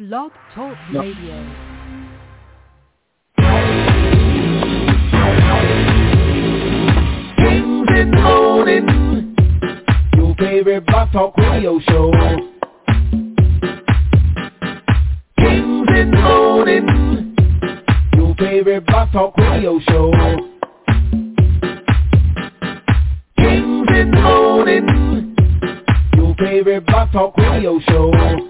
Blog Talk Radio. Kings in the morning, your favorite Blog Talk Radio show. Kings in the morning, your favorite Blog Talk Radio show. Kings in the morning, your favorite Blog Talk Radio show.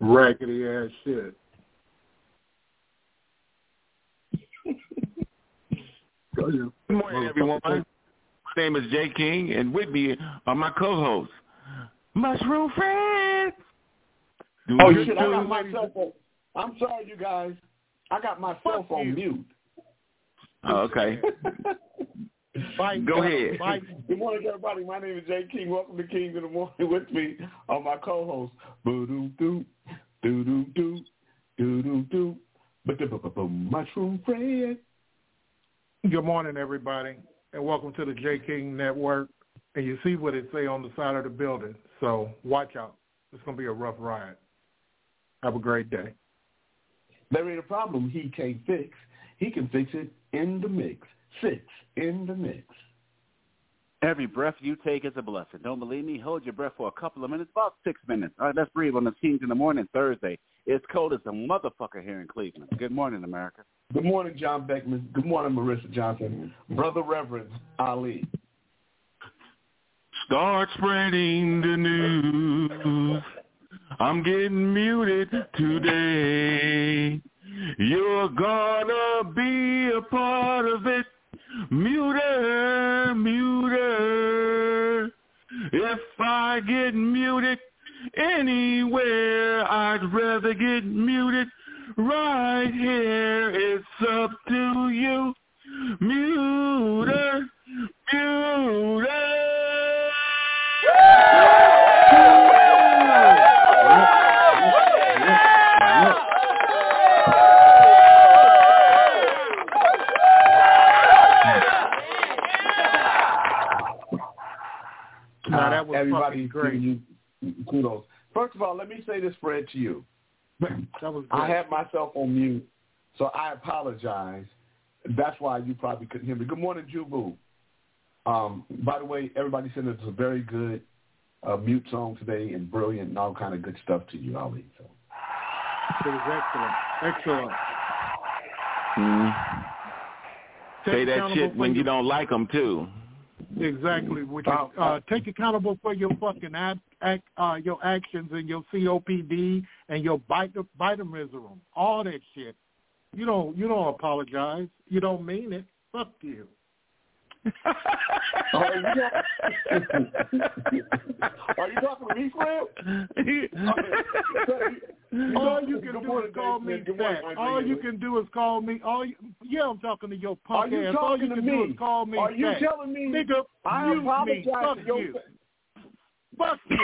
Raggedy ass shit. Go ahead. Good morning, everyone. My name is Jay King, and with me are my co-hosts, Mushroom Friends. Do Oh you shit! I got my cell phone. I'm sorry, you guys. I got my cell phone mute. Oh, okay. Fight, Go uh, ahead. Fight. Good morning, everybody. My name is Jay King. Welcome to Kings in the Morning with me on my co-host. Boo doo doo, doo doo doo, doo doo doo, but the mushroom friend. Good morning, everybody, and welcome to the J. King Network. And you see what it say on the side of the building, so watch out. It's gonna be a rough ride. Have a great day. There ain't a problem he can't fix. He can fix it in the mix. Six in the mix. Every breath you take is a blessing. Don't believe me? Hold your breath for a couple of minutes, about six minutes. All right, let's breathe on the Kings in the morning Thursday. It's cold as a motherfucker here in Cleveland. Good morning, America. Good morning, John Beckman. Good morning, Marissa Johnson. Brother Reverend Ali. Start spreading the news. I'm getting muted today. You're gonna be a part of it. Muter, muter. If I get muted anywhere, I'd rather get muted right here. It's up to you. Muter, muter. Everybody's fucking great. giving you kudos. First of all, let me say this, Fred, to you. That was I great. had myself on mute, so I apologize. That's why you probably couldn't hear me. Good morning, Jubu. Um, by the way, everybody said it's a very good uh, mute song today and brilliant and all kind of good stuff to you, Ali. So. It was excellent. Excellent. Mm. Say that shit when you don't like them too. Exactly. Which is, Uh, take accountable for your fucking act, act, uh, your actions and your COPD and your bite, vitamin, all that shit. You don't, you don't apologize. You don't mean it. Fuck you. Oh, talk- Are you talking to me, Fred? Oh, all you can do is call me. Fat. All you can do is call me. All you, yeah, I'm talking to your Are punk you ass. All you can do me? is call me Are you fat. telling me Nigga, I mute apologize me. Fuck you. fa- Fuck you.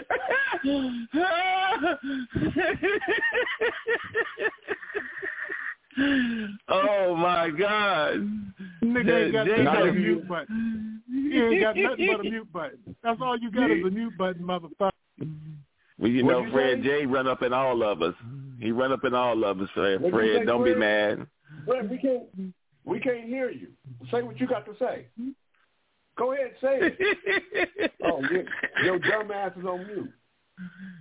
oh my God. Nigga ain't got Jay- nothing but a mute button. You ain't got nothing but a mute button. That's all you got is a mute button, motherfucker. Well, you What'd know, you Fred say? J run up in all of us. He run up in all of us, Fred. What'd Fred, say, don't be mad. Fred, we can't we can't hear you. Say what you got to say. Go ahead, say it. Oh, your, your dumb ass is on mute.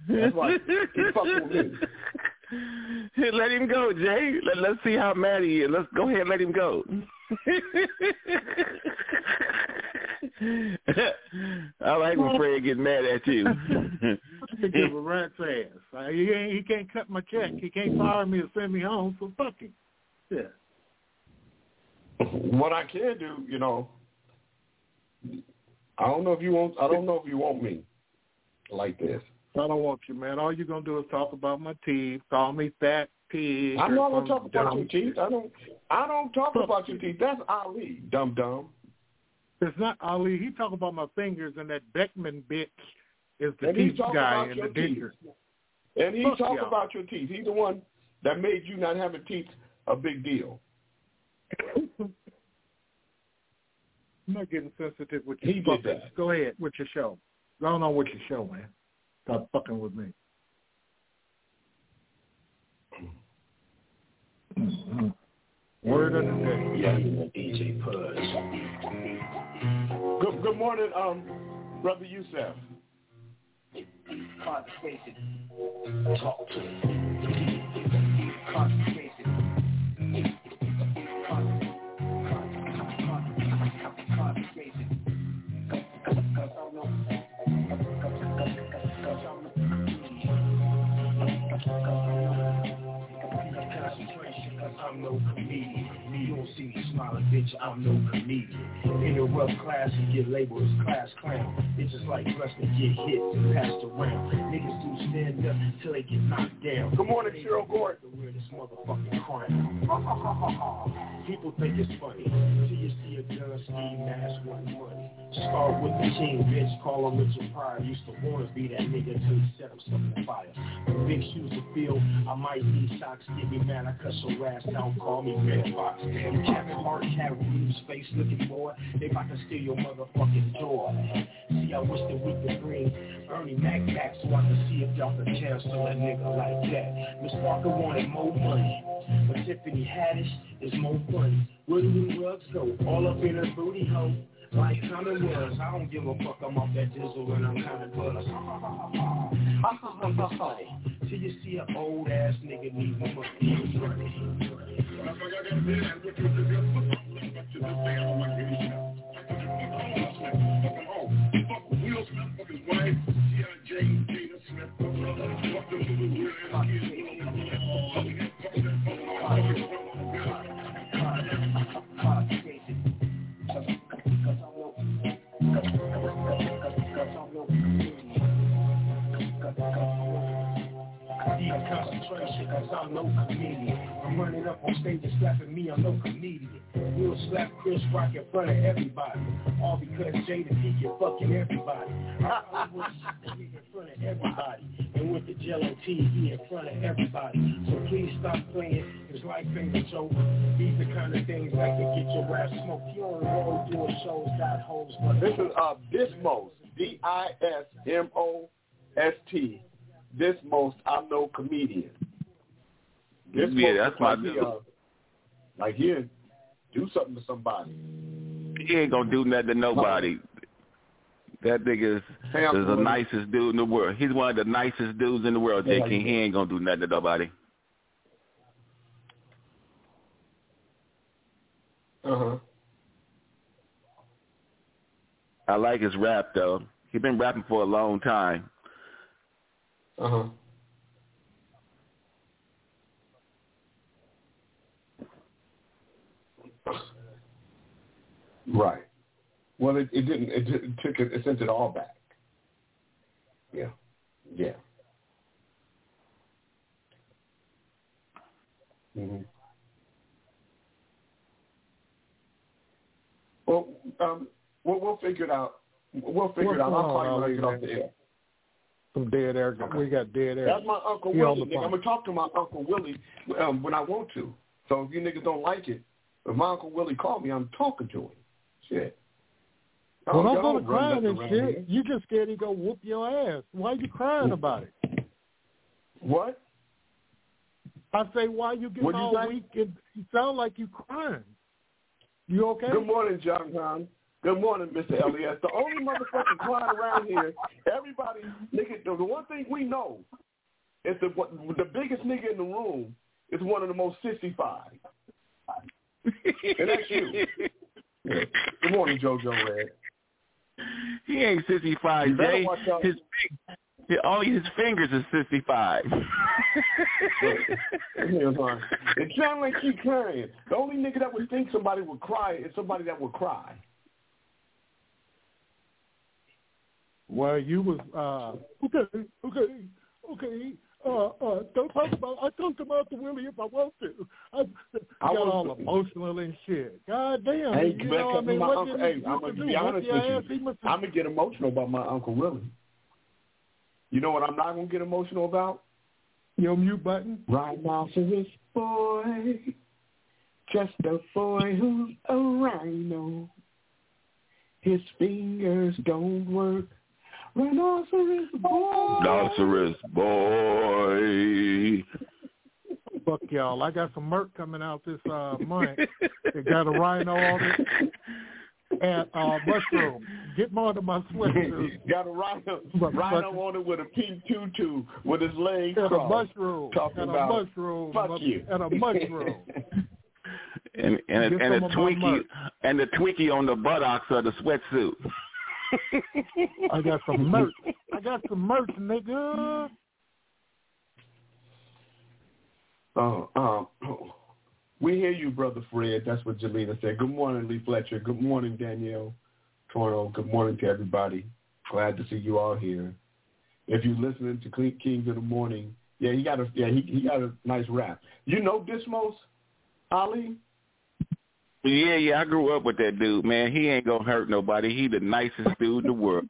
That's why he fucking with me. let him go, Jay. Let, let's see how mad he is. Let's go ahead and let him go. I like when Fred gets mad at you. Give a rat's ass. He ain't, he can't cut my check. He can't fire me or send me home. So fuck him. Yeah. what I can do, you know, I don't know if you want. I don't know if you want me like this. I don't want you, man. All you're gonna do is talk about my teeth, call me fat pig. I'm not gonna talk about your teeth. I don't. I don't talk Fuck about your teeth. That's Ali, dum dum. It's not Ali. He talk about my fingers, and that Beckman bitch is the And teeth guy in the teeth. digger. And he Fuck talk y'all. about your teeth. He's the one that made you not having teeth a big deal. I'm not getting sensitive with your He did fuckers. that. Go ahead with your show. Go on with your show, man. Stop fucking with me. Mhm. Word of the day. Yeah, DJ Pudge. Good, good morning, um, brother Youssef. Concentration. Talk to me. Concentration. Concentration. Cause I'm concentration, cause I'm no comedian. You don't see me smiling, bitch, I'm no comedian. In a rough class, you get labeled as class clown. It's just like wrestling get hit and passed around. Niggas do stand up till they get knocked down. Good morning, Cheryl Gordon. To wear this motherfucking crown. People think it's funny till you see a gun ski mask with money. Start with the team, bitch. Call him Richard Pryor. Used to wanna be that nigga till he set himself on fire. With big shoes to fill, I might need socks. Get me mad, I cut your ass down. Call me Redd Foxx. Kevin Hart, have Reeves face looking boy. They about to steal your motherfucking joy. See, I wish that we could bring Ernie Mac back so I can see if y'all can cancel a nigga like that. Miss Parker wanted more money, but Tiffany Haddish is more funny. Where do them rugs go? All up in her booty hole. Like Common was, I don't give a fuck, I'm off that dizzle and I'm kinda buzz. I'm funny. Till you see an old ass nigga need more Deep cause I'm no comedian. I'm running up on stage and slapping me, I'm no comedian. We'll slap Chris Rock in front of everybody. All because Jada Pinkett fucking everybody. I was in front of everybody. And with the jello TV in front of everybody. So please stop playing. It's like finger joke. These are kind of things that can get your rap smoked. You on the road doing shows, got hoes, This is uh, Dismos, D-I-S-M-O-S-T. Dismos, I'm no comedian. Dismos Yeah, that's my like dude. uh, like he do something to somebody. He ain't gonna do nothing to nobody. That nigga is, is the nicest dude in the world. He's one of the nicest dudes in the world, J. King. He ain't gonna do nothing to nobody. Uh-huh. I like his rap though. He been rapping for a long time. Uh-huh. Right. Well, it, it didn't. It, it took it. It sent it all back. Yeah. Yeah. hmm Well, um, we'll, we'll figure it out. We'll figure it out. I'll call you when I get off the air. Some dead air. We got dead air. That's my Uncle He Willie. I'm gonna talk to my Uncle Willie um, when I want to. So if you niggas don't like it, if my Uncle Willie called me, I'm talking to him. Shit. well, don't oh, go to crying and shit. here. You just scared he go whoop your ass. Why are you crying about it? What? I say, why you you all say? weak and you sound like you crying? You okay? Good morning, John John. Good morning, Mr. Elliott. The only motherfucking crying around here, everybody, nigga, the, the one thing we know is the the biggest nigga in the room is one of the most 65. And that's you. Good morning, JoJo Red. He ain't sixty five, You Jay. watch. His big, only his fingers is sixty five. it sounds like she crying. The only nigga that would think somebody would cry is somebody that would cry. Well, you was uh okay, okay, okay. Uh, uh, don't talk about. I talked about the Willie if I want to. I, I got all emotional and shit. God damn. Hey, you know, I mean, my what uncle, hey, he I'm to gonna be honest Whoop your ass, with you. I'm gonna get emotional about my uncle Willie. You know what I'm not gonna get emotional about? Your mute button. Rhinoceros boy, just a boy who's a rhino. His fingers don't work. Rhinoceros boy. Rhinoceros boy. Fuck y'all. I got some merch coming out this uh month. It got a rhino on it and uh mushroom. Get more to my sweatshirt. got a rhino, But- rhino but- on it with a pink tutu with his legs And a mushroom. Talking and a about, mushroom. Fuck you. And a mushroom. And and, Get and a some Twinkie and the Twinkie on the buttocks of the sweatsuit. I got some merch. I got some merch, nigga. Uh, um, we hear you, brother Fred. That's what Jelena said. Good morning, Lee Fletcher. Good morning, Danielle Torno. Good morning to everybody. Glad to see you all here. If you're listening to Cle- Kings of the Morning, yeah, he got a yeah he he got a nice rap. You know Dismos Ali? Yeah, yeah, I grew up with that dude, man. He ain't gonna hurt nobody. He the nicest dude in the world.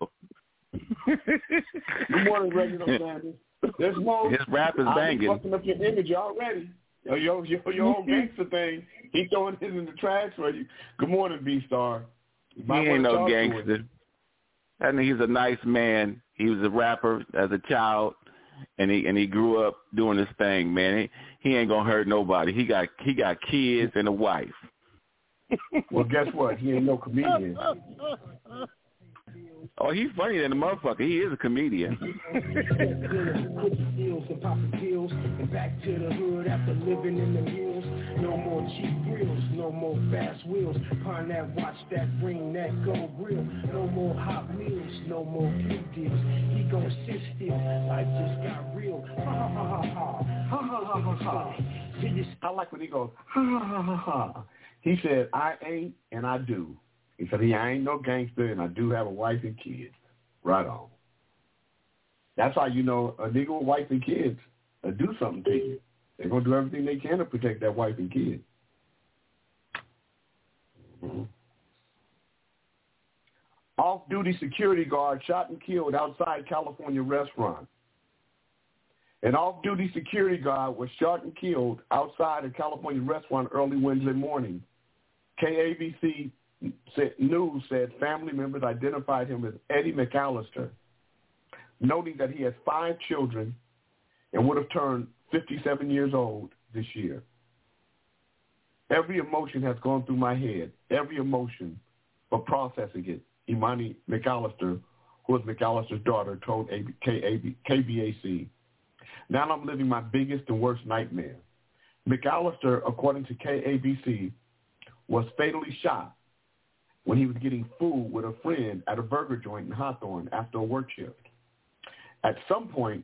Good morning, Reginald Sanders. Dismos. His rap is banging. I be banging. fucking up your image already. Yo, yo, yo, your own gangster thing. He throwing his in the trash for you. Good morning, B Star. He ain't no gangster. I mean, he's a nice man. He was a rapper as a child, and he and he grew up doing this thing, man. He, he ain't gonna hurt nobody. He got he got kids and a wife. Well, guess what? He ain't no comedian. Oh, he's funny than a motherfucker. He is a comedian. deals and popping pills and back to the hood after living in the hills. No more cheap grills, no more fast wheels. Pine that watch that bring that gold grill. No more hot wheels, no more big deals. He gon' sit still, life just got real. Ha ha ha ha ha, ha ha ha ha ha. See I like when he goes, ha ha ha ha ha. He said, I ain't and I do. He said, he I ain't no gangster and I do have a wife and kids. Right on. That's how you know a nigga with wife and kids will do something to you. They're going to do everything they can to protect that wife and kids. Mhm. Off-duty security guard shot and killed outside California restaurant. An off-duty security guard was shot and killed outside a California restaurant early Wednesday morning. KABC News said family members identified him as Eddie McAllister, noting that he has five children and would have turned 57 years old this year. Every emotion has gone through my head, every emotion, but processing it, Imani McAllister, who is McAllister's daughter, told KBAC. Now I'm living my biggest and worst nightmare. McAllister, according to KABC, was fatally shot when he was getting food with a friend at a burger joint in Hawthorne after a work shift. At some point,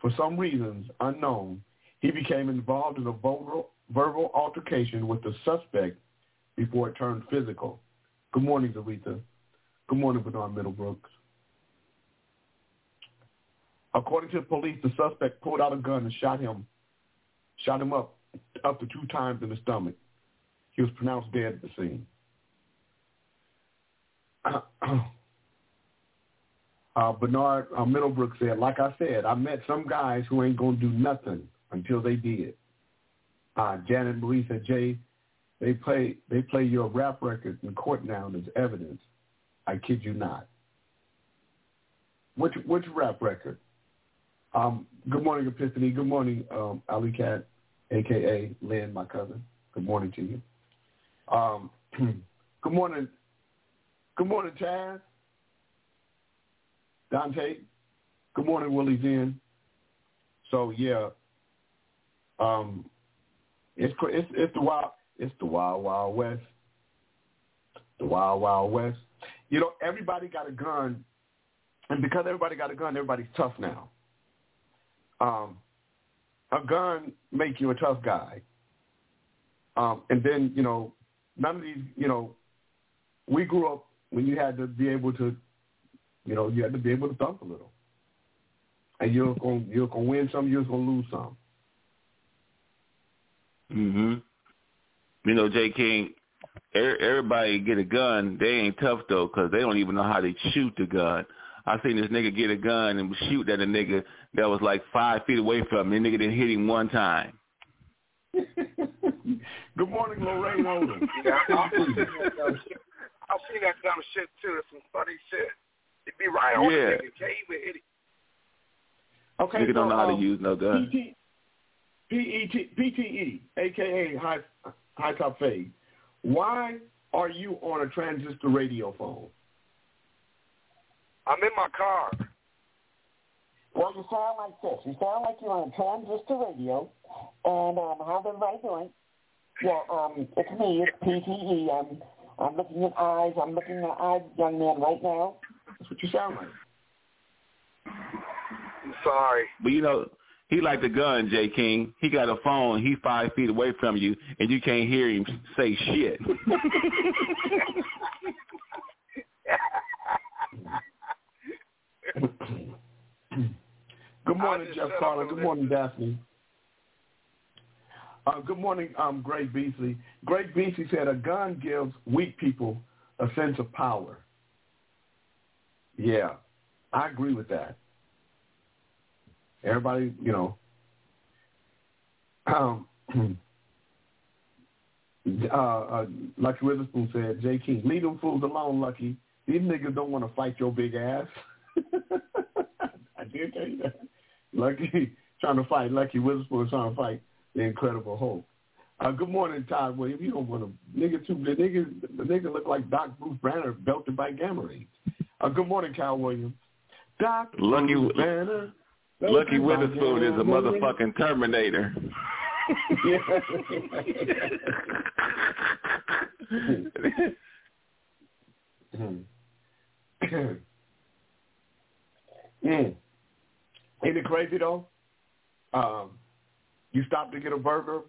for some reasons unknown, he became involved in a verbal, verbal altercation with the suspect before it turned physical. Good morning, Aretha. Good morning, Bernard Middlebrooks. According to the police, the suspect pulled out a gun and shot him, shot him up up to two times in the stomach. He was pronounced dead at the scene. Uh, Bernard uh, Middlebrook said, like I said, I met some guys who ain't going to do nothing until they did. Uh, Janet Marie said, Jay, they play they play your rap record in court now as evidence. I kid you not. Which which rap record? Um, good morning, Epiphany. Good morning, um, Ali Cat, a.k.a. Lynn, my cousin. Good morning to you. Um, good morning. Good morning, Chaz. Dante. Good morning, Willie Zen. So yeah, um, it's it's it's the wild it's the wild wild west. The wild wild west. You know, everybody got a gun, and because everybody got a gun, everybody's tough now. Um, a gun make you a tough guy. Um, and then, you know, none of these, you know, we grew up when you had to be able to, you know, you had to be able to thump a little. And you're gonna you're gonna win some, you're gonna lose some. Mhm. You know, J. King, everybody get a gun. They ain't tough though, cause they don't even know how to shoot the gun. I seen this nigga get a gun and shoot at a nigga that was like five feet away from him. The nigga didn't hit him one time. Good morning, Lorraine Odom. yeah, I've seen, that dumb shit. I've seen that dumb shit too. Some funny shit. It be right on yeah. the nigga. Can't even hit him. Okay, nigga so, don't know how um, to use no gun. PET, PTE, aka high high top fade. Why are you on a transistor radio phone? I'm in my car. Well, you sound like this. You sound like you're on a transistor radio. And um, how's everybody doing? Yeah, um, it's me. It's PTE. I'm, I'm looking at eyes. I'm looking at eyes, young man, right now. That's what you sound like. I'm sorry. But you know, he like the gun, J. King. He got a phone. He five feet away from you, and you can't hear him say shit. Good morning, Jeff Carter. Good morning, Daphne. Uh, good morning, um, Greg Beasley. Greg Beasley said a gun gives weak people a sense of power. Yeah, I agree with that. Everybody, you know, um, uh, uh, Lucky Witherspoon said, J. King, leave them fools alone, Lucky. These niggas don't want to fight your big ass. I did tell you that. Lucky trying to fight. Lucky Witherspoon trying to fight the Incredible Hulk. Uh, good morning, Todd Williams. You don't want to nigga too. The nigga, the nigga look like Doc Bruce Banner belted by gamma rays. Uh, good morning, Cal Williams. Doc Lucky, Bruce Banner. Lucky Witherspoon is a motherfucking Terminator. mm. Ain't it crazy though? Um, you stop to get a burger.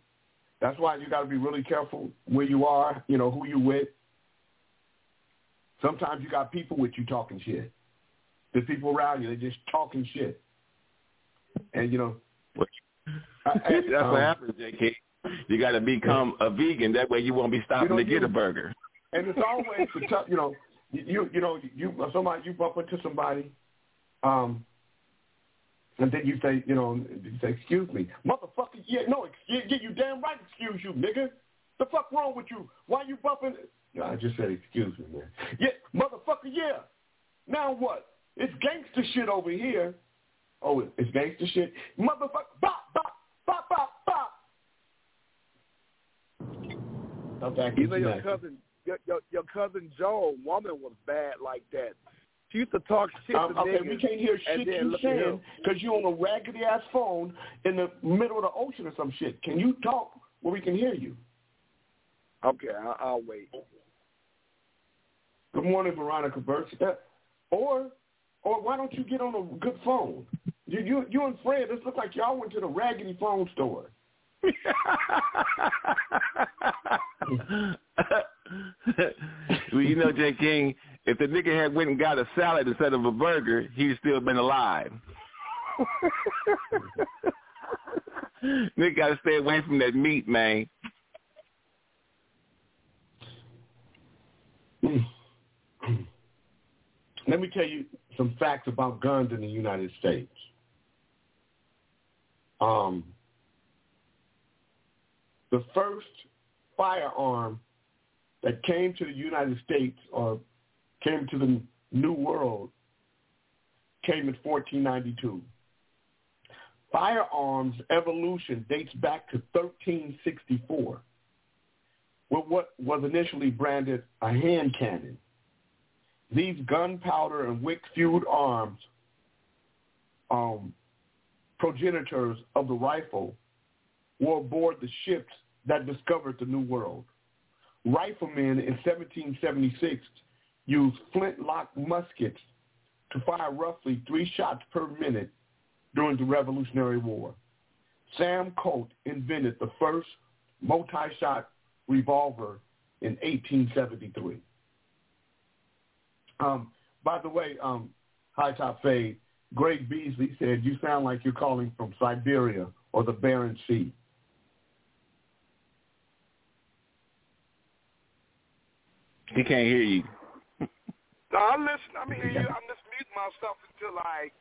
That's why you got to be really careful where you are. You know who you with. Sometimes you got people with you talking shit. The people around you, they're just talking shit. And you know, that's um, what happens, JK. You got to become a vegan. That way, you won't be stopping You know, to get you- a burger. and it's always the tough. You know, you you know you somebody you bump into somebody, um, and then you say you know you say excuse me, motherfucker. Yeah, no, excuse, yeah, you damn right. Excuse you, nigga. The fuck wrong with you? Why you bumping? No, I just said excuse me, man. Yeah, motherfucker. Yeah. Now what? It's gangster shit over here. Oh, it's gangster shit. Motherfucker. Bop bop bop bop bop. Okay, You know your cousin, your, your your cousin Joe, woman was bad like that. She used to talk shit Um, to okay, niggas. we can't hear shit you saying because you're on a raggedy ass phone in the middle of the ocean or some shit. Can you talk where we can hear you? Okay, I, I'll wait. Good morning, Veronica Birch. Uh, or, or why don't you get on a good phone? You, you, you and Fred. This look like y'all went to the raggedy phone store. well, you know, Jay King, if the nigga had went and got a salad instead of a burger, he'd still been alive. nigga got to stay away from that meat, man. Let me tell you some facts about guns in the United States. Um, the first firearm that came to the United States or came to the New World came in 1492. Firearms evolution dates back to 1364 with what was initially branded a hand cannon. These gunpowder and wick-fueled arms, um, progenitors of the rifle, were aboard the ships that discovered the New World. Riflemen in 1776 used flintlock muskets to fire roughly three shots per minute during the Revolutionary War. Sam Colt invented the first multi-shot revolver in 1873. Um, by the way, um, High Top Fade, Greg Beasley said, you sound like you're calling from Siberia or the Barents Sea. He can't hear you. No, I listen. I mean, you. I'm just mute myself until I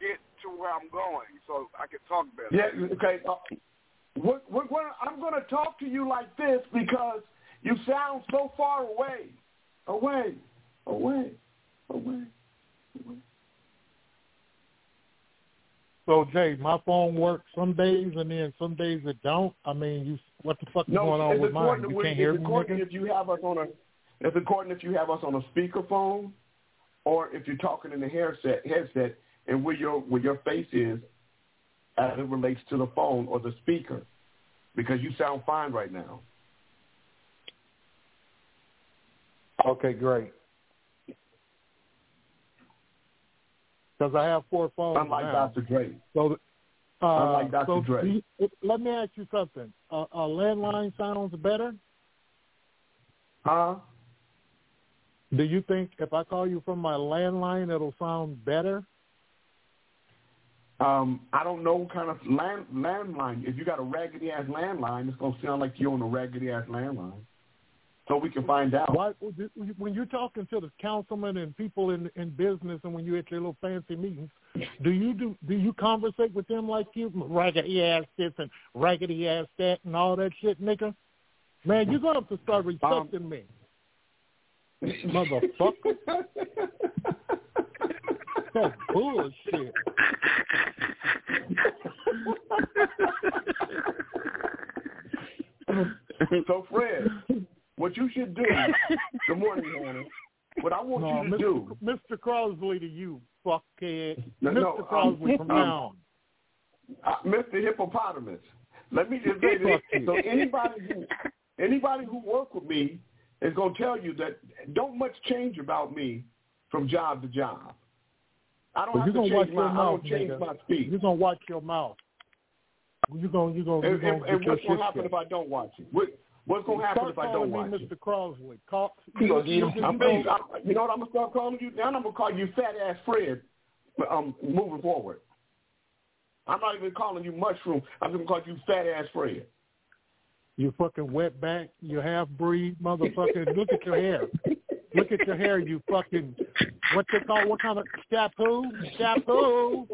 get to where I'm going, so I can talk better. Yeah. Okay. Uh, we're, we're gonna, I'm going to talk to you like this because you sound so far away, away, away, away, away. So Jay, my phone works some days and then some days it don't. I mean, you what the fuck is no, going on with mine? You can't hear it's me, important if you have us on a. It's important if you have us on a speakerphone, or if you're talking in the headset, headset, and where your where your face is, as it relates to the phone or the speaker, because you sound fine right now. Okay, great. Because I have four phones Unlike now. Dr. Dre. So, uh, Unlike Dr. so Dre. you- let me ask you something. Uh, a landline sounds better. Huh? Do you think if I call you from my landline, it'll sound better? Um, I don't know what kind of land landline. If you got a raggedy ass landline, it's gonna sound like you're on a raggedy ass landline. So we can find out. Why, when you're talking to the councilmen and people in in business, and when you're at your little fancy meetings, do you do do you conversate with them like you raggedy ass this and raggedy ass that and all that shit, nigga? Man, you're gonna have to start respecting me, motherfucker. That's bullshit. so Fred, what you should do. Good morning, Hannah. What I want no, you to Mr. do. Mr. Crosley to you, fuckhead. No, Mr. no, Crosley um, from um, now on. Uh, Mr. Hippopotamus. Let me just say this. So anybody who anybody who work with me is gonna tell you that don't much change about me from job to job. I don't But have to change my your I don't change nigga. my speech. You're gonna watch your mouth. You're gonna you're gonna you're And, gonna and, and what's gonna happen if I don't watch it? What, what's gonna happen if I don't watch it? Mr. Crosley. Call, You know, you, I'm you being- I'm- you know what I'm gonna start calling you? Now I'm gonna call you fat ass Fred. Um, moving forward, I'm not even calling you mushroom. I'm gonna call you fat ass Fred. You fucking wetback, you half breed motherfucker. Look at your hair. Look at your hair, you fucking what they call what kind of shampoo? Shampoo.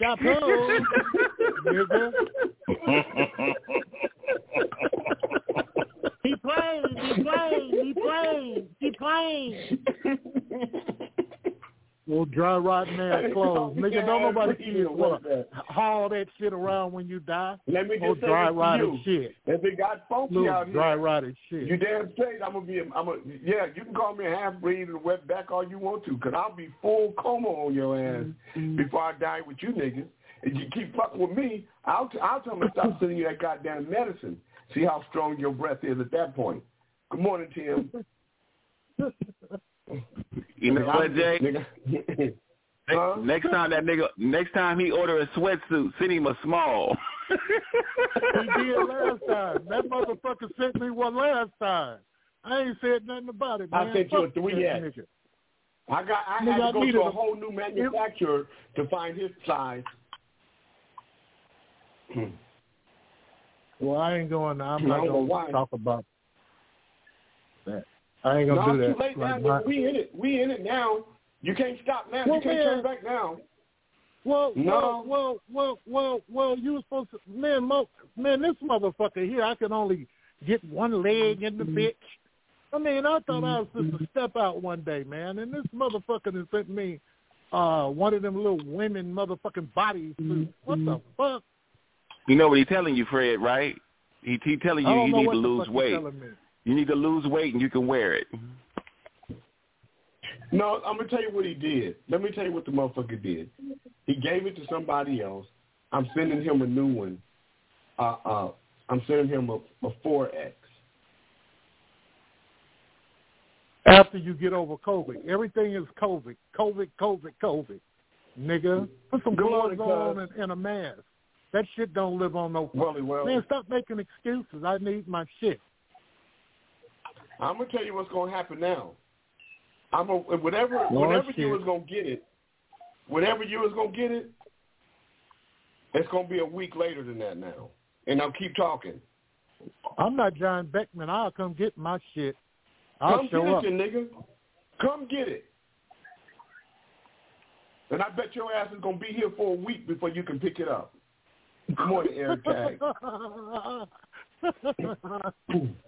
Shampoo. Nigga. He playing, he playing, he playing, he playing. Well, dry rotten ass clothes. Oh, nigga, don't nobody see want to haul that shit around when you die. Let me Oh, just say dry rotted shit. If it got funky Little out dry here, rotted shit. you damn straight. I'm gonna be. I'm gonna. Yeah, you can call me a half breed and wet back all you want to, cause I'll be full coma on your ass mm-hmm. before I die with you niggas. If you keep fucking with me, I'll t- I'll tell them to stop sending you that goddamn medicine. See how strong your breath is at that point. Good morning, Tim. You know what, Jay? Nigga. Next, Huh? next time that nigga, next time he order a sweatsuit, send him a small. He did last time. That motherfucker sent me one last time. I ain't said nothing about it, man. I sent you a Fuck three that X. nigga. I got. I Nigga, had to go needed to a a- whole new manufacturer to find his size. Well, I ain't going. I'm not going to talk about that. I ain't No, gonna do too that. late Like now. my- We in it. We in it now. You can't stop now. Well, you can't man. turn back now. Well, No. well, well, well, well, well, you were supposed to, man, mo, man, this motherfucker here, I can only get one leg in the mm-hmm. bitch. I mean, I thought I was supposed to mm-hmm. step out one day, man, and this motherfucker has sent me uh one of them little women motherfucking body suits. Mm-hmm. What the fuck? You know what he's telling you, Fred, right? He he telling you don't you need to lose weight. You're telling me. You need to lose weight and you can wear it. No, I'm gonna tell you what he did. Let me tell you what the motherfucker did. He gave it to somebody else. I'm sending him a new one. Uh, uh, I'm sending him a, a 4X. After you get over COVID, everything is COVID, COVID, COVID, COVID. Nigga, put some Good gloves morning, on cuz. and, and a mask. That shit don't live on no. Well, well. Man, stop making excuses. I need my shit. I'm gonna tell you what's gonna happen now. I'm a, whatever Lord whatever shit. you was gonna get it, whatever you was gonna get it, it's gonna be a week later than that now. And I'll keep talking. I'm not John Beckman. I'll come get my shit. I'll Come show get up. it, you nigga. Come get it. And I bet your ass is gonna be here for a week before you can pick it up. Good morning, Eric Tag.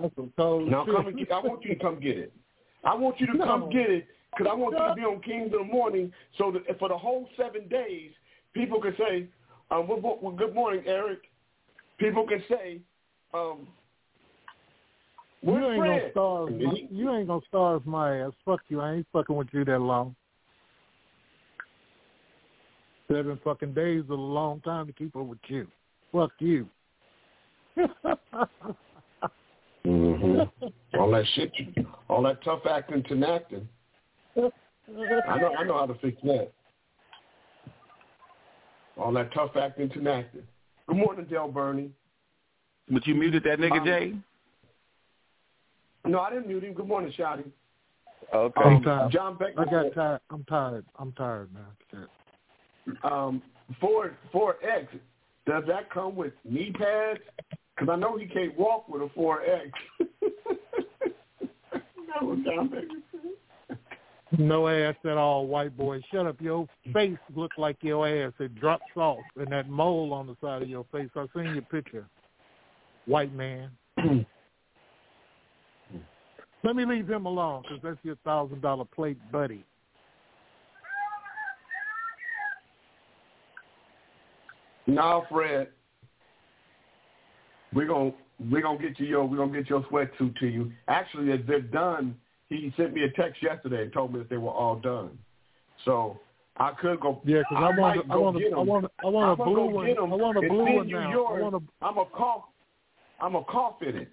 That's some cold Now shit. come and get. I want you to come get it. I want you to come get it because I want you to be on Kings in the morning, so that for the whole seven days, people can say, um, well, well, "Good morning, Eric." People can say, um, You ain't Fred?" gonna starve. My, you ain't gonna starve my ass. Fuck you. I ain't fucking with you that long. Seven fucking days is a long time to keep up with you. Fuck you. Mhm. all that shit, you- all that tough acting to acting. I know, I know how to fix that. All that tough acting to acting. Good morning, Del Bernie. But you muted that nigga, Um, Jay? No, I didn't mute him. Good morning, Shotty. Okay. I'm tired. John Beckman. I got tired. I'm tired. I'm tired, man. Um, Ford Ford X, does that come with knee pads? Because I know he can't walk with a 4X. that was John Beckman. No ass at all, white boy. Shut up. Your face look like your ass. It drops off, and that mole on the side of your face. I've seen your picture. White man. Let me leave him alone, because that's your thousand dollar plate buddy. No, Fred. We're gonna we're gonna get you your we're gonna get your sweatsuit to you. Actually, as they're done, he sent me a text yesterday and told me that they were all done. So I could go. Yeah, because I want might a- I want a- I want a- I want a blue one. I want a blue one now. I Yours. want a- I'm a cough. I'm a cough in it.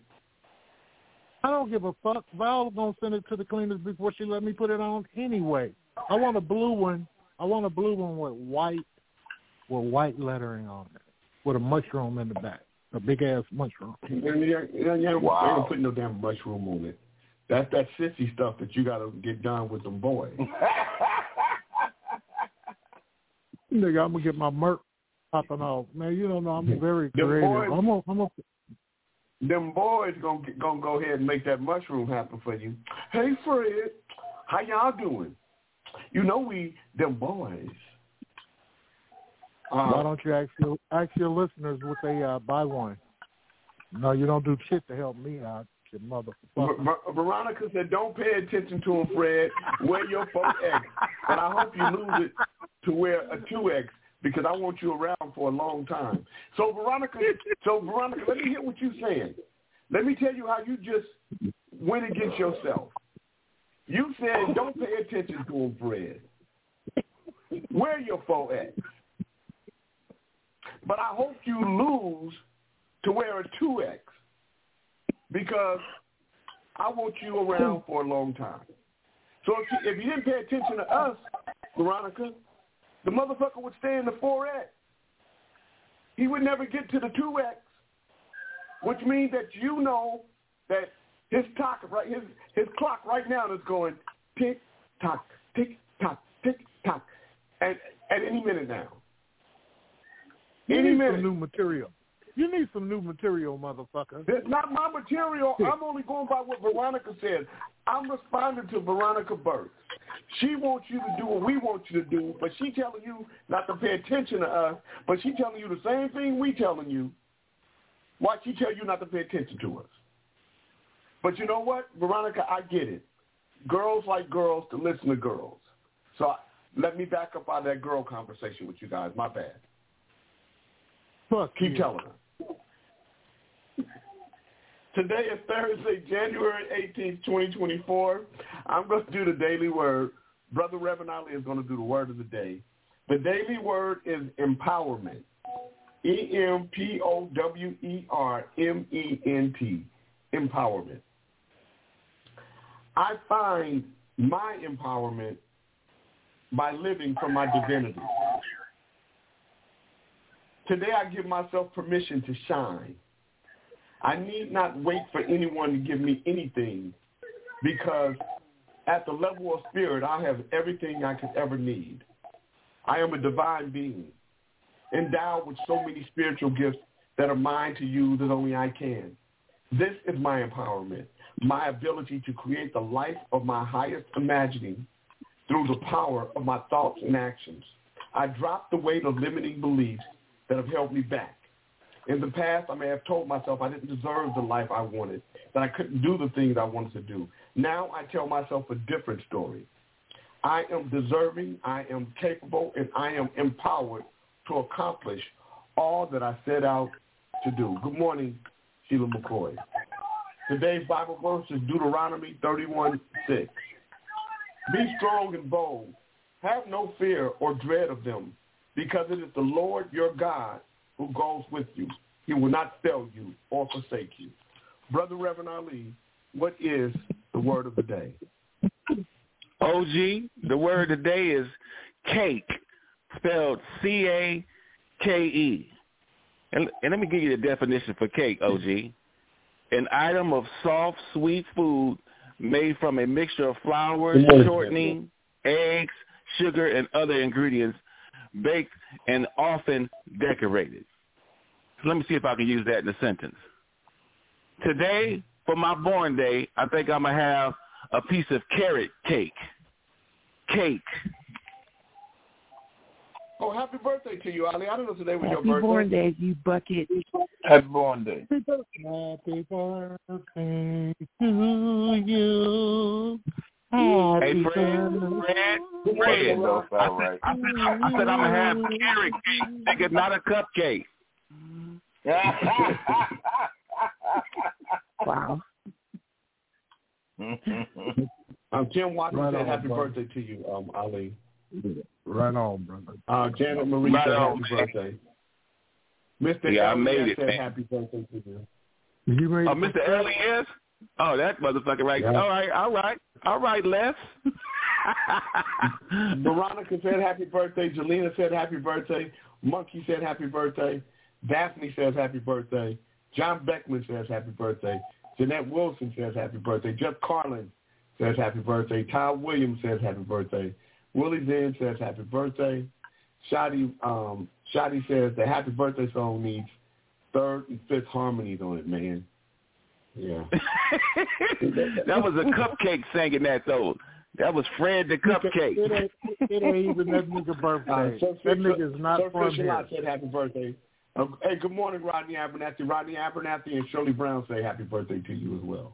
I don't give a fuck. Val gonna send it to the cleaners before she let me put it on anyway. I want a blue one. I want a blue one with white with white lettering on it, with a mushroom in the back, a big ass mushroom. Yeah, yeah, yeah, yeah. Wow. They ain't put no damn mushroom on it. That's that sissy stuff that you got to get done with them boys. Nigga, I'm gonna get my merc popping off. Man, you don't know I'm very Them creative. boys- I'm gonna, I'm gonna, them boys gonna gonna go ahead and make that mushroom happen for you. Hey Fred, how y'all doing? You know we them boys. Why Uh, don't you ask your ask your listeners what they uh, buy one? No, you don't do shit to help me out, you Ver- motherfucker. Ver- Veronica said, "Don't pay attention to him, Fred. Wear your four X, but I hope you lose it to wear a two X because I want you around for a long time." So Veronica, so Veronica, let me hear what you're saying. Let me tell you how you just went against yourself. You said, "Don't pay attention to him, Fred. Wear your four X, but I hope you lose to wear a two X because." I want you around for a long time. So if you, if you didn't pay attention to us, Veronica, the motherfucker would stay in the 4X. He would never get to the 2X, which means that you know that his clock right his his clock right now is going tick tock tick tock tick tock at at any minute now. You Any need minute. some new material. You need some new material, motherfucker. It's not my material. I'm only going by what Veronica said. I'm responding to Veronica Burke. She wants you to do what we want you to do, but she telling you not to pay attention to us, but she telling you the same thing we telling you. Why she tell you not to pay attention to us? But you know what, Veronica, I get it. Girls like girls to listen to girls. So let me back up of that girl conversation with you guys. My bad. Fuck Keep you. telling her. Today is Thursday, January 18th, 2024. I'm going to do the daily word. Brother Reverend Ali is going to do the word of the day. The daily word is empowerment. E E-M-P-O-W-E-R-M-E-N-T. Empowerment. I find my empowerment by living from my divinity. Today I give myself permission to shine. I need not wait for anyone to give me anything because at the level of spirit, I have everything I could ever need. I am a divine being, endowed with so many spiritual gifts that are mine to use as only I can. This is my empowerment, my ability to create the life of my highest imagining through the power of my thoughts and actions. I drop the weight of limiting beliefs that have held me back. In the past, I may have told myself I didn't deserve the life I wanted, that I couldn't do the things I wanted to do. Now I tell myself a different story. I am deserving, I am capable, and I am empowered to accomplish all that I set out to do. Good morning, Sheila McCoy. Today's Bible verse is Deuteronomy 31, 6. Be strong and bold. Have no fear or dread of them, because it is the Lord your God who goes with you. He will not fail you or forsake you. Brother Reverend Ali, what is the word of the day? OG, the word of the day is cake, spelled C-A-K-E. And, and let me give you the definition for cake, OG. An item of soft, sweet food made from a mixture of flour, shortening, eggs, sugar, and other ingredients, baked and often decorated. So let me see if I can use that in a sentence. Today, for my born day, I think I'm going to have a piece of carrot cake. Cake. Oh, happy birthday to you, Ali. I don't know if today was Happy your birthday. Happy born day, you bucket. Happy born day. Happy birthday to you. Hey, Happy Fred, birthday. Fred, Fred. I said. I said, I said I'm going to have carrot cake, nigga, not a cupcake. Wow. Um, Jim Watson Right said on, happy brother. birthday to you, um, Ali. Right on, brother. Uh, Janet Marie Right said on, happy man. birthday. Mr. Yeah, I Elliott made it, said man. happy birthday to you. You ready for Mr. Elias? Oh, that motherfucker right Yeah. All right, all right. All right, Les. Veronica said happy birthday. Jelena said happy birthday. Monkey said happy birthday. Daphne says happy birthday. John Beckman says happy birthday. Jeanette Wilson says happy birthday. Jeff Carlin says happy birthday. Ty Williams says happy birthday. Willie Zen says happy birthday. Shotty, um, Shotty says the happy birthday song needs third and fifth harmonies on it, man. Yeah. that was a cupcake singing that though. That was Fred the It Cupcake. ain't, it ain't even that nigga birthday. Uh, Sir that Fish- nigga is not Sir from Fisher here. Lot said happy birthday. Uh, hey, good morning, Rodney Abernathy. Rodney Abernathy and Shirley Brown say happy birthday to you as well.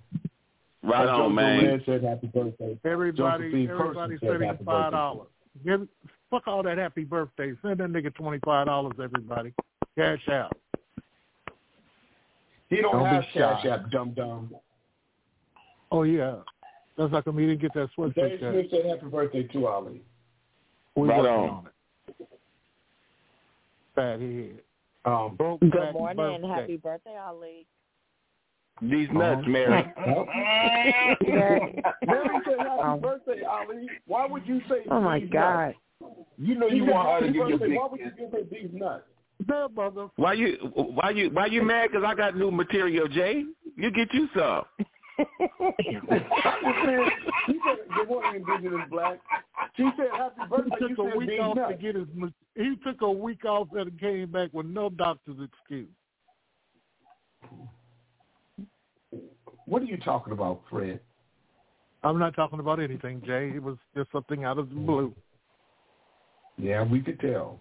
Right Uh, on, Joe man. Durant said happy birthday. Everybody, Josephine everybody Person said sending five dollars. Give fuck all that happy birthday. Send that nigga twenty five dollars, everybody. Cash out. He don't, Don't be have cash shy. app, dum dum. Oh yeah, that's like him. He didn't get that Dave sweatshirt. Smith said happy birthday to Ali. We Right working on. on it. Fat head. Um, Broke Good morning. birthday. Happy birthday, Ali. These nuts, Mary. Mary said happy Um, birthday, Ali. Why would you say Oh my God. nuts? You know She you want her to give you big Why would you give her these nuts? That mother. Why you why you why you mad? Cause I got new material, Jay. You get you some. she said, good morning, Indigenous Black. She said happy He birthday. You took a said week these off to nuts. get his. He took a week off and came back with no doctor's excuse. What are you talking about, Fred? I'm not talking about anything, Jay. It was just something out of the blue. Yeah, we could tell.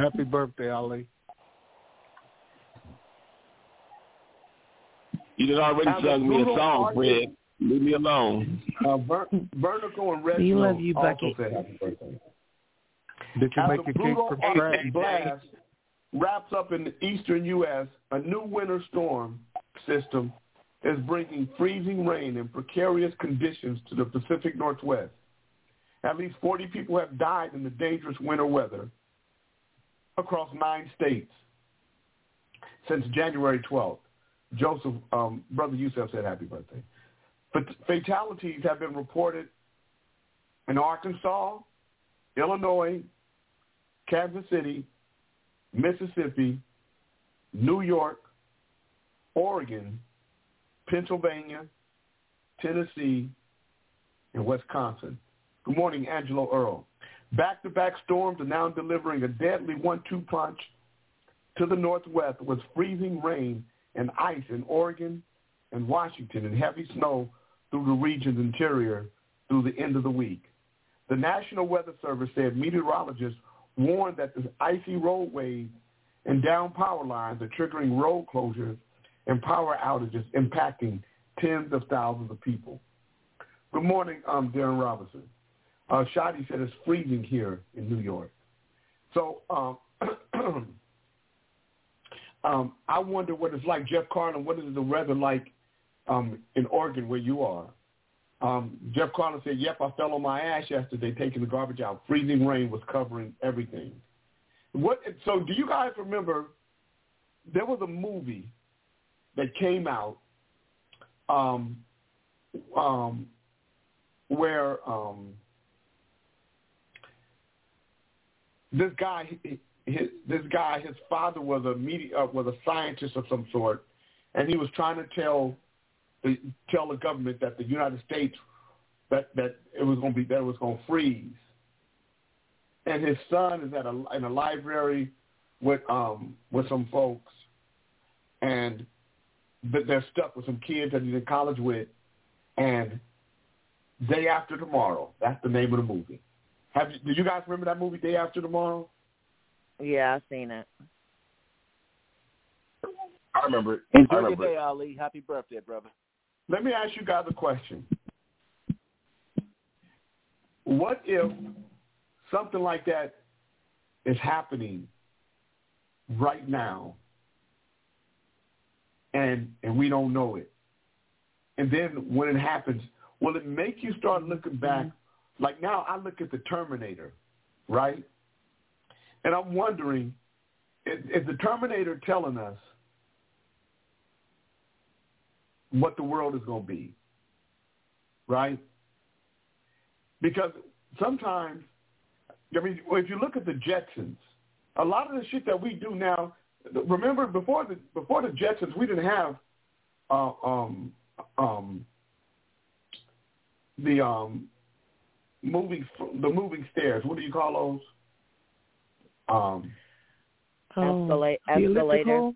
Happy birthday, Ali. You done already As sung me a song, Fred. Leave me alone. Uh, Ver- Vertical and Red We love Snow you, also Bucky. said happy birthday. Did you As make a a cake brutal from Arctic scratch? blast wraps up in the eastern U.S., a new winter storm system is bringing freezing rain and precarious conditions to the Pacific Northwest. At least 40 people have died in the dangerous winter weather across nine states since January 12th. Joseph, um, Brother Yusef said happy birthday. But fatalities have been reported in Arkansas, Illinois, Kansas City, Mississippi, New York, Oregon, Pennsylvania, Tennessee, and Wisconsin. Good morning, Angelo Earl. Back-to-back storms are now delivering a deadly one-two punch to the northwest with freezing rain and ice in Oregon and Washington and heavy snow through the region's interior through the end of the week. The National Weather Service said meteorologists warned that the icy roadways and down power lines are triggering road closures and power outages impacting tens of thousands of people. Good morning, I'm Darren Robinson. Uh, Shadi said it's freezing here in New York. So um, um, I wonder what it's like. Jeff Carlin, what is the weather like um, in Oregon where you are? Um, Jeff Carlin said, yep, I fell on my ass yesterday taking the garbage out. Freezing rain was covering everything. What? So do you guys remember there was a movie that came out um, um, where um, this guy, his, this guy, his father was a media, uh, was a scientist of some sort, and he was trying to tell the tell the government that the United States that that it was going to be that it was going to freeze. And his son is at a in a library with um with some folks, and but they're stuck with some kids that he's in college with, and Day After Tomorrow. That's the name of the movie. Have you, do you guys remember that movie, Day After Tomorrow? Yeah, I've seen it. I remember it. Enjoy I remember your day, it. Ali. Happy birthday, brother. Let me ask you guys a question. What if something like that is happening right now and and we don't know it? And then when it happens, will it make you start looking back? Like now I look at the Terminator, right? And I'm wondering, is, is the Terminator telling us what the world is going to be, right? Because sometimes, I mean, if you look at the Jetsons, a lot of the shit that we do now. Remember, before the before the Jetsons, we didn't have uh, um, um, the um, moving the moving stairs. What do you call those? Um, Escalate, escalator.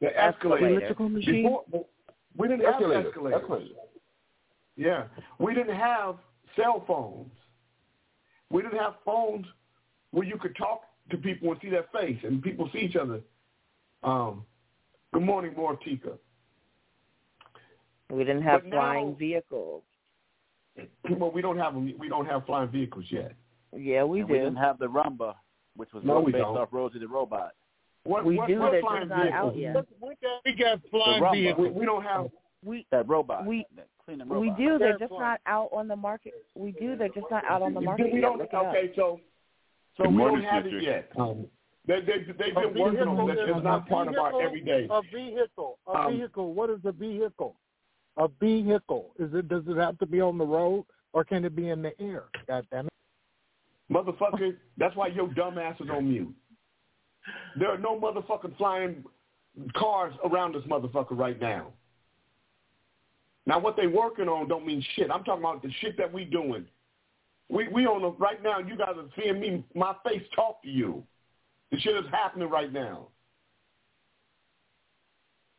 the escalator. Escalator. elliptical machine. Before, we didn't have Escalator. escalators. Escalator. Yeah, we didn't have cell phones. We didn't have phones where you could talk to people and see their face, and people see each other. Um, good morning, Mortika. We didn't have But now- flying vehicles. Well, we don't have we don't have flying vehicles yet. Yeah, we and do. we didn't have the Roomba, which was No, based don't. off Rosie the Robot. What, We what, do, what flying just not out vehicles? yet. We got flying Roomba. vehicles. We, we don't have. We That robot. We- that cleaning we do. They're They're just flying. not out on the market. We do. They're just not out on the market we yet. don't. Look. Okay, so so The we don't have it yet. Um, they they they've been working on vehicle it. is not part of our everyday. A vehicle. A Um, vehicle. What is a vehicle? A vehicle. Is it? Does it have to be on the road or can it be in the air? God damn it. Motherfucker, that's why your dumb ass is on mute. There are no motherfucking flying cars around this motherfucker right now. Now what they working on don't mean shit. I'm talking about the shit that we doing. We we on the right now. You guys are seeing me, my face talk to you. The shit is happening right now.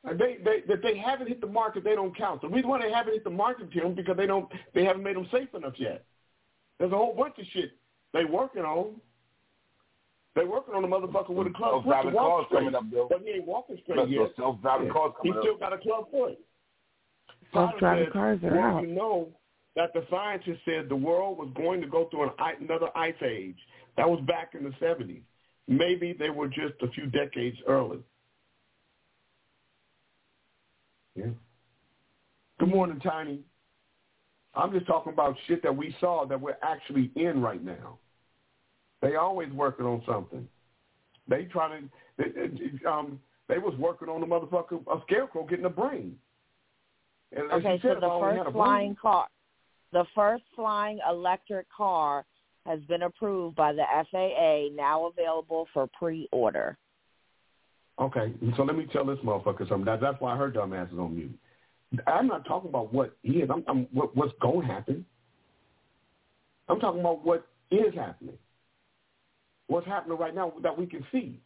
And They they that they haven't hit the market. They don't count. The reason why they haven't hit the market, Tim, because they don't they haven't made them safe enough yet. There's a whole bunch of shit they working on. They working on a motherfucker with a club foot Self-driving cars straight, coming up, Bill. but he ain't walking straight Look, yet. self-driving Yeah. cars He coming still up. got a club foot. Self-driving Potter cars are well, out. You know that the scientists said the world was going to go through an, another ice age. That was back in the 70s. Maybe they were just a few decades early. Yeah. Good morning, Tiny. I'm just talking about shit that we saw that we're actually in right now. They always working on something. They trying to. They, they- um, they was working on the motherfucker a scarecrow getting a brain. And Okay, said, so the I only had first flying car, the first flying electric car has been approved by the FAA, now available for pre-order. Okay, so let me tell this motherfucker something. That, that's why her dumb ass is on mute. I'm not talking about what is. I'm, I'm what, what's going to happen. I'm talking about what is happening. What's happening right now that we can see.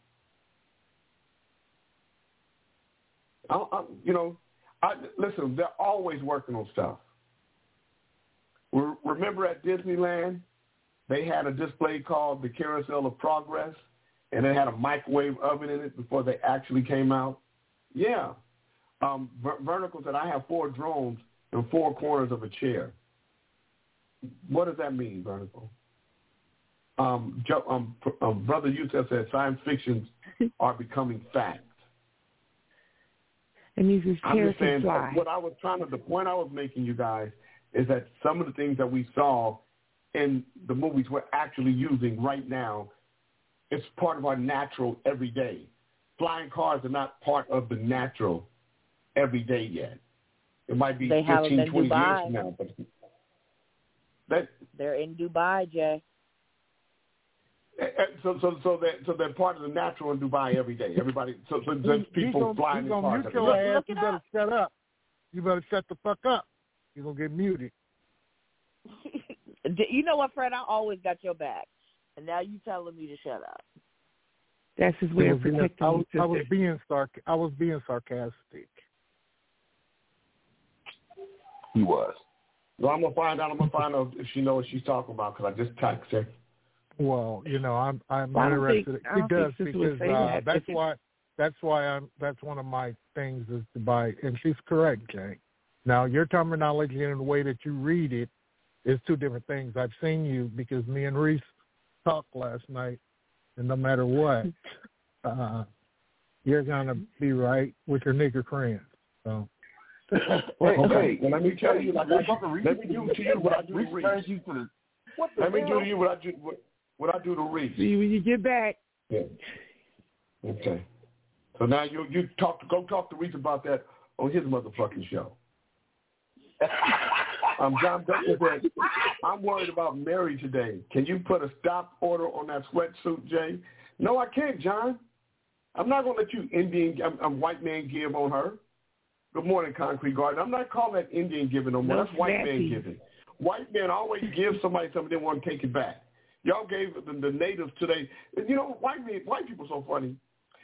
I, I, you know, I, listen. They're always working on stuff. Remember at Disneyland, they had a display called the Carousel of Progress, and they had a microwave oven in it before they actually came out. Yeah. Um, Vertical said, I have four drones in four corners of a chair. What does that mean, Vertical? Um, um, um, Brother Yusef said science fictions are becoming fact. It means his chair can fly. What I was trying to, the point I was making, you guys, is that some of the things that we saw in the movies we're actually using right now, it's part of our natural everyday. Flying cars are not part of the natural everyday yet. It might be they 15, 20 Dubai. years from now. But that, They're in Dubai, Jay. eh, eh, so, so, so that, so they're part of the natural in Dubai every day. Everybody, so, so there's people gonna, flying he in gonna cars. mute every your ass. You better shut up. You better shut the fuck up. You're gonna get muted. you know what, Fred? I always got your back, and now you telling me to shut up. That's his way of being, protecting I was. I was being sarc. I was being sarcastic. He was. Well, I'm gonna find out. I'm gonna find out if she knows what she's talking about because I just texted her. Well, you know, I'm I'm Well, I don't think- interested. I He does think Sister would because uh, that. that's If why that's why I'm that's one of my things is to buy. And she's correct, Jay. Now your terminology and the way that you read it is two different things. I've seen you because me and Reese talked last night, and no matter what, uh, you're gonna be right with your nigger friends. So. Hey, hey, well, let me tell you, like, I, let me do to you what I do to Reese. you to the, Let me do to you what I do what, what I do to Reese. See when you get back. Yeah. Okay. So now you you talk to go talk to Reese about that on his motherfucking show. um, John Becker said, I'm worried about Mary today. Can you put a stop order on that sweatsuit, Jay? No, I can't, John. I'm not going to let you Indian, um, um, white man give on her. Good morning, Concrete Garden. I'm not calling that Indian giving no more. No That's white man giving. White men always give somebody something they want to take it back. Y'all gave the, the natives today. You know, white men, white people so funny.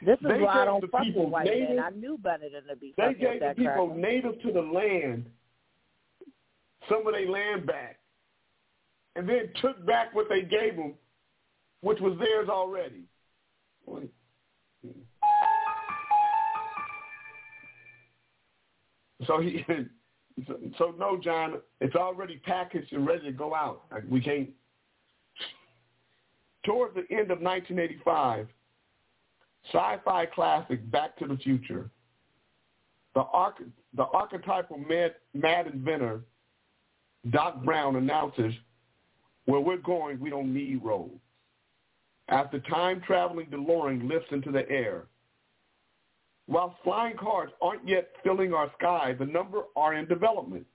This is They why I gave don't the fuck people with white native- men. I knew better than to be They gave the people cracker. native to the land some of their land back, and then took back what they gave them, which was theirs already. So he, so, no, John, it's already packaged and ready to go out. We can't. Toward the end of 1985, sci-fi classic Back to the Future, the, arch- the archetypal mad, mad inventor Doc Brown announces, where we're going, we don't need roads. After time-traveling DeLorean lifts into the air, while flying cars aren't yet filling our sky, the number are in development.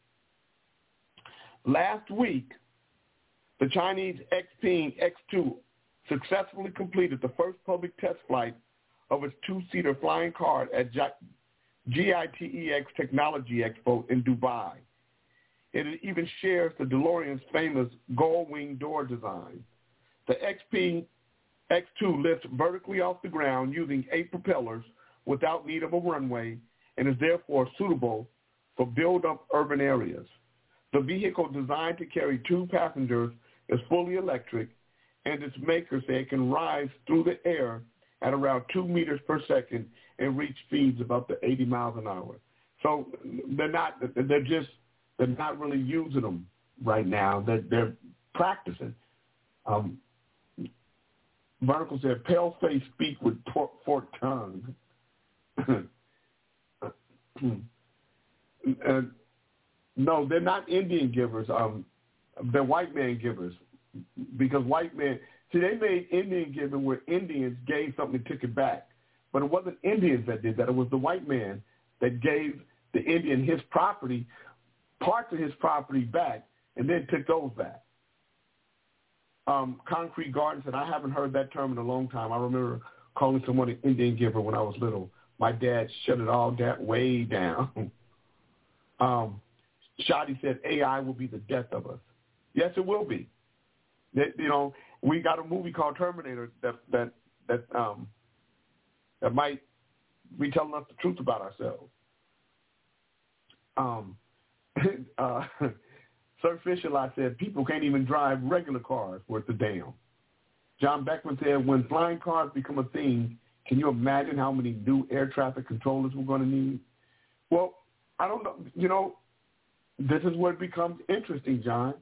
Last week, the Chinese Xpeng X2 successfully completed the first public test flight of its two-seater flying car at GITEX Technology Expo in Dubai. It even shares the DeLorean's famous gull-wing door design. The XP X2 lifts vertically off the ground using eight propellers without need of a runway and is therefore suitable for build-up urban areas. The vehicle designed to carry two passengers is fully electric, and its makers say it can rise through the air at around two meters per second and reach speeds of up to 80 miles an hour. So they're not, they're just, they're not really using them right now. They're, they're practicing. Um, Vertical said, pale face speak with pork, forked tongue. uh, no, they're not Indian givers. Um, they're white man givers because white men see they made Indian giving where Indians gave something and took it back, but it wasn't Indians that did that. It was the white man that gave the Indian his property, parts of his property back, and then took those back. Um, Concrete Garden said, I haven't heard that term in a long time. I remember calling someone an Indian giver when I was little. My dad shut it all that way down. um, Shadi said, AI will be the death of us. Yes, it will be. That, you know, we got a movie called Terminator that that that um that might be telling us the truth about ourselves. Um, uh, Sir Fisher said people can't even drive regular cars worth a damn. John Beckman said when flying cars become a thing, can you imagine how many new air traffic controllers we're going to need? Well, I don't know. You know, this is where it becomes interesting, John.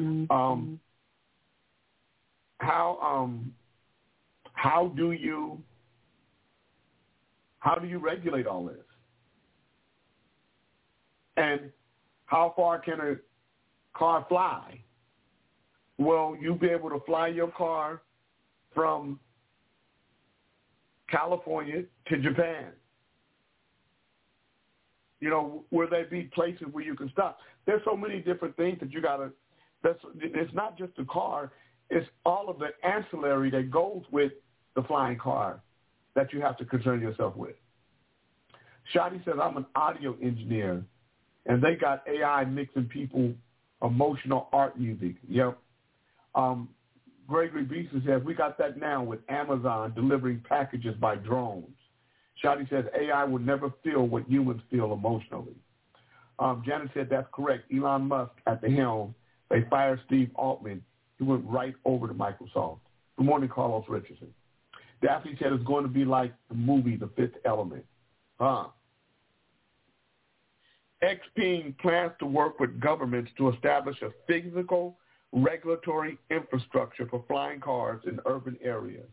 Mm-hmm. Um, how um, how do you how do you regulate all this? And how far can a car fly? Will you be able to fly your car from California to Japan? You know, will there be places where you can stop? There's so many different things that you got to. That's it's not just the car; it's all of the ancillary that goes with the flying car that you have to concern yourself with. Shadi says, "I'm an audio engineer, and they got AI mixing people emotional art music." Yep. Um, Gregory Beeson says, "We got that now with Amazon delivering packages by drones." Shadi says AI will never feel what humans feel emotionally. Um, Janet said that's correct. Elon Musk at the helm. They fired Steve Altman. He went right over to Microsoft. Good morning, Carlos Richardson. Daphne said it's going to be like the movie The Fifth Element. Huh. XPeng plans to work with governments to establish a physical regulatory infrastructure for flying cars in urban areas.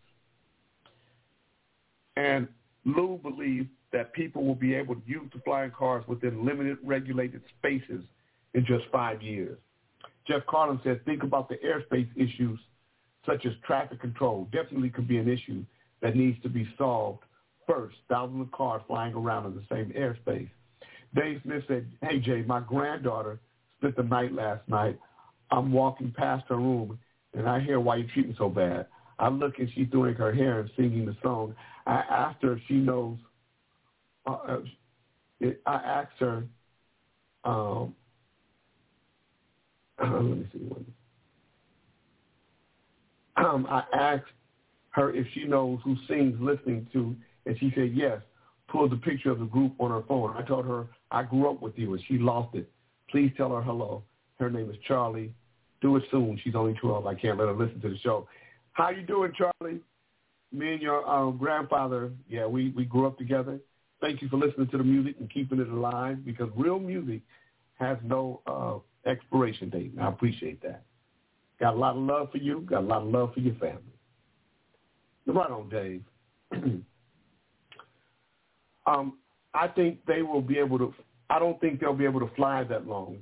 And Lou believes that people will be able to use the flying cars within limited regulated spaces in just five years. Jeff Carlin says, think about the airspace issues such as traffic control definitely could be an issue that needs to be solved first. Thousands of cars flying around in the same airspace. Dave Smith said, hey, Jay, my granddaughter spent the night last night. I'm walking past her room, and I hear why you treat me so bad. I look and she's doing her hair and singing the song. I asked her if she knows. Uh, uh I asked her. Um, let me see. Um, I asked her if she knows who sings listening to, and she said yes. Pulled the picture of the group on her phone. I told her I grew up with you, and she lost it. Please tell her hello. Her name is Charlie. Do it soon. She's only 12. I can't let her listen to the show. How you doing, Charlie? Me and your um, grandfather, yeah, we, we grew up together. Thank you for listening to the music and keeping it alive because real music has no uh, expiration date. And I appreciate that. Got a lot of love for you. Got a lot of love for your family. Right on, Dave. um, I think they will be able to. I don't think they'll be able to fly that long.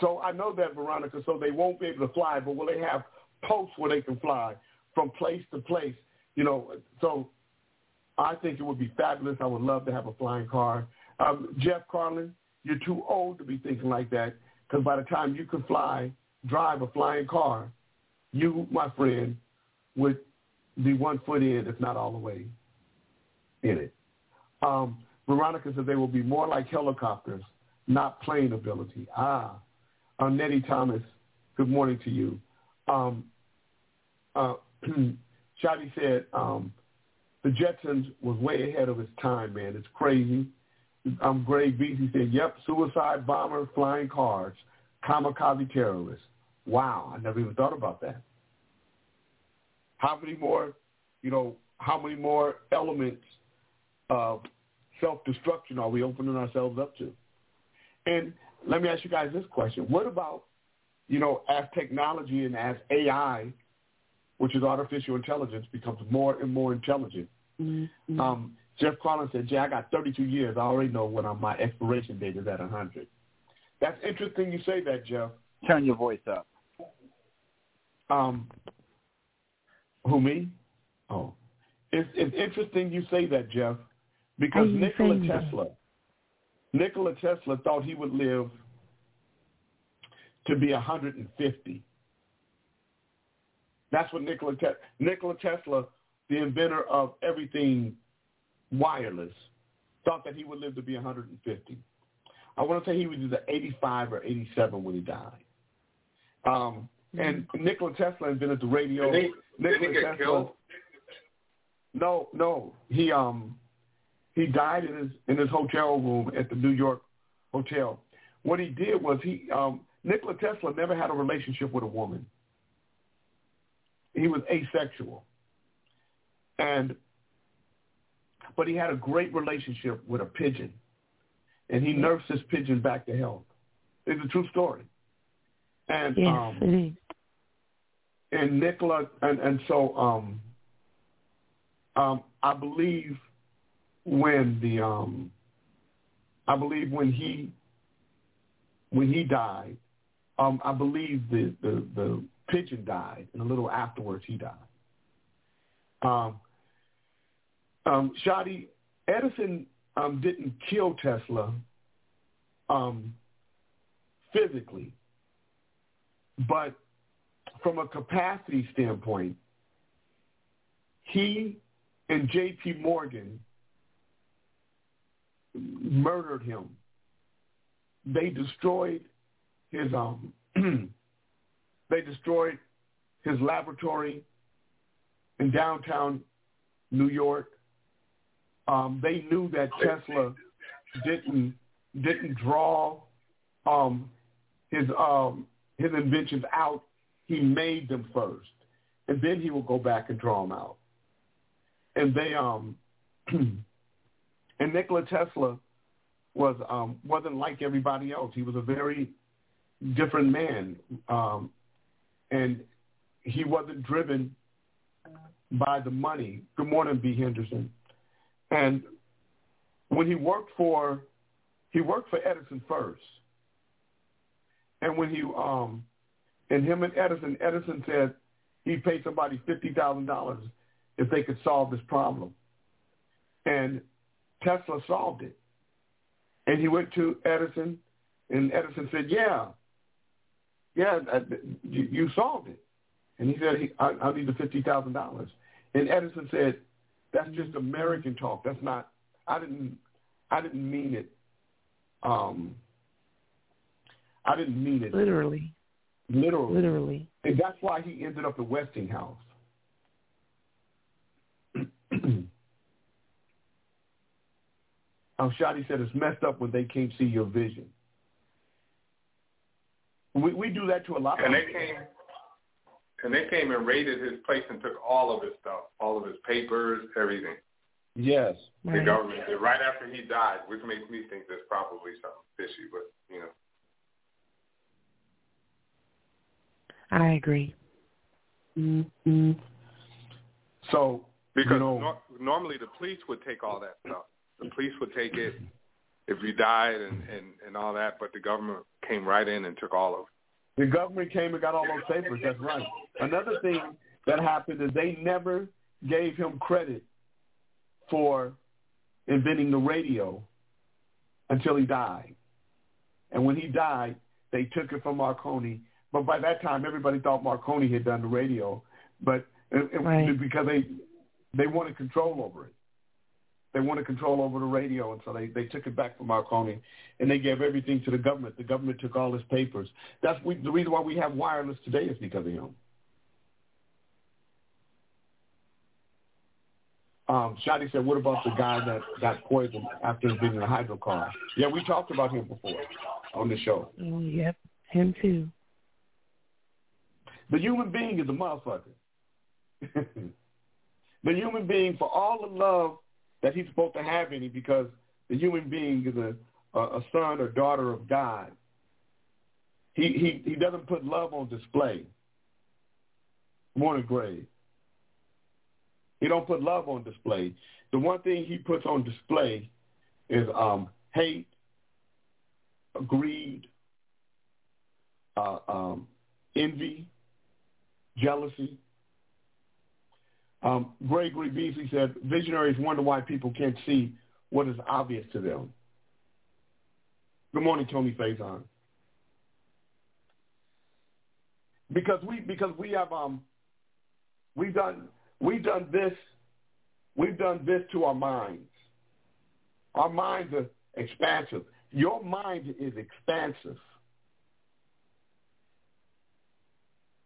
So I know that Veronica. So they won't be able to fly, but will they have posts where they can fly from place to place? You know, so I think it would be fabulous. I would love to have a flying car. Um, Jeff Carlin, you're too old to be thinking like that because by the time you could fly, drive a flying car, you, my friend, would be one foot in, if not all the way in it. Um, Veronica said they will be more like helicopters, not plane ability. Ah, uh, Nettie Thomas, good morning to you. Um, uh, Shadi said um, the Jetsons was way ahead of its time, man. It's crazy. Um, Greg Beasley said, yep, suicide bomber, flying cars, kamikaze terrorists. Wow, I never even thought about that. How many more, you know, how many more elements of self-destruction are we opening ourselves up to? And let me ask you guys this question. What about, you know, as technology and as AI, which is artificial intelligence, becomes more and more intelligent? Mm-hmm. Um, Jeff Collins said, Jay, I got 32 years. I already know when my expiration date is at 100. That's interesting you say that, Jeff. Turn your voice up. Um, who, me? Oh. It's, it's interesting you say that, Jeff, because Nikola Tesla, Nikola Tesla thought he would live to be 150. That's what Nikola Tesla, Nikola Tesla, the inventor of everything wireless, thought that he would live to be 150. I want to say he was either 85 or 87 when he died. Um, and Nikola Tesla invented the radio. Did he, Nikola did he get Tesla, killed? No, no. He um he died in his in his hotel room at the New York hotel. What he did was he um Nikola Tesla never had a relationship with a woman. He was asexual. And but he had a great relationship with a pigeon. And he nursed his pigeon back to health. It's a true story. And Yes, um it is. and Nikola and, and so um um I believe when the um I believe when he when he died, um I believe the the, the pigeon died and a little afterwards he died. Um um Shadi Edison um didn't kill Tesla um physically, but from a capacity standpoint, he and J.P. Morgan murdered him. They destroyed his um they destroyed his laboratory in downtown New York. Um, they knew that Tesla didn't didn't draw um, his um, his inventions out. He made them first, and then he will go back and draw them out. And they um and Nikola Tesla was um, wasn't like everybody else. He was a very different man, um, and he wasn't driven by the money. Good morning, B. Henderson. And when he worked for, he worked for Edison first. And when he, um, and him and Edison, Edison said he paid somebody fifty thousand dollars if they could solve this problem. And Tesla solved it. And he went to Edison, and Edison said, "Yeah, yeah, uh, you, you solved it." And he said, I, "I need the fifty thousand dollars." And Edison said, "That's just American talk. That's not. I didn't. I didn't mean it. Um, I didn't mean it Literally. literally. Literally. And that's why he ended up at Westinghouse. Um, Shadi said it's messed up when they can't see your vision. We we do that to a lot of people. And of they came, and they came and raided his place and took all of his stuff, all of his papers, everything. Yes. The government did right after he died, which makes me think there's probably something fishy. But you know, I agree. So because you know, nor- normally the police would take all that stuff. The police would take it if you died and and and all that, but the government came right in and took all of it. the government came and got all those papers. That's right. Another thing that happened is they never gave him credit for inventing the radio until he died. And when he died, they took it from Marconi. But by that time, everybody thought Marconi had done the radio, but it, it, Right. because they they wanted control over it. They wanted control over the radio, and so they, they took it back from Marconi, and they gave everything to the government. The government took all his papers. That's we, the reason why we have wireless today is because of him. Um, Shadi said, what about the guy that got poisoned after being in a hydrocar? Yeah, we talked about him before on the show. Oh, yep. Him too. The human being is a motherfucker. the human being, for all the love that he's supposed to have him, because the human being is a, a, son or daughter of God, he, he, he doesn't put love on display. Morning, Grave. He don't put love on display. The one thing he puts on display is um, hate, greed, uh, um, envy, jealousy. Um, Gregory Beasley said, visionaries wonder why people can't see what is obvious to them. Good morning, Tony Faison. Because we because we have um we've done we've done this we've done this to our minds. Our minds are expansive. Your mind is expansive.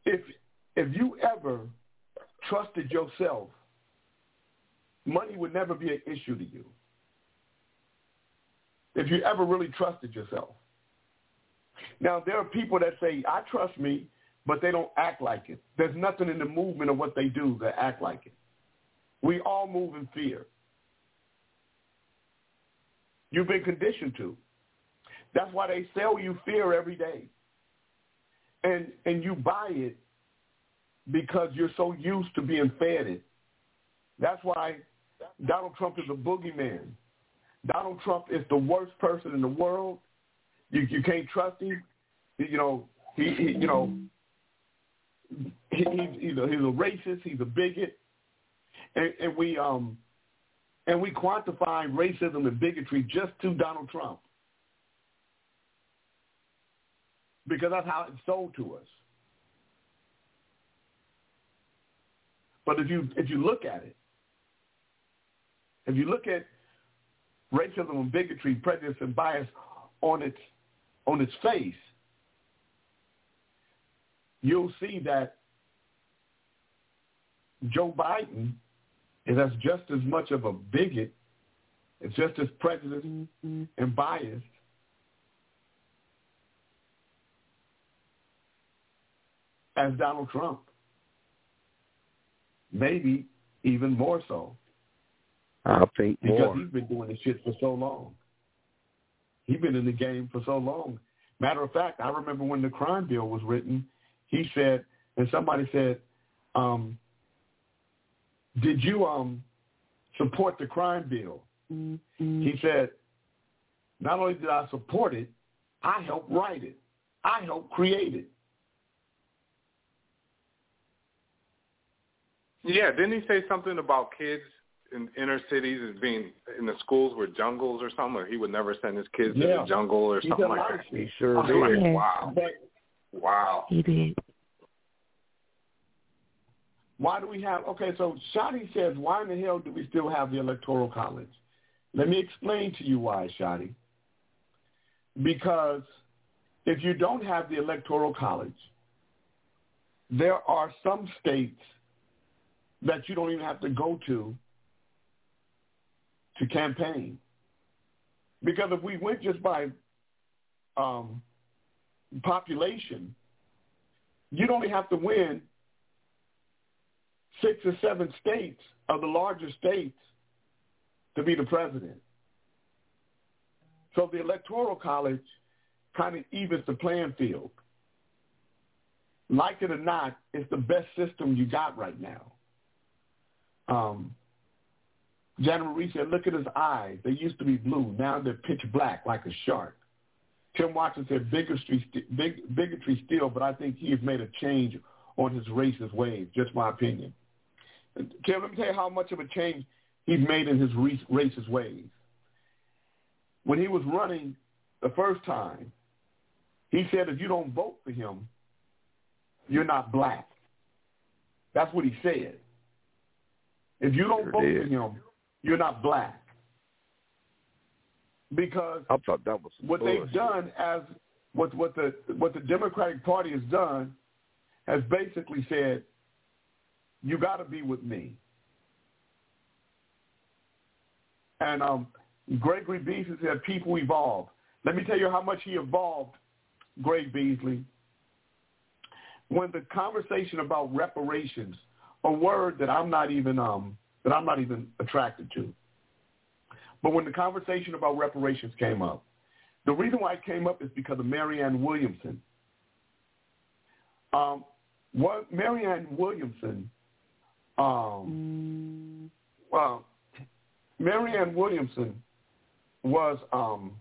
If if you ever trusted yourself, money would never be an issue to you. If you ever really trusted yourself. Now there are people that say, I trust me, but they don't act like it. There's nothing in the movement of what they do that act like it. We all move in fear. You've been conditioned to. That's why they sell you fear every day. And and you buy it because you're so used to being fed it. That's why Donald Trump is a boogeyman. Donald Trump is the worst person in the world. You you can't trust him. You know he, he you know he, he's a, he's a racist. He's a bigot, and, and we um and we quantify racism and bigotry just to Donald Trump because that's how it's sold to us. But if you if you look at it, if you look at racism and bigotry, prejudice and bias on its on its face, you'll see that Joe Biden is as just as much of a bigot, it's just as prejudiced mm-hmm. and biased as Donald Trump. Maybe even more so. I think because more. he's been doing this shit for so long. He's been in the game for so long. Matter of fact, I remember when the crime bill was written, he said, and somebody said, um, "Did you um support the crime bill?" Mm-hmm. He said, "Not only did I support it, I helped write it. I helped create it." Yeah, didn't he say something about kids in inner cities as being in the schools were jungles or something, or he would never send his kids yeah. to the jungle or he something like that? He sure did. Like, wow. wow. He did. Why do we have, okay, so Shotty says, why in the hell do we still have the Electoral College? Let me explain to you why, Shotty. Because if you don't have the Electoral College, there are some states that you don't even have to go to to campaign. Because if we went just by um, population, you'd only have to win six or seven states of the larger states to be the president. So the Electoral College kind of evens the playing field. Like it or not, it's the best system you got right now. Um, Jana Marie said, look at his eyes. They used to be blue. Now they're pitch black like a shark. Tim Watson said, bigotry, big, bigotry still, but I think he has made a change on his racist ways. Just my opinion. Tim, let me tell you how much of a change he's made in his racist ways. When he was running the first time, he said, if you don't vote for him, you're not black. That's what he said. If you don't Sure vote did. for him, you're not black. Because I thought that was what bullshit. they've done as what what the what the Democratic Party has done has basically said, you got to be with me. And um, Gregory Beasley said, people evolve. Let me tell you how much he evolved, Greg Beasley. When the conversation about reparations, a word that I'm not even um, that I'm not even attracted to. But when the conversation about reparations came up, the reason why it came up is because of Marianne Williamson. Um, what Marianne Williamson, um, well, Marianne Williamson was um,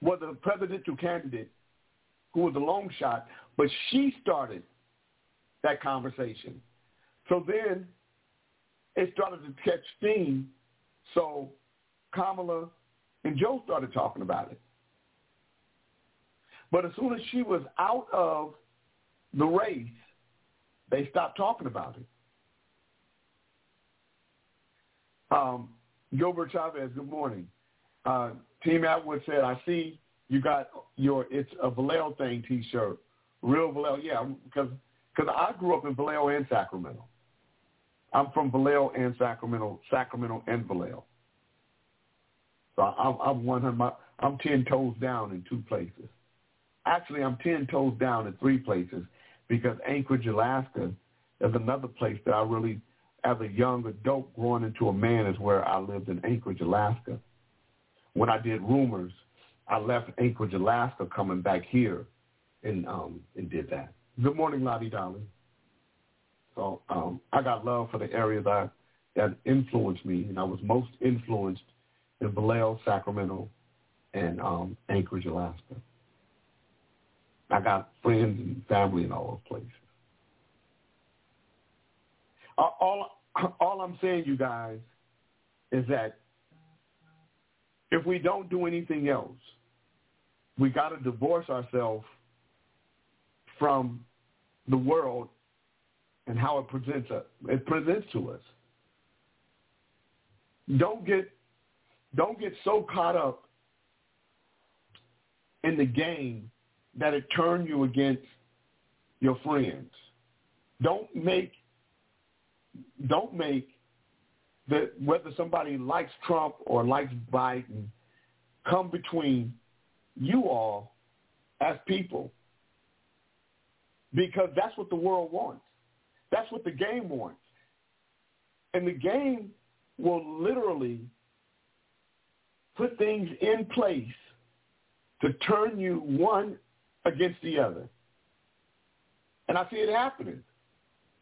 was a presidential candidate who was a long shot, but she started that conversation. So then it started to catch steam. So Kamala and Joe started talking about it. But as soon as she was out of the race, They stopped talking about it. Um, Gilbert Chavez, good morning. Uh, Team Atwood said, I see you got your, it's a Vallejo thing T-shirt. Real Vallejo, yeah, because cause I grew up in Vallejo and Sacramento. I'm from Vallejo and Sacramento, Sacramento and Vallejo. So I'm, I'm 100, I'm 10 toes down in two places. Actually, I'm 10 toes down in three places because Anchorage, Alaska is another place that I really, as a young adult growing into a man is where I lived in Anchorage, Alaska. When I did rumors, I left Anchorage, Alaska, coming back here and um and did that. Good morning, Lottie Dolly. So um I got love for the areas I that influenced me and I was most influenced in Vallejo, Sacramento, and um Anchorage, Alaska. I got friends and family in all those places. All, all I'm saying, you guys, is that if we don't do anything else, we got to divorce ourselves from the world and how it presents us, it presents to us. Don't get don't get so caught up in the game that it turn you against your friends. Don't make don't make that whether somebody likes Trump or likes Biden come between you all as people because that's what the world wants. That's what the game wants. And the game will literally put things in place to turn you one against the other. And I see it happening.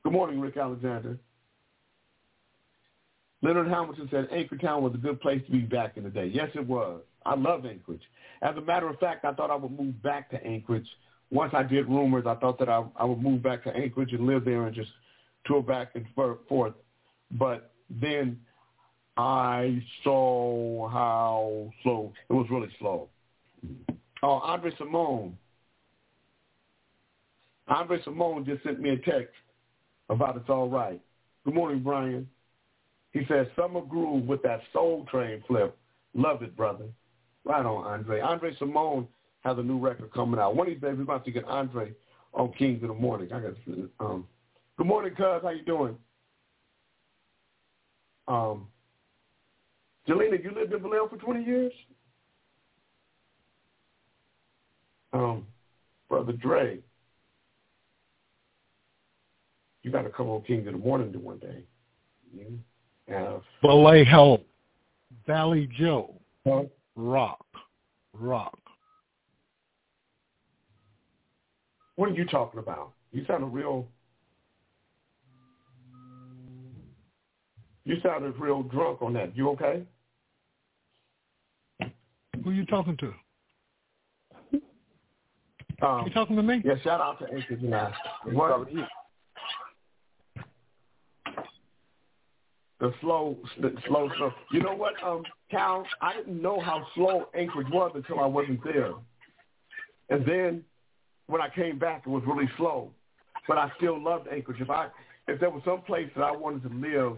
Good morning, Rick Alexander. Leonard Hamilton said Anchortown was a good place to be back in the day. Yes, it was. I love Anchorage. As a matter of fact, I thought I would move back to Anchorage. Once I did rumors, I thought that I, I would move back to Anchorage and live there and just tour back and forth. But then I saw how slow it was. Really slow. Oh, Andre Simone. Andre Simone just sent me a text about it's all right. Good morning, Brian. He says Summer Groove with that Soul Train flip. Love it, brother. Right on, Andre. Andre Simone has a new record coming out. One of these days we're about to get Andre on Kings in the morning. I got um Good morning, cuz. How you doing? Um Jelena, you lived in Vallejo for twenty years? Um, Brother Dre. You gotta come on Kings in the morning one day. You have Vallejo, Valley Joe, huh? Rock, Rock. What are you talking about? You sound a real. You sounded real drunk on that. You okay? Who are you talking to? Um, you talking to me? Yeah, shout out to Anchorage and What? The slow, the slow, stuff. You know what, um, Cal? I didn't know how slow Anchorage was until I wasn't there. And then when I came back, it was really slow. But I still loved Anchorage. If I, if there was some place that I wanted to live,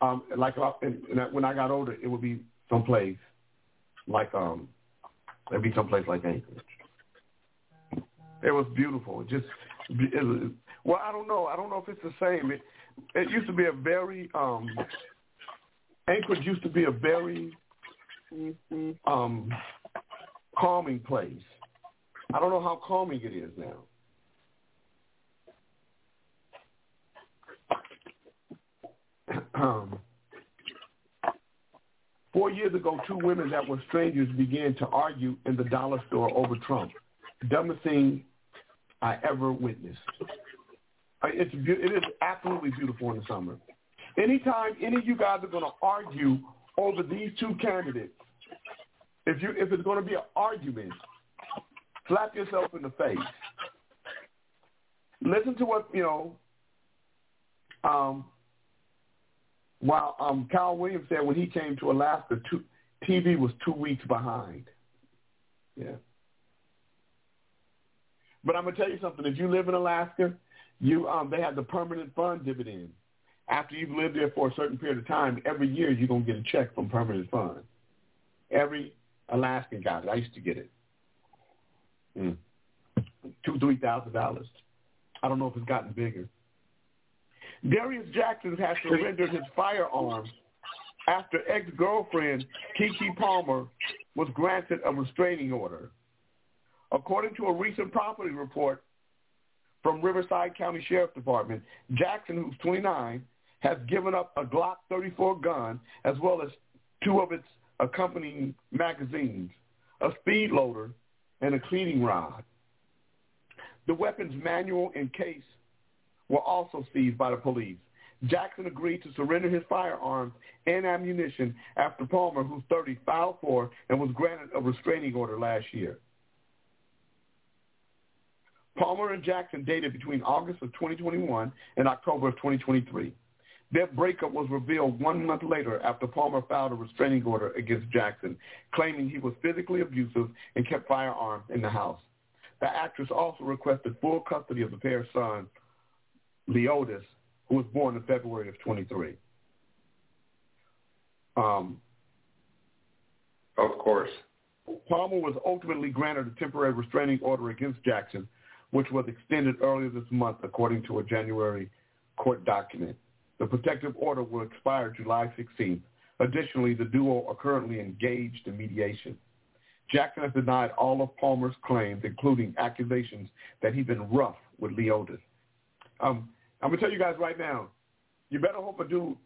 um, like uh, and, and when I got older, it would be someplace like um, it'd be someplace like Anchorage. It was beautiful. It just, it was, well, I don't know. I don't know if it's the same. It, it used to be a very um Anchorage used to be a very um calming place. I don't know how calming it is now. Um, four years ago, two women that were strangers began to argue in the dollar store over Trump. Dumbest thing I ever witnessed. It's it is absolutely beautiful in the summer. Anytime any of you guys are going to argue over these two candidates, if you if it's going to be an argument, slap yourself in the face. Listen to what you know. Um, while um, Kyle Williams said when he came to Alaska, two, TV was two weeks behind. Yeah. But I'm gonna tell you something. If you live in Alaska, You um, they have the permanent fund dividend. After you've lived there for a certain period of time, every year you're gonna get a check from permanent fund. Every Alaskan got it. I used to get it. Mm. Two, three thousand dollars. I don't know if it's gotten bigger. Darius Jackson has surrendered his firearms after ex-girlfriend Keke Palmer was granted a restraining order. According to a recent property report from Riverside County Sheriff Department, Jackson, who's 29, has given up a Glock 34 gun as well as two of its accompanying magazines, a speed loader, and a cleaning rod. The weapon's manual and case were also seized by the police. Jackson agreed to surrender his firearms and ammunition after Palmer, who's 30, filed for and was granted a restraining order last year. Palmer and Jackson dated between August of 2021 and October of 2023. Their breakup was revealed one month later after Palmer filed a restraining order against Jackson, claiming he was physically abusive and kept firearms in the house. The actress also requested full custody of the pair's son, Leodis, who was born in February of 23. Um, of course. Palmer was ultimately granted a temporary restraining order against Jackson, which was extended earlier this month, according to a January court document. The protective order will expire July 16th. Additionally, the duo are currently engaged in mediation. Jackson has denied all of Palmer's claims, including accusations that he's been rough with Leodis. Um, I'm gonna tell you guys right now, you better hope a dude.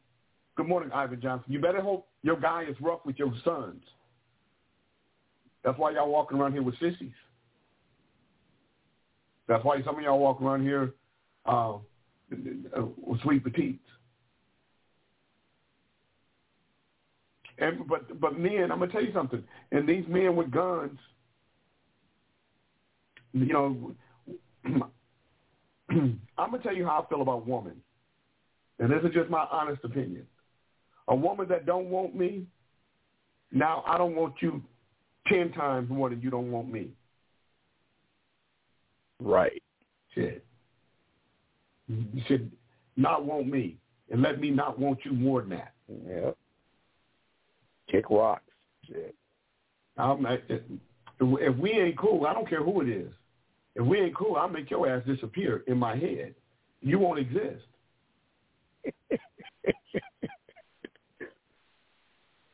Good morning, Ivan Johnson. You better hope your guy is rough with your sons. That's why y'all walking around here with sissies. That's why some of y'all walk around here uh, with sweet petites. And but but men, I'm gonna tell you something. And these men with guns, you know, I'm gonna tell you how I feel about women, and this is just my honest opinion. A woman that don't want me, now I don't want you ten times more than you don't want me. Right. Shit. You should not want me and let me not want you more than that. Yep. Kick rocks. Shit. I'm, if we ain't cool, I don't care who it is. If we ain't cool, I'll make your ass disappear in my head. You won't exist.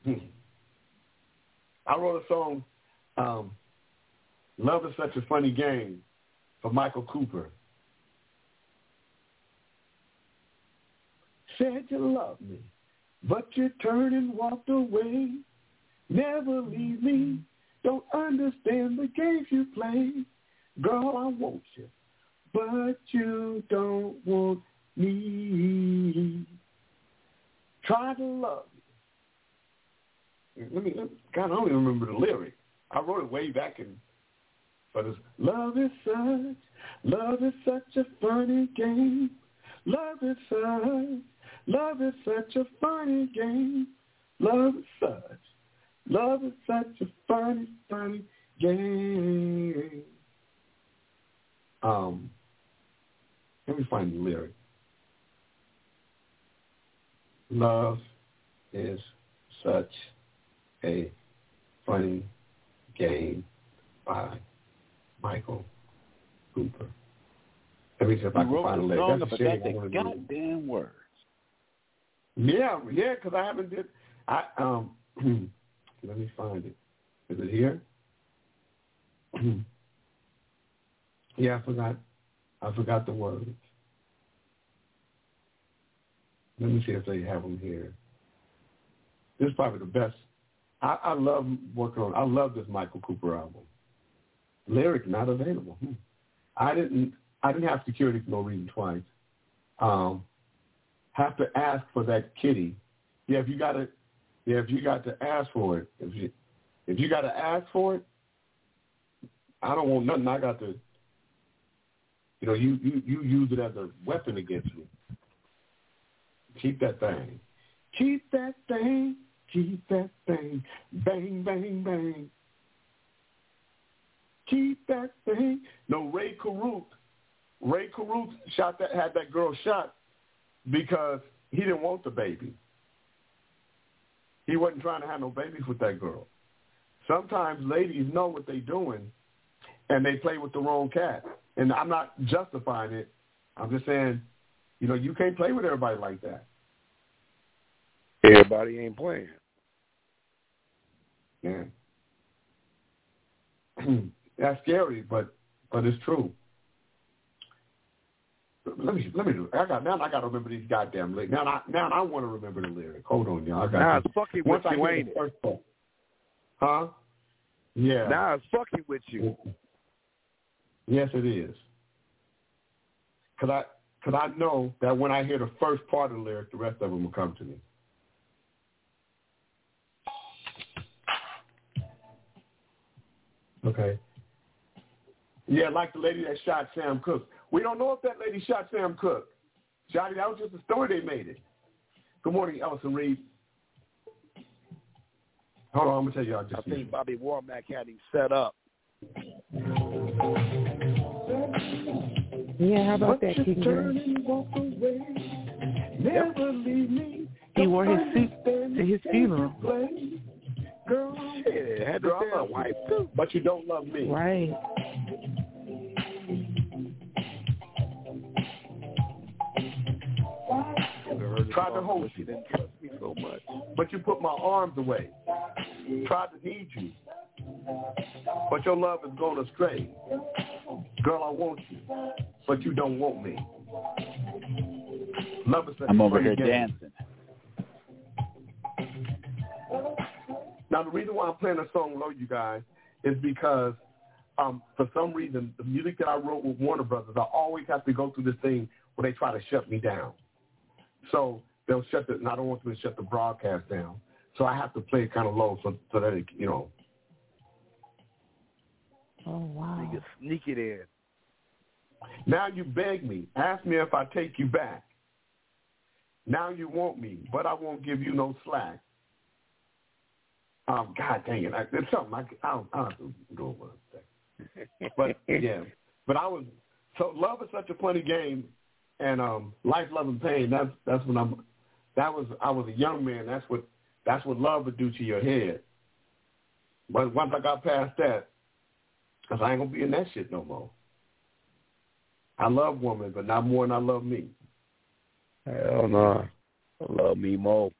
hmm. I wrote a song, um, Love is Such a Funny Game, for Michael Cooper. Said you love me, but you turned and walked away. Never leave me, don't understand the games you play. Girl, I want you, but you don't want me. Try to love you. Let me, God, I don't even remember the lyric. I wrote it way back in, but it's, love is such, love is such a funny game. Love is such, love is such a funny game. Love is such, love is such a funny, funny game. Um, let me find the lyric. Love is such a funny game by Michael Cooper. Let me see if I can find the lyric. That's the goddamn words. Yeah, yeah, because I haven't did. I um. let me find it. Is it here? Yeah, I forgot. I forgot the words. Let me see if they have them here. This is probably the best. I, I love working on. I love this Michael Cooper album. Lyric not available. Hmm. I didn't. I didn't have security for no reason twice. Um, have to ask for that kitty. Yeah, if you got to. Yeah, if you got to ask for it. If you if you got to ask for it, I don't want nothing. I got to you know, you, you, you use it as a weapon against me. Keep that thing. Keep that thing. Keep that thing. Bang, bang, bang. Keep that thing. No, Rae Carruth Rae Carruth shot that had that girl shot because he didn't want the baby. He wasn't trying to have no babies with that girl. Sometimes ladies know what they're doing, and they play with the wrong cat. And I'm not justifying it. I'm just saying, you know, you can't play with everybody like that. Everybody ain't playing. Yeah. That's scary, but but it's true. Let me let me do. I got now. I got to remember these goddamn lyrics. Now I now I want to remember the lyric. Hold on, y'all. I got now it's fucking with I you, ain't it? part. Huh? Yeah. Now it's fucking with you. Yes, it is. Cause I cause I know that when I hear the first part of the lyric, the rest of them will come to me. Okay. Yeah, like the lady that shot Sam Cooke. We don't know if that lady shot Sam Cooke. Johnny, that was just a story they made it. Good morning, Ellison Reed. Hold on, I'm gonna tell y'all just. I think Bobby Womack had him set up. Yeah, how about that, King James? Never leave me. He wore his suit to his funeral. Girl, Yeah, had to girl, say I a love wife too. but you don't love me. Right. Tried to hold you, didn't trust me so much. but you put my arms away. Tried to need you, but your love has gone astray. Girl, I want you, but you don't want me. Love is I'm over here game. dancing. Now, the reason why I'm playing a song low, you guys, is because um, for some reason, the music that I wrote with Warner Brothers, I always have to go through this thing where they try to shut me down. So they'll shut the, and I don't want them to shut the broadcast down. So I have to play it kind of low so, so that it, you know. Oh wow. You can sneak it in. Now you beg me, ask me if I take you back. Now you want me, but I won't give you no slack. Um, God dang it, I, it's something I, I don't, I don't have to go over that. But yeah, but I was so love is such a funny game, and um, life, love, and pain. That's that's when I'm. That was I was a young man. That's what that's what love would do to your head. But once I got past that, cause I ain't gonna be in that shit no more. I love women, but not more than I love me. Hell no. I love me more.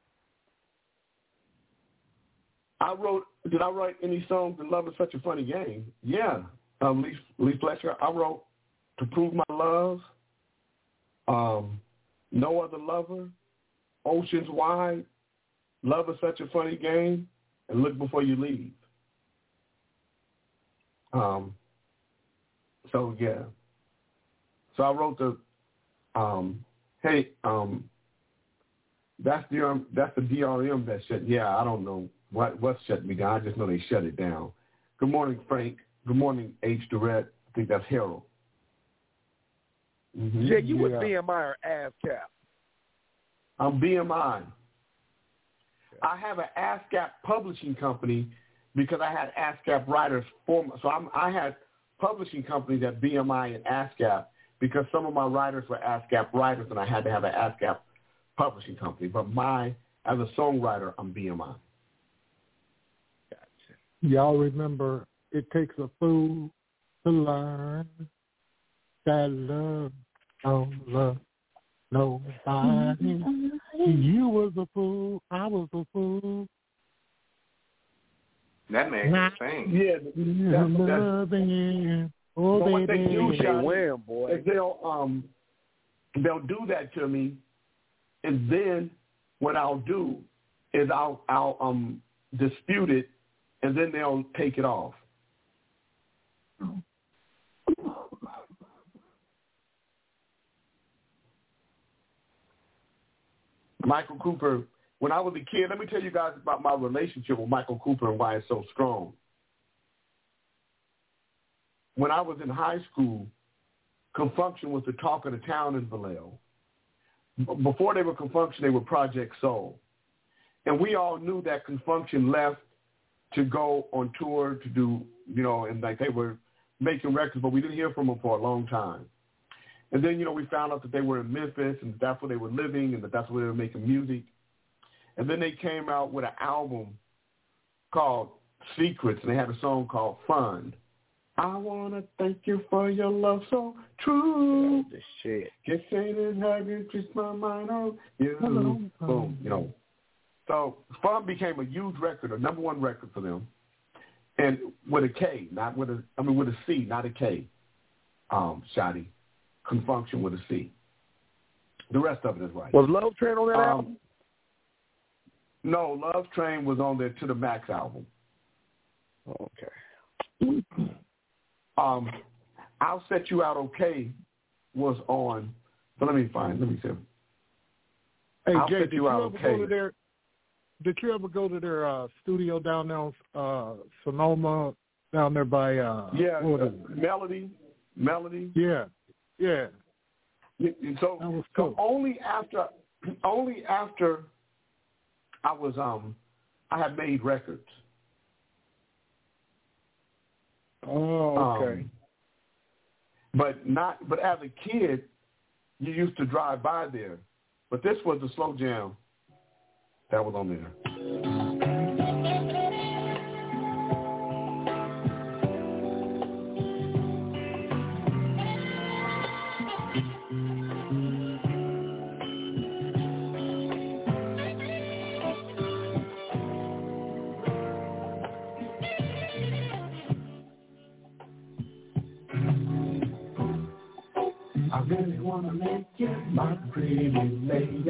I wrote. Did I write any songs? And love is such a funny game. Yeah, um, Lee, Lee Fletcher. I wrote to prove my love. Um, no other lover. Oceans wide. Love is such a funny game. And look before you leave. Um. So yeah. So I wrote the. Um. Hey. Um. That's the um, that's the DRM that shut. Yeah, I don't know what what shut me down. I just know they shut it down. Good morning, Frank. Good morning, H. Durrett. I think that's Harold. Mm-hmm. Yeah, you was Yeah. BMI or ASCAP. I'm BMI. I have an ASCAP publishing company because I had ASCAP writers for so I'm, I had publishing companies at BMI and ASCAP because some of my writers were ASCAP writers and I had to have an ASCAP publishing company. But my as a songwriter, I'm BMI. Gotcha. Y'all remember it takes a fool to learn that love don't love nobody. You was a fool, I was a fool. That man can sing. Yeah, that's, loving. Oh, but what they baby. do, Shotty, win, boy. is they'll um they'll do that to me, and then what I'll do is I'll I'll um dispute it, and then they'll take it off. Michael Cooper. When I was a kid, let me tell you guys about my relationship with Michael Cooper and why it's so strong. When I was in high school, Con Funk Shun was the talk of the town in Vallejo. Before they were Con Funk Shun, they were Project Soul. And we all knew that Con Funk Shun left to go on tour to do, you know, and like they were making records, but we didn't hear from them for a long time. And then, you know, we found out that they were in Memphis and that's where they were living and that that's where they were making music. And then they came out with an album called Secrets and they had a song called Fun. I want to thank you for your love so true. The shit. Just say this how you twist my mind on you. Hello. Boom, you know. So Fun became a huge record, a number one record for them. And with a K, not with a, I mean with a C, not a K. Um, Shotty. Con Funk Shun with a C. The rest of it is right. Was Love Train on that Um, album? No, Love Train was on their To the Max album. Okay. Um, I'll Set You Out Okay was on, but let me find, let me see. Hey I'll Jay, Set did You you Out ever Okay. go to their did you ever go to their uh studio down there on uh Sonoma down there by uh Yeah, uh. Melody, Melody. Yeah. Yeah. Yeah, so, That so only after, only after I was, um, I had made records. Oh, okay. Um, but not, but as a kid, you used to drive by there. But this was the slow jam that was on there. Wanna make you my pretty lady.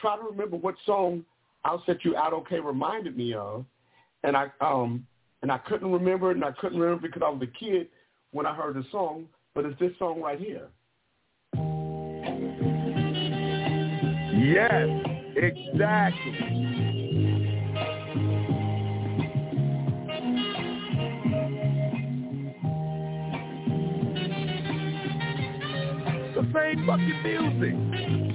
Try to remember what song I'll Set You Out Okay reminded me of. And I um and I couldn't remember it and I couldn't remember because I was a kid when I heard the song, but it's this song right here. Yes, exactly. The same fucking music.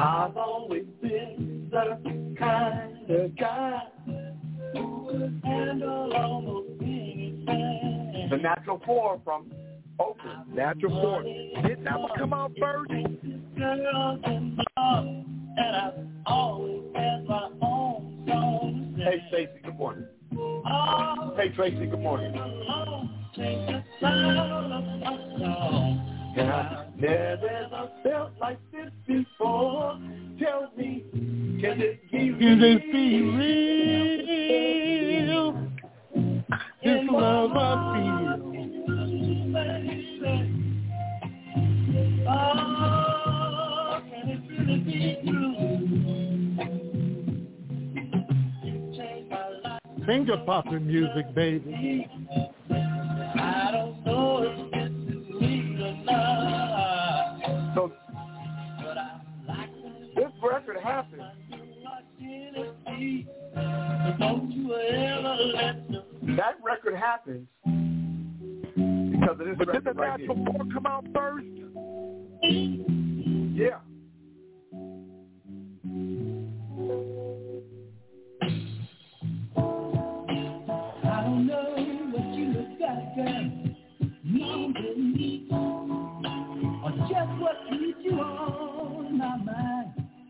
I've always been the kind of guy who could handle almost anything. The natural four from Oakland. Natural Force. Didn't that one come out first? Girls in love, and I've always had my own song. Hey, Stacy, good morning. Hey, Tracy, good morning. And I never ever felt like this before. Tell me, can this be real? Can this be real? This love I feel. Oh, can it really be true? Finger popping music, baby. I don't know if this this record happened. Don't you ever let them. That record happens because of this But did the right Natural here. Four come out first? Yeah. I don't know what you look like, girl. You believe or just what keeps you on I'm so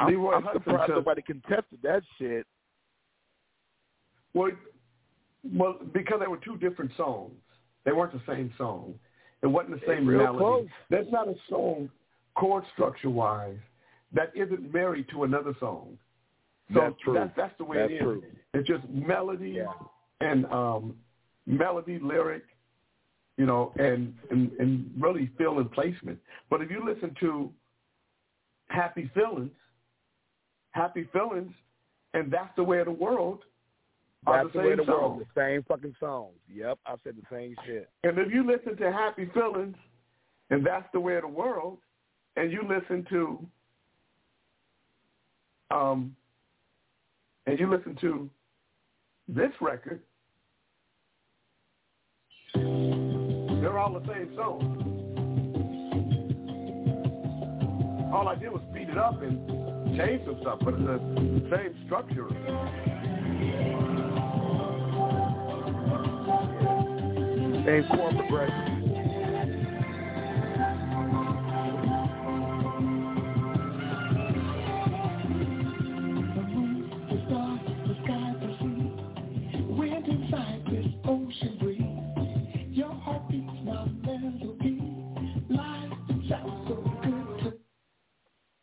I'm, Leroy I'm surprised took nobody contested that shit. well well because they were two different songs. They weren't the same song. It wasn't the same real melody. close. There's not a song chord structure wise that isn't married to another song. So That's true. That's, that's the way That's it is. true. It's just melody and um melody, lyric, you know, and, and and really feel and placement. But if you listen to Happy Feelings, Happy Feelings, and That's the Way of the World That's the the way of the world. The same fucking songs. Yep, I said the same shit. And if you listen to Happy Feelings and That's the Way of the World, and you listen to um and you listen to this record, they're all the same song. All I did was speed it up and change some stuff, but it's the same structure. Same chord progression.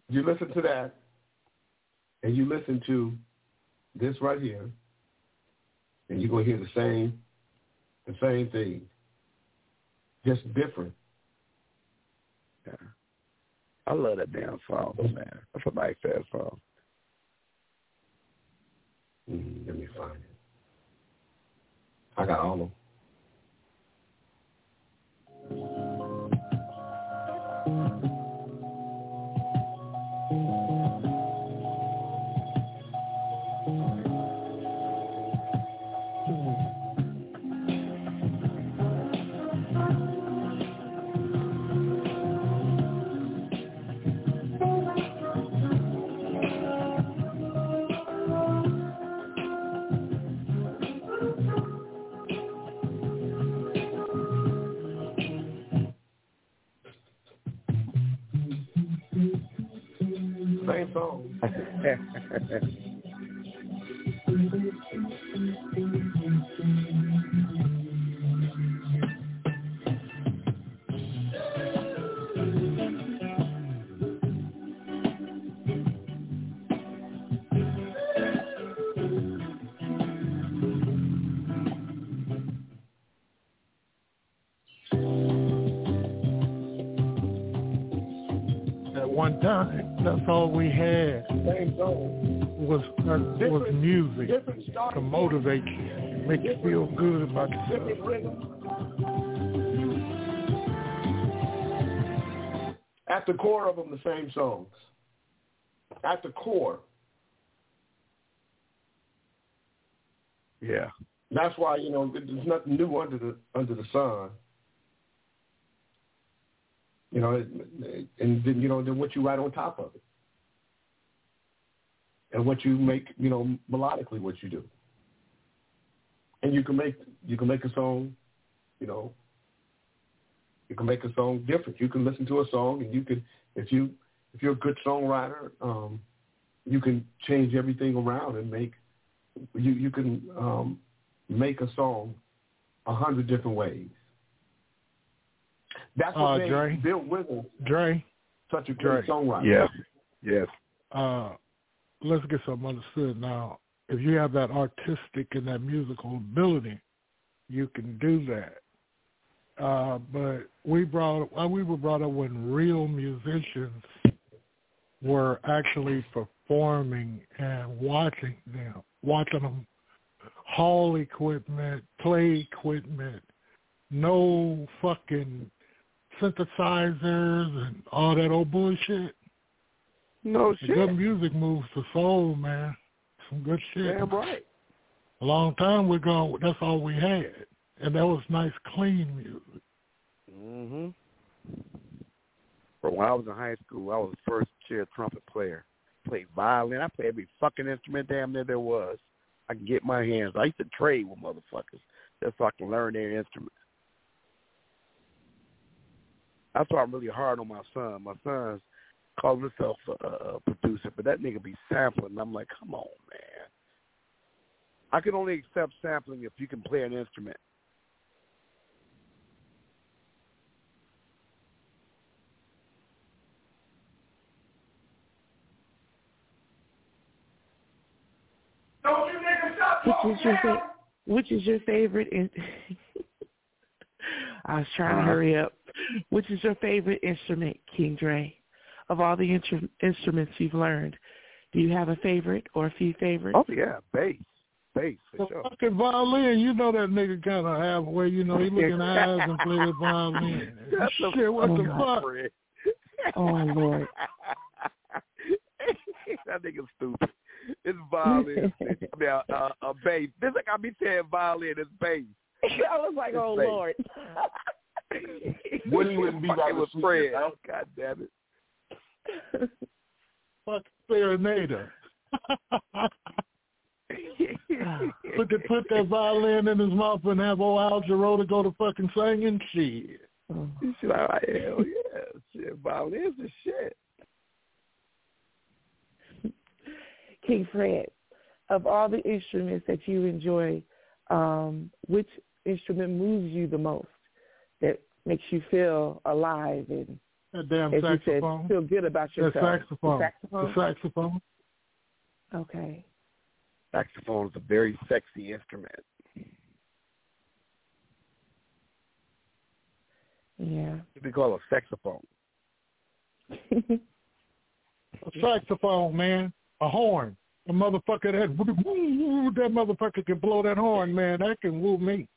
You listen to that, and you listen to this right here, and you're gonna hear the same, the same thing, just different. Yeah. I love that damn song, man. That's a nice ass song. Mm, let me find it. I got all of them. Same song. time, that's all we had was uh, was music to motivate you, make you feel good about yourself. At the core of them, the same songs. At the core. Yeah. That's why you know there's nothing new under the under the sun. You know, and then you know then what you write on top of it, and what you make you know melodically what you do, and you can make you can make a song, you know, you can make a song different. You can listen to a song and you can if you if you're a good songwriter, um, you can change everything around and make you you can um, make a song a hundred different ways. That's what Uh, made Dre? Bill Withers Dre, such a Dre. great songwriter. Yes. Yes. uh, let's get something understood now. If you have that artistic and that musical ability, you can do that. Uh, but we brought uh, we were brought up when real musicians were actually performing and watching them, watching them haul equipment, play equipment, no fucking synthesizers and all that old bullshit. No The Good music moves the soul, man. Some good shit. Damn right. A long time ago, that's all we had, and that was nice, clean music. Mhm. But when I was in high school, I was the first chair trumpet player. Played violin. I played every fucking instrument damn near there was. I can get my hands. I used to trade with motherfuckers just so I can learn their instruments. That's why I'm really hard on my son. My son's calls himself a, a producer, but that nigga be sampling. And I'm like, come on, man. I can only accept sampling if you can play an instrument. Don't you niggas stop Which talking is your fa- which is your favorite? In- I was trying to Uh-huh. hurry up. Which is your favorite instrument, King Dre? Of all the intr- instruments you've learned, do you have a favorite or a few favorites? Oh yeah, bass, bass for The sure. fucking violin, you know that nigga kind of halfway, you know, he look in the eyes and play the violin. That's a Shit, what the fucking fuck? friend. Oh Lord. that nigga's stupid. It's violin. I mean, uh, uh, uh, bass. This like I be saying violin. It's bass. I was like, oh Bass. Lord. Woody wouldn't be Fucking right with with Fred. Fred. God damn it. Fuck serenader. put the, put that violin in his mouth and have old Al Jarreau to go to fucking singing shit. You should like, hell yeah. Shit, violin's the shit. King Fred, of all the instruments that you enjoy, um, which instrument moves you the most? That makes you feel alive and, That damn as you said, feel good about That yourself. saxophone. The saxophone. The saxophone. Okay. Saxophone is a very sexy instrument. Yeah. What they call a saxophone. A saxophone, man. A horn. A motherfucker that that motherfucker can blow that horn, man. That can woo me.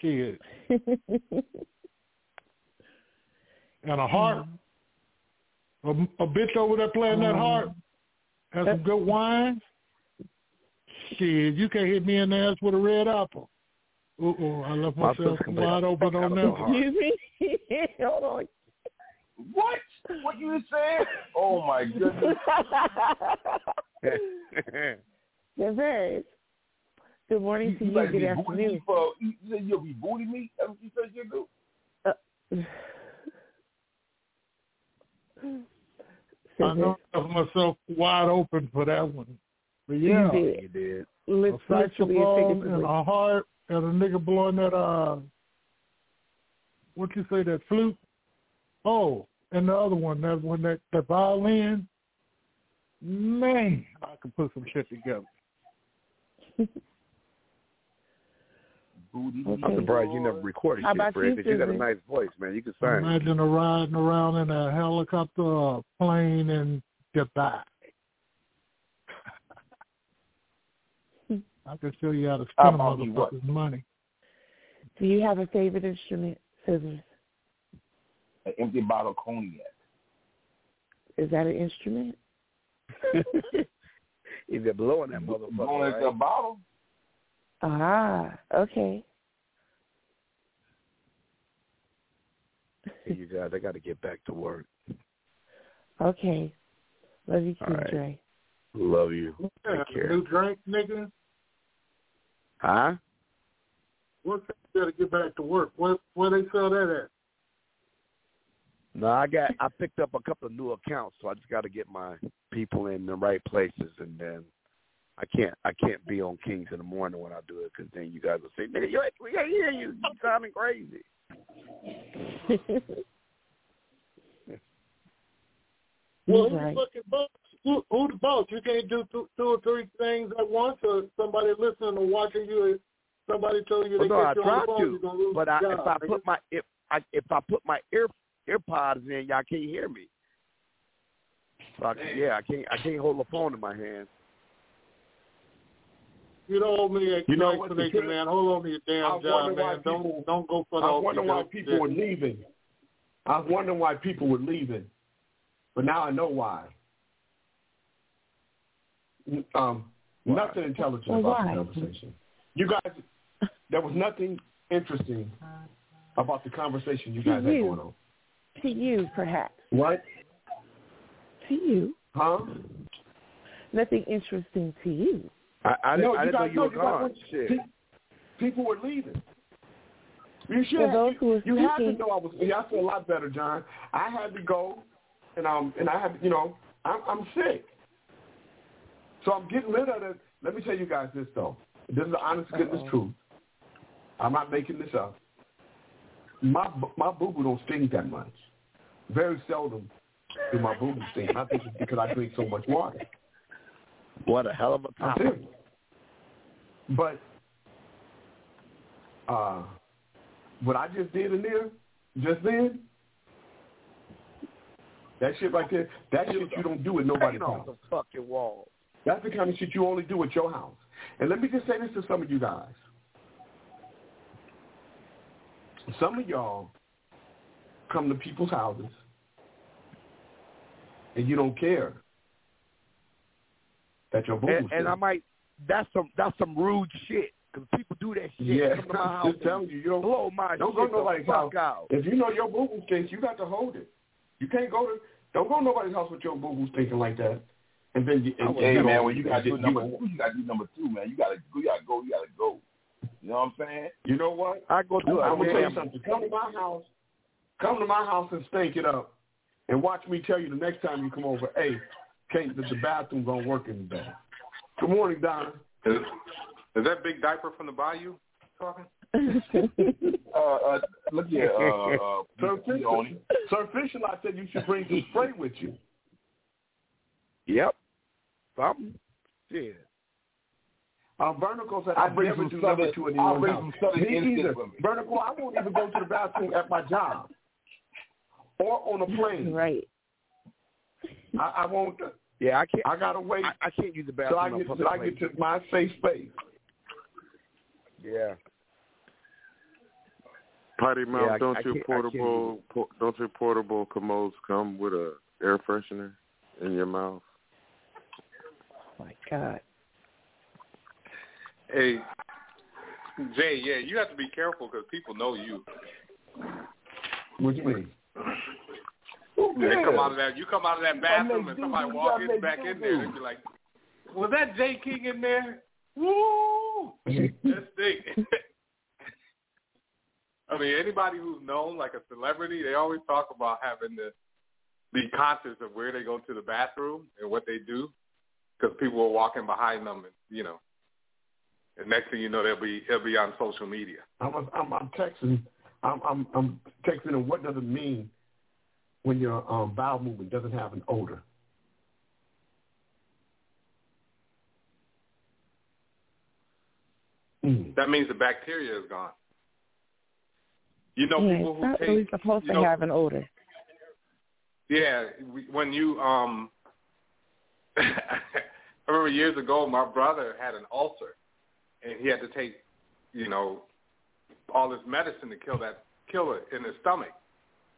Shit. And a harp. A, a bitch over there playing that mm-hmm. harp. Has some good wine. Shit, you can't hit me in the ass with a red apple. Uh-oh, I left myself sister can play wide open on that one. harp. Excuse me. Hold on. What? What you saying? Oh my goodness. Yes, sir. Good morning to you. better Good afternoon. me for you said you'll be booty me? That's what you said you'll do? I know I left myself wide open for that one. But yeah, You did. You did. a Lit- literally and saxophone and figuratively. a harp and a nigga blowing that uh what you say that flute? Oh, and the other one, that one that the violin. Man, I can put some shit together. Booty Okay. I'm surprised you never recorded How shit, Fred, you, 'cause you got a nice voice, man. You can sing. Imagine a riding around in a helicopter or a plane in Dubai. I can show you how to spend a about motherfucker's money. Do you have a favorite instrument, Scissors? An empty bottle of cognac. Is that an instrument? He's been blowing that motherfucker. Blowing Right? the bottle? Ah, okay. Hey, you guys, I got to get back to work. Okay. Love you, All King right. Dre. Love you. Yeah, Take care. new drink, nigga. Huh? What's that got to get back to work? Where where they sell that at? No, I got. I picked up a couple of new accounts, so I just got to get my people in the right places, and then I can't. I can't be on Kings in the morning when I do it, because then you guys will say, "Nigga, you, we can't hear you. You sounding crazy." Well, He's who right. the fucking boss? Who, who the boss? You can't do two, two or three things at once, or somebody listening or watching you. Somebody telling you Well, they no, I get you on tried the phone, to, you're gonna lose but I, job, if I nigga. put my if I if I put my ear earpods in, y'all can't hear me. So I, yeah, I can't. I can't hold the phone in my hand. You don't owe me a You know what's the explanation, truth? man. Hold on to your damn I job, wonder why man. Don't don't go for the I wonder why people shit. were leaving. I was wondering why people were leaving, but now I know why. Um, nothing intelligent Well, about why? the conversation. You guys, there was nothing interesting about the conversation you guys had You. going on. To you, perhaps. What? To you. Huh? Nothing interesting to you. I, I, no, I you didn't know you know were you gone. went- Shit. People were leaving. You should. For those who you have to know I was. Yeah, I feel a lot better, John. I had to go, and um, and I had, you know, I'm I'm sick, so I'm getting rid of it. Let me tell you guys this though. This is the honest goodness Uh-oh. truth. I'm not making this up. My my boo boo don't stink that much. Very seldom do my boo boo stink. I think it's because I drink so much water. What a hell of a topic. But uh, what I just did in there, just then, that shit right there, that shit you don't do at nobody's house. the fucking wall. That's the kind of shit you only do at your house. And let me just say this to some of you guys. Some of y'all come to people's houses and you don't care that your boo And, and I might. That's some. That's some rude shit. Because people do that shit. Yeah, Come to my house just telling you, you don't blow my don't shit go to the nobody's fuck house. out. If you know your boo boo stinks, you got to hold it. You can't go to don't go to nobody's house with your boo boo stinking like that. And then you, and, Hey you know, man, when you gotta do you, number two, you gotta do number two, man. You gotta you gotta go, you gotta go. You know what I'm saying? You know what? I go do I'm gonna tell you something. Come to my house. Come to my house and stink it up, and watch me tell you the next time you come over. Hey, Kate, the, the bathroom don't work in the bed. Good morning, Donna. Is, is that big diaper from the bayou talking? Uh, uh, look here, uh, uh, Sir Peony. Fisher, Sir Fisher, I said you should bring some spray with you. Yep. Something. Yeah. Uh, Vernicle said, I'll bring never some do Southern- number two at I'll bring some Southern Me instinct either. with me. Vernicle, I won't even go to the bathroom at my job or on a plane. Right. I, I won't. Yeah, I can't. I gotta wait I, I can't use the till bathroom. I on get public till I get to my safe space. Yeah. Potty mouth, Yeah, don't I your I can't portable po- don't your portable commodes come with a air freshener in your mouth? My God. Hey, Jay, yeah, you have to be careful because people know you. What do you mean? They come out of that. You come out of that bathroom and somebody doo-doo, walk in gotta back in there, they be like, "Was that Jay King in there?" Woo! That's big. I mean, anybody who's known like a celebrity, they always talk about having to be conscious of where they go to the bathroom and what they do, because people are walking behind them, and you know. And next thing you know, they'll be they'll be on social media. I'm I'm, I'm texting. I'm I'm I'm texting. And what does it mean when your um, bowel movement doesn't have an odor? Mm. That means the bacteria is gone. You know, yeah, people it's who not take really supposed you to know, have an odor. Yeah, when you um, I remember years ago, my brother had an ulcer, and he had to take, you know, all this medicine to kill that killer in his stomach.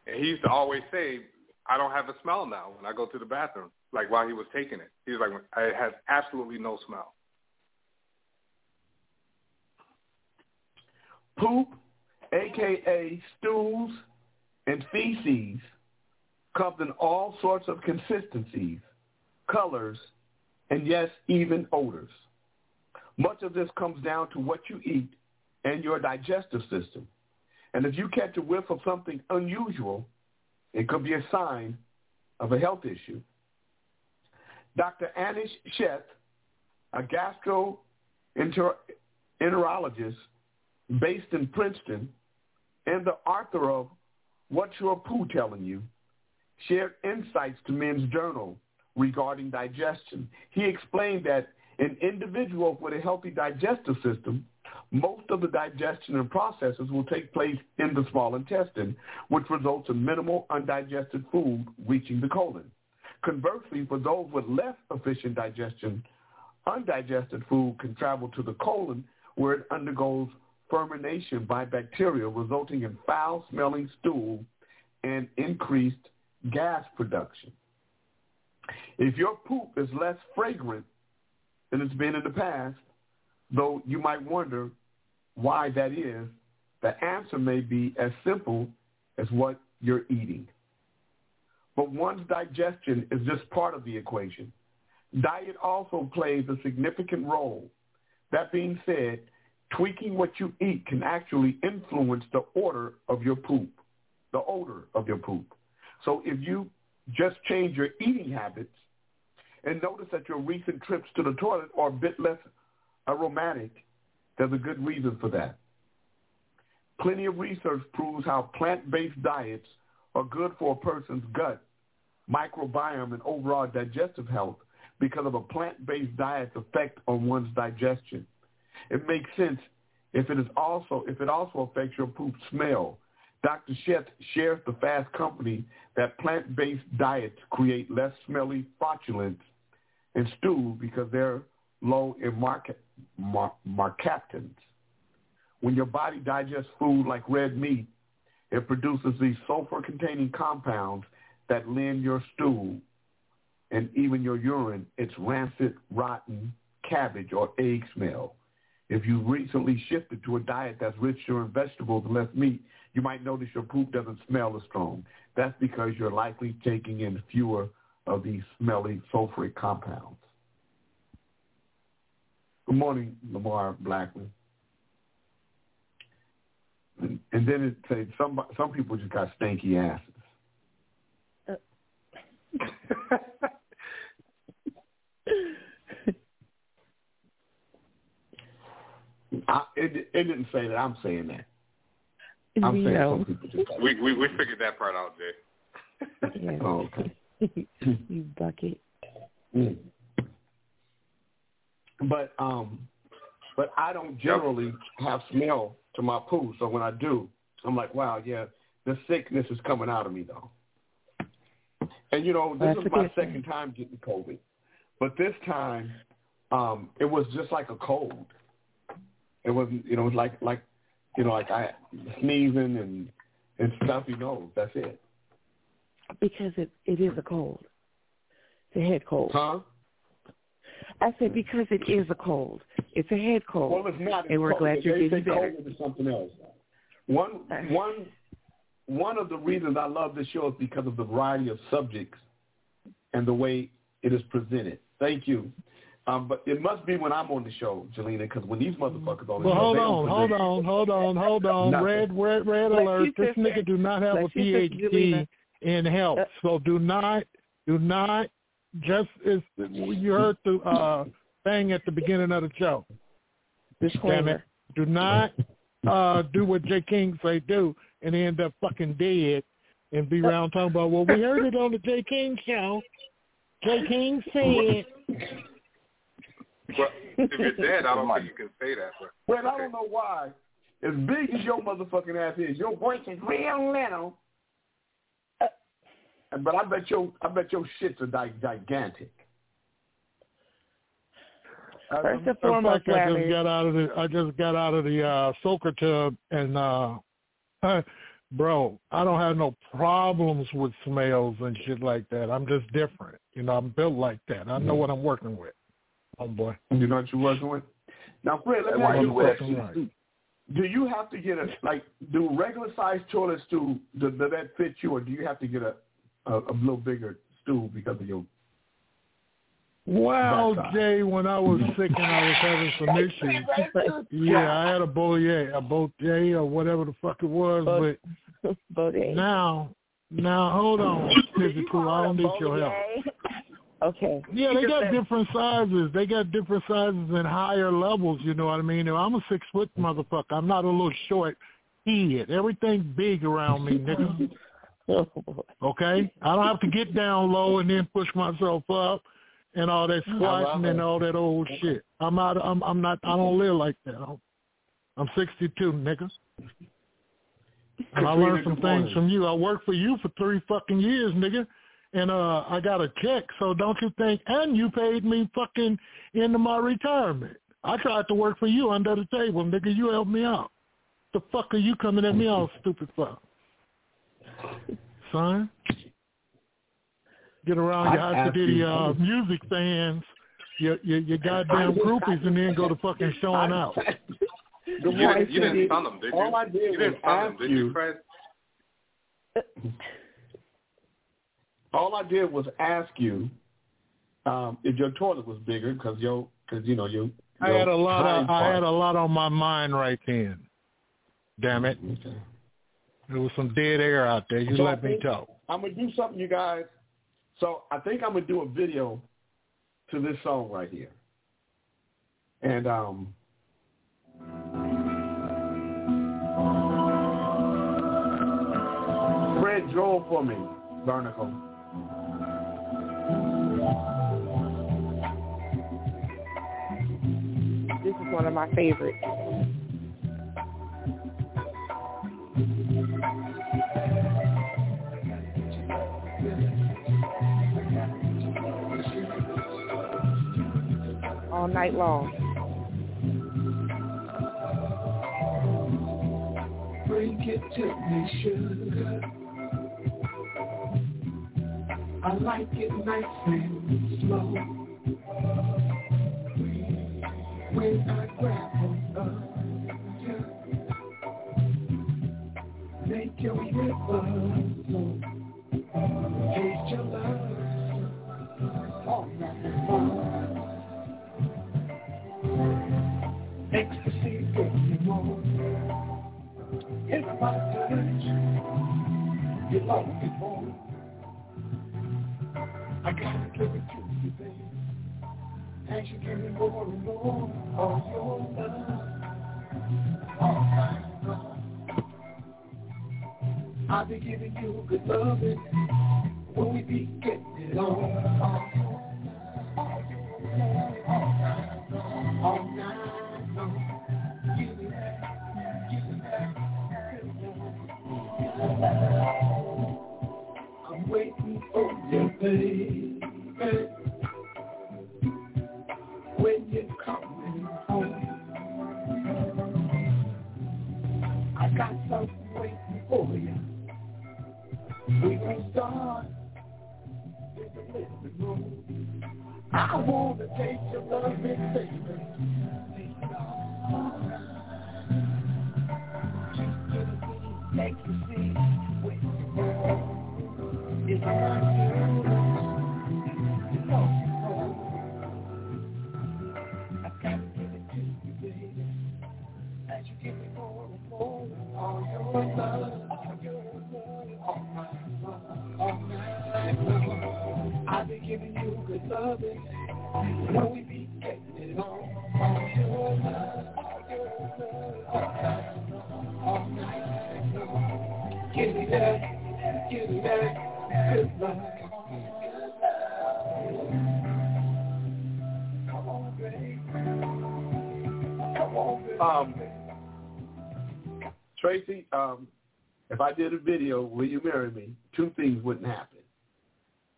And he used to always say, "I don't have a smell now when I go to the bathroom." Like while he was taking it, he was like, "I have absolutely no smell." Poop, aka stools and feces, comes in all sorts of consistencies, colors, and yes, even odors. Much of this comes down to what you eat and your digestive system. And if you catch a whiff of something unusual, it could be a sign of a health issue. Dr. Anish Sheth, a gastroenterologist based in Princeton, and the author of What's Your Poo Telling You, shared insights to Men's Journal regarding digestion. He explained that in individuals with a healthy digestive system, most of the digestion and processes will take place in the small intestine, which results in minimal undigested food reaching the colon. Conversely, for those with less efficient digestion, undigested food can travel to the colon where it undergoes fermentation by bacteria, resulting in foul-smelling stool and increased gas production. If your poop is less fragrant than it's been in the past, though you might wonder why that is, the answer may be as simple as what you're eating. but one's digestion is just part of the equation. Diet also plays a significant role. That being said, tweaking what you eat can actually influence the order of your poop, the odor of your poop. So if you just change your eating habits and notice that your recent trips to the toilet are a bit less aromatic, there's a good reason for that. Plenty of research proves how plant-based diets are good for a person's gut, microbiome, and overall digestive health because of a plant-based diet's effect on one's digestion. It makes sense if it is also if it also affects your poop smell. Dr. Sheth shares the Fast Company that plant-based diets create less smelly flatulence and stew because they're low in market, mar. When your body digests food like red meat, it produces these sulfur-containing compounds that lend your stool and even your urine its rancid, rotten cabbage or egg smell. If you've recently shifted to a diet that's richer in vegetables and less meat, you might notice your poop doesn't smell as strong. That's because you're likely taking in fewer of these smelly sulfuric compounds. Good morning, Lamar Blackman. And, and then it said some some people just got stanky asses. I, it, it didn't say that. I'm saying that. I'm We saying know. some people just got We we we figured that part out, Jay. Yeah. Oh, okay. you bucket. Mm. But um, but I don't generally have smell to my poo. So when I do, I'm like, wow, yeah, the sickness is coming out of me though. And you know, this That's is my second time getting COVID, but this time, um, it was just like a cold. It wasn't, you know, it was like like, you know, like I sneezing and and stuffy nose. That's it. Because it it is a cold. It's a head cold. Huh? I said because it is a cold. It's a head cold. Well, it's not. And we're It's glad you're they getting better. COVID is something else. One one one of the reasons I love this show is because of the variety of subjects and the way it is presented. Thank you. Um, but it must be when I'm on the show, Jelena, because when these motherfuckers on the Well, show, hold on, hold on, hold on, hold on. Nothing. Red, red, red Like alert. This nigga do not have a like you said, PhD Jelena. in health, so do not, do not. Just as you heard the uh, thing at the beginning of the show. Damn it! Disclaimer. Do not uh, do what Jay King say do and end up fucking dead and be around talking about. Well, we heard it on the Jay King show. Jay King said. Well, if you're dead, I don't think you can say that. But Well, I don't know why. As big as your motherfucking ass is, your voice is real little. Uh, But I bet your I bet your shits are gi- gigantic. First and In foremost, fact, I just got out of the I just got out of the uh soaker tub and uh bro, I don't have no problems with smells and shit like that. I'm just different. You know, I'm built like that. I know what I'm working with. Oh boy. You know what you're working with? Now, Fred, let me Why ask you you a question. right. Do you have to get a like? Do regular size toilets stool does, does that fit you, or do you have to get a a, a little bigger stool because of your? Well, Jay, when I was sick and I was having some issues, yeah, I had a Boyer, a Boyer or whatever the fuck it was, but Bode. now, now hold on, physical, I don't need your help. Okay. Yeah, they got different sizes. They got different sizes and higher levels. You know what I mean? I'm a six foot motherfucker. I'm not a little short kid. Everything big around me, nigga. Oh. Okay, I don't have to get down low and then push myself up and all that squatting and all that old shit. I'm not. I'm. I'm not. I don't live like that. I'm, I'm 62, nigga. And I learned some things from you. I worked for you for three fucking years, nigga. And uh I got a check, so don't you think and you paid me fucking into my retirement. I tried to work for you under the table, nigga. You helped me out. The fuck are you coming at me all stupid for? Son? Get around your I high asked you- uh, music fans, your, your, your goddamn groupies, and then go to fucking showing out. you didn't, you didn't stun them, did you? All I did you didn't was stun them, ask did you- you, All I did was ask you um, if your toilet was bigger because your because you know you. I had a lot of I had a lot on my mind right then. Damn it. Okay. There was some dead air out there. You So let I me think talk. I'm gonna do something, you guys. So I think I'm gonna do a video to this song right here, and um. Fred drove for me, Barnacle. This is one of my favorites. Night long. Bring it to me, sugar. I like it nice and slow. When I grab hold of you, make your river My love. I gotta give it to you, baby. You give me more and more of your love. All night long. I'll be giving you good loving Tracy, um, if I did a video, will you marry me? Two things wouldn't happen.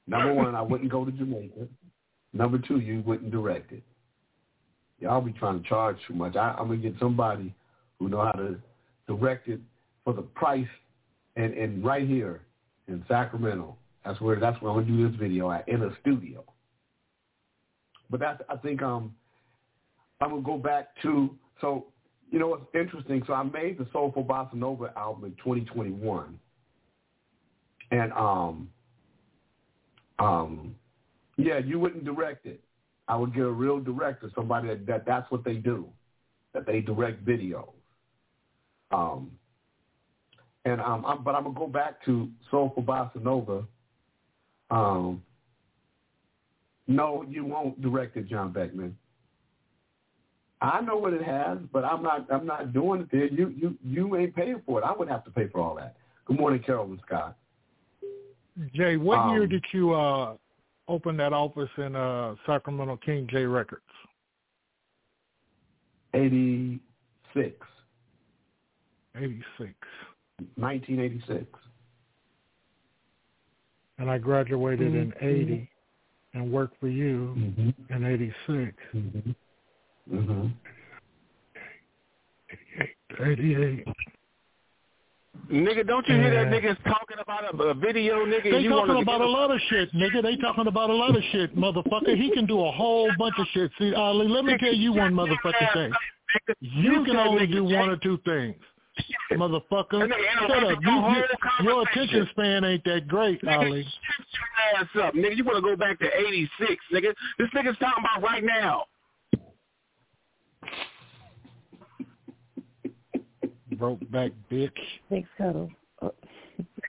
Number one, I wouldn't go to Jamaica. Number two, you wouldn't direct it. Y'all be trying to charge too much. I, I'm gonna get somebody who know how to direct it for the price, and and right here in Sacramento. That's where that's where I'm gonna do this video at in a studio. But that's I think um I'm gonna go back to so you know what's interesting. So I made the Soulful Bossa Nova album in 2021, and um um yeah, you wouldn't direct it. I would get a real director, somebody that, that that's what they do, that they direct videos. Um, and um, I'm, but I'm gonna go back to Soulful Bossa Nova. Um, no, you won't direct it, John Beckman. I know what it has, but I'm not. I'm not doing it there. You you you ain't paying for it. I would have to pay for all that. Good morning, Carolyn Scott. Jay, what Um, year did you uh open that office in uh Sacramento King J Records? Eighty six. Eighty six. 1986. And I graduated in Mhm. eighty and worked for you Mm-hmm. in eighty six. Mm-hmm. Mm-hmm. Eighty eight. Nigga, don't you hear that Yeah. niggas talking about a, a video, nigga? They you talking about a lot of shit, nigga. They talking about a lot of shit, motherfucker. He can do a whole bunch of shit. See, Ali, let me tell you one motherfucking thing. You can only do one or two things. motherfucker. Shut up. You, you, your attention span ain't that great, Ali. Shut ass up, nigga. You want to go back to '86, nigga? This nigga's talking about right now. Broke back bitch. Thanks, Cuddle. Uh,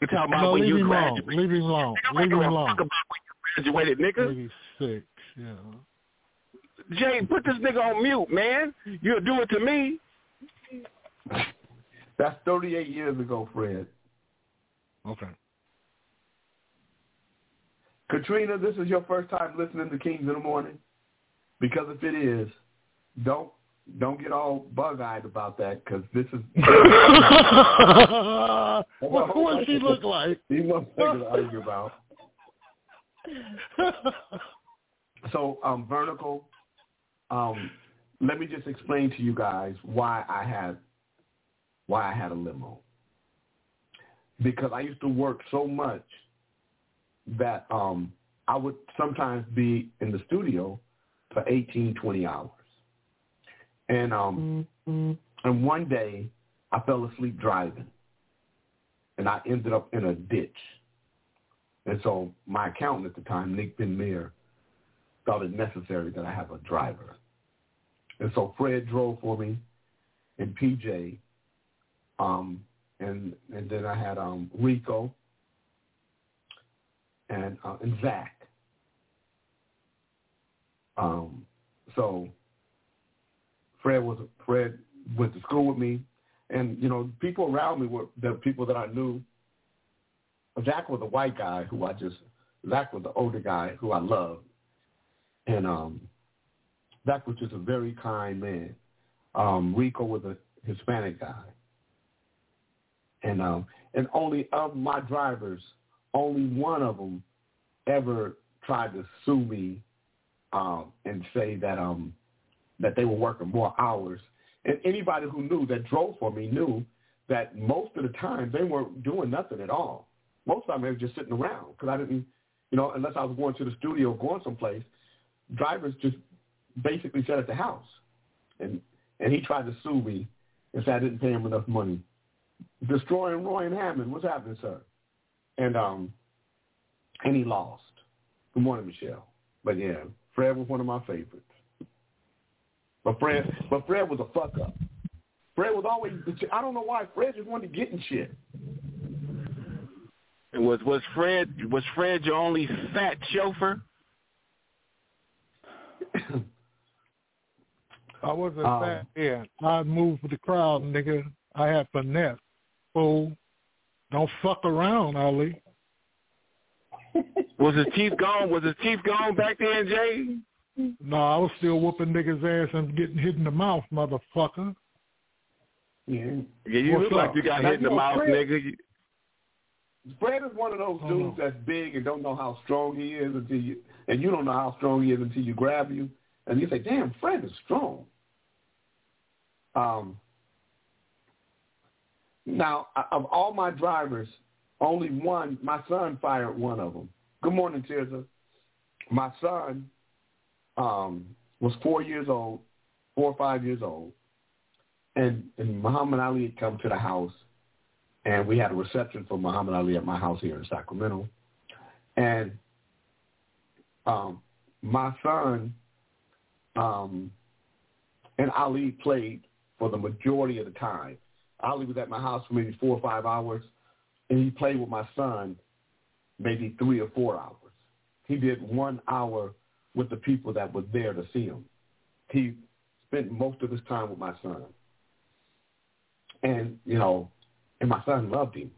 You talking about No, when you him graduated. Leave him alone. Nigga, Leave him I don't alone. fuck about when you graduated, nigga. Maybe six. Yeah. Jay, put this nigga on mute, man. You'll do it to me. That's 38 years ago, Fred. Okay. Katrina, this is your first time listening to Kings in the Morning? Because if it is, don't don't get all bug-eyed about that because this is... what what she look like? You motherfuckers to argue about. So, um, Vertical, um, let me just explain to you guys why I had why I had a limo. Because I used to work so much that um, I would sometimes be in the studio for 18, 20 hours. And um, and one day I fell asleep driving, and I ended up in a ditch. And so my accountant at the time, Nick Ben thought it necessary that I have a driver. And so Fred drove for me, and PJ, um, and and then I had um, Rico, and uh, and Zach. Um, so Fred was Fred went to school with me, and you know people around me were the people that I knew. Zach was a white guy who I just Zach was the older guy who I loved, and um, Zach was just a very kind man. Um, Rico was a Hispanic guy, and um, and only of my drivers, only one of them ever tried to sue me um, and say that um, that they were working more hours. And anybody who knew that drove for me knew that most of the time they weren't doing nothing at all. Most of the time they were just sitting around because I didn't, you know, unless I was going to the studio or going someplace, drivers just basically sat at the house. And and he tried to sue me and said I didn't pay him enough money. Destroying Roy and Hammond, what's happening, sir? And um and he lost. Good morning, Michelle. But yeah, Fred was one of my favorites. But Fred, but Fred was a fuck up. Fred was always. I don't know why Fred just wanted to get in shit. Was was Fred was Fred your only fat chauffeur? I wasn't Um, fat then. I moved with the crowd, nigga. I had finesse. Fool. Don't fuck around, Ali. Was his teeth gone? Was his teeth gone back then, Jay? No, I was still whooping niggas' ass and getting hit in the mouth, motherfucker. Yeah. Yeah, you What's look like you got Now, hit in the know, mouth, Fred- nigga. You- Fred is one of those Oh, dudes no. that's big and don't know how strong he is until you, and you don't know how strong he is until you grab you, and you say, "Damn, Fred is strong." Um. Now, of all my drivers, only one, my son fired one of them. Good morning, Tirza. My son um, was four years old, four or five years old, and, and Muhammad Ali had come to the house, and we had a reception for Muhammad Ali at my house here in Sacramento, and um, my son um, and Ali played for the majority of the time. Ali was at my house for maybe four or five hours, and he played with my son maybe three or four hours. He did one hour with the people that were there to see him. He spent most of his time with my son. And, you know, and my son loved him.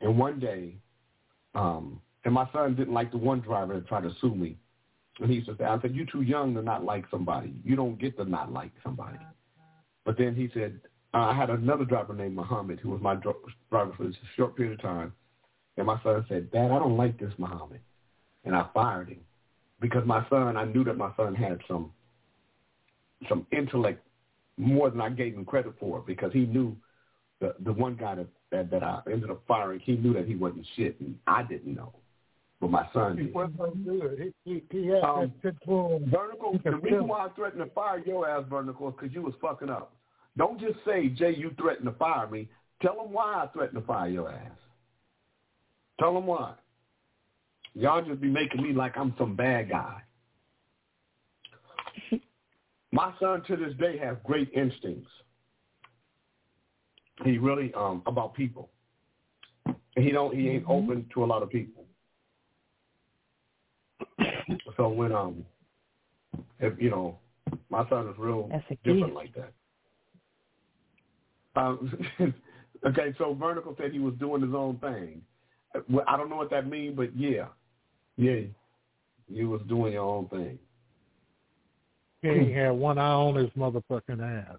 And one day, um, and my son didn't like the one driver that tried to sue me. And he used to I said, you're too young to not like somebody. You don't get to not like somebody. But then he said, uh, I had another driver named Muhammad who was my dr- driver for this short period of time. And my son said, Dad, I don't like this Muhammad. And I fired him because my son, I knew that my son had some some intellect more than I gave him credit for because he knew the the one guy that, that, that I ended up firing, he knew that he wasn't shit and I didn't know. But my son He did. wasn't good. He, he, he had Um, that pit bull. Vertical, the reason why I threatened to fire your ass, Vertical, is because you was fucking up. Don't just say, Jay, you threatened to fire me. Tell them why I threatened to fire your ass. Tell them why. Y'all just be making me like I'm some bad guy. My son to this day has great instincts. He really um about people. He don't he ain't open to a lot of people. so when um if you know my son is real different like that. Um, okay, so Vertical said he was doing his own thing. I don't know what that means, but yeah, yeah, you was doing your own thing. King had one eye on his motherfucking ass.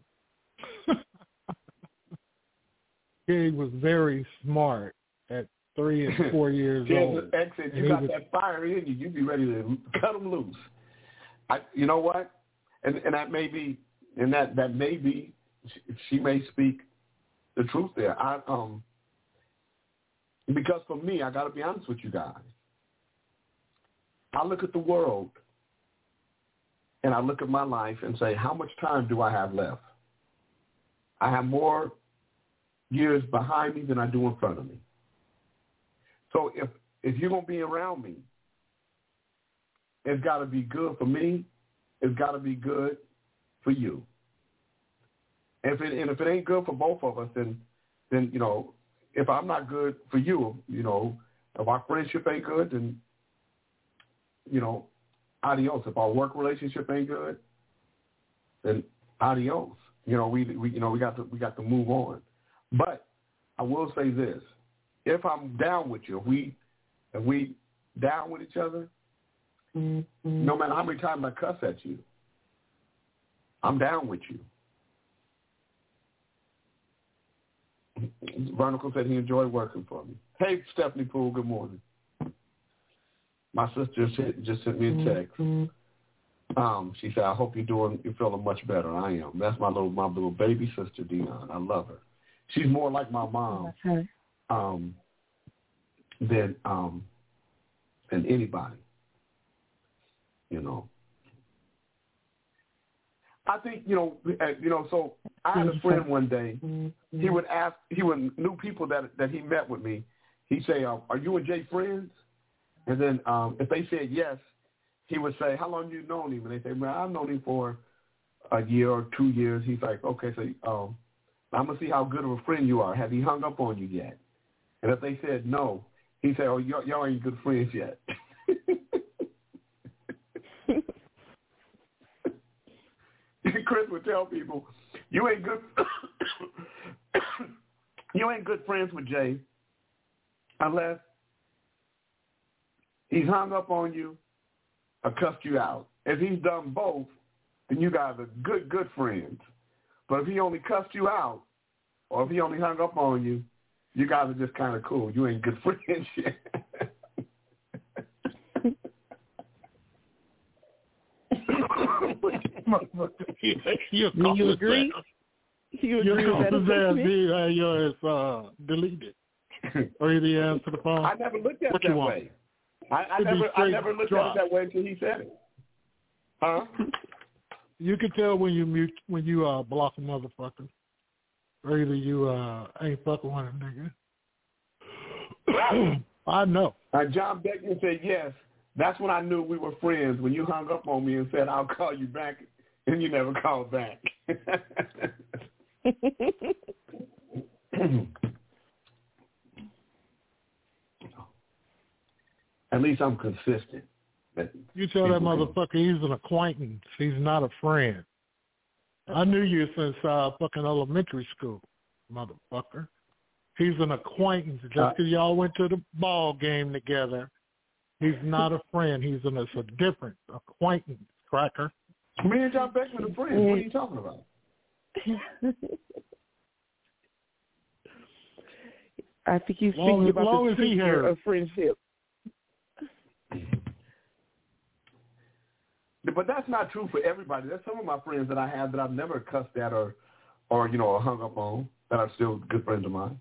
King was very smart at three and four years Yeah, old. exit, you got was- that fire in you. You'd be ready to cut them loose. I, you know what? And and that may be, and that that may be, she, she may speak the truth there. I um, because for me, I got to be honest with you guys. I look at the world, and I look at my life and say, how much time do I have left? I have more years behind me than I do in front of me. So if if you're gonna be around me, it's got to be good for me. It's got to be good for you. If it and if it ain't good for both of us, then then you know if I'm not good for you, you know if our friendship ain't good, then you know adios. If our work relationship ain't good, then adios. You know we we you know we got to we got to move on. But I will say this: if I'm down with you, if we if we down with each other, mm-hmm. no matter how many times I cuss at you, I'm down with you. Vernicle said he enjoyed working for me. Hey, Stephanie Poole, good morning. My sister just, just sent me a text. Um, she said, "I hope you're doing, you're feeling much better." I am. That's my little, my little baby sister, Dion. I love her. She's more like my mom um, than um, than anybody. You know. I think you know, uh, you know. So I had a friend one day. He would ask, he would new people that that he met with me. He'd say, uh, "Are you and Jay friends?" And then um, if they said yes, he would say, "How long you known him?" And they say, "Man, I've known him for a year or two years." He's like, "Okay, so um, I'm gonna see how good of a friend you are. Have he hung up on you yet?" And if they said no, he said, "Oh, y'all, y'all ain't good friends yet." Chris would tell people, "You ain't good. you ain't good friends with Jay unless he's hung up on you or cussed you out. If he's done both, then you guys are good, good friends. But if he only cussed you out, or if he only hung up on you, you guys are just kind of cool. You ain't good friends yet." you Do you agree? You agree Your with that cousin's ass assessment? did have your ass uh, deleted. or either he answered the phone. I never looked at it you that want? Way. I, I To be never, I never looked drop. at it that way until he said it. Huh? You can tell when you mute when you uh block a motherfucker. Or either you uh ain't fucking with a nigga. I know. Uh, John Beckman said yes. That's when I knew we were friends. When you hung up on me and said I'll call you back, and you never called back. At least I'm consistent. But You tell that people can- motherfucker he's an acquaintance. He's not a friend. I knew you since uh fucking elementary school, motherfucker. He's an acquaintance. Just Uh, 'cause y'all went to the ball game together, he's not a friend. He's an it's a different acquaintance, cracker. Me and John Beckman are friends. What are you talking about? I think he's Long- speaking about long the as he heard. of friendship. But that's not true for everybody. There's some of my friends that I have that I've never cussed at or, or you know, hung up on that are still good friends of mine.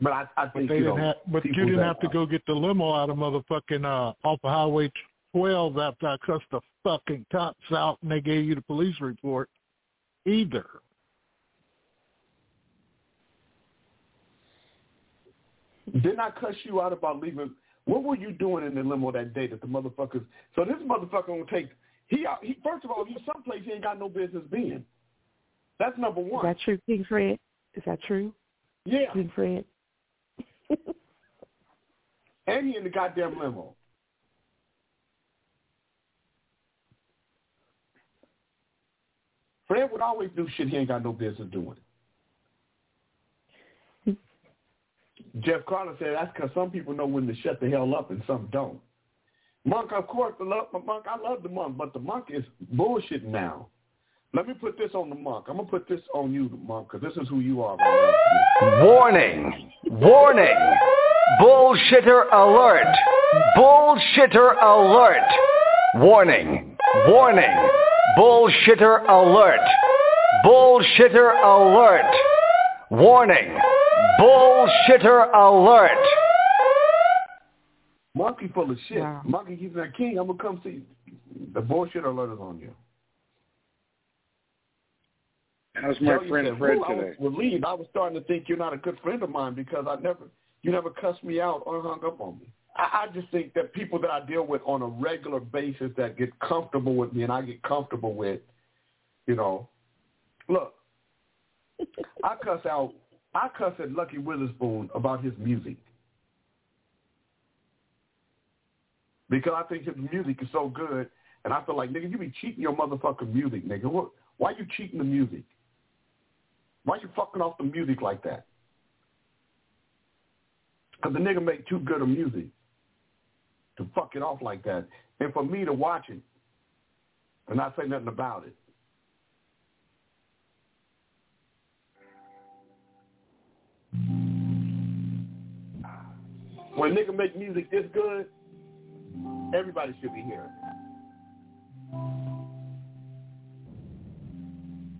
But I, I But think they you didn't know, have, but you didn't have to go get the limo out of motherfucking uh off of highway 12 after I cussed the fucking cops out and they gave you the police report either. Didn't I cuss you out about leaving? What were you doing in the limo that day that the motherfuckers? So this motherfucker gonna take. He, uh, he first of all, he's someplace he ain't got no business being. That's number one. Is that true, King Fred? Is that true? Yeah. King Fred. and he in the goddamn limo. Fred would always do shit he ain't got no business doing. Jeff Carter said that's because some people know when to shut the hell up and some don't. Monk, of course, the love, Monk, I love the Monk, but the Monk is bullshit now. Let me put this on the Monk. I'm to put this on you, the Monk, because this is who you are right now. Warning! Warning! Bullshitter alert! Bullshitter alert! Warning! Warning! Bullshitter alert! Bullshitter alert! Warning! Bullshitter alert! Monkey full of shit. Wow. Monkey keeps that king. I'm gonna come see. The bullshit alert is on you. How's my Tell friend said, Fred I today? was relieved. I was starting to think you're not a good friend of mine because I never, you never cussed me out or hung up on me. I, I just think that people that I deal with on a regular basis that get comfortable with me and I get comfortable with, you know, look, I cuss out I cuss at Lucky Witherspoon about his music. Because I think his music is so good, and I feel like, nigga, you be cheating your motherfucking music, nigga. What, why you cheating the music? Why you fucking off the music like that? Because the nigga make too good of music to fuck it off like that. And for me to watch it and not say nothing about it. When nigga make music this good, everybody should be hearing.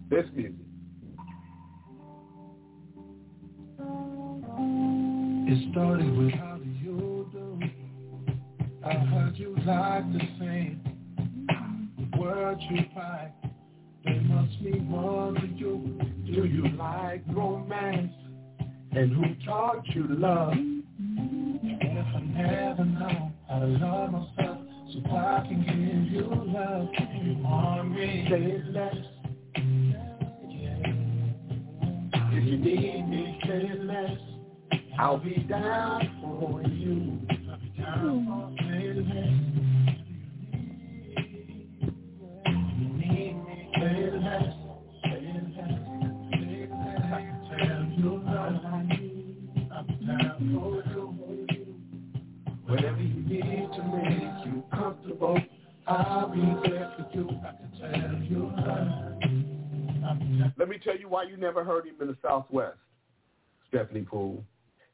This music. It started with how do you do? I heard you like to sing. The words you write, they must mean more to you. Do you like romance? And who taught you love? Never know how to love myself, so I can give you love. You want me, say it less. Yeah. If you need me, say it less. I'll be down for you. I'll be down for say why you never heard him in the Southwest, Stephanie Poole.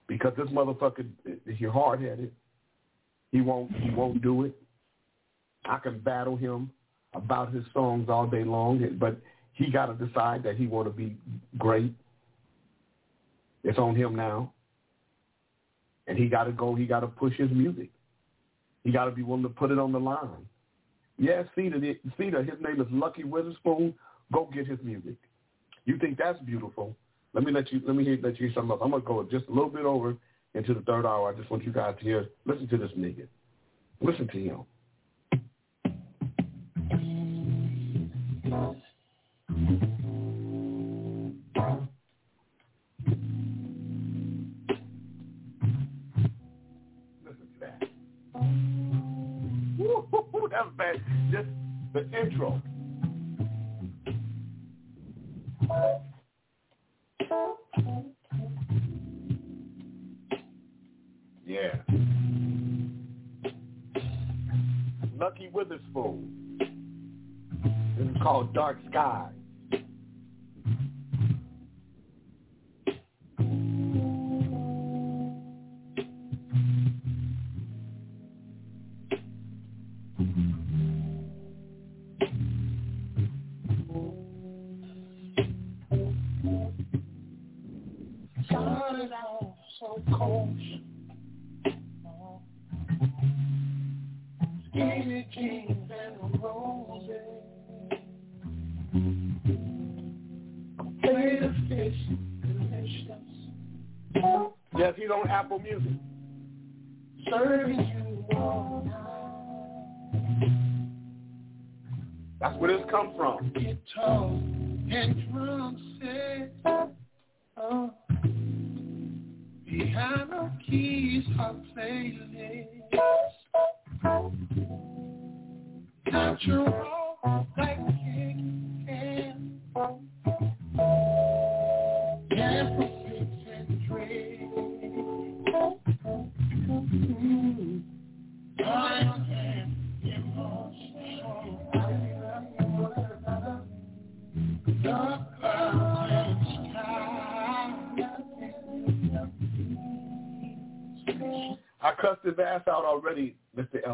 Because this motherfucker, you're hard headed. He won't. He won't do it. I can battle him about his songs all day long, but he got to decide that he want to be great. It's on him now, and he got to go. He got to push his music. He got to be willing to put it on the line. Yes, Cedar, Cedar, his name is Lucky Witherspoon. Go get his music. You think that's beautiful? Let me let you let me hear, let you hear something else. I'm gonna go just a little bit over into the third hour. I just want you guys to hear. Listen to this nigga. Listen to him. Listen to that. Woo, that was bad. Just the intro.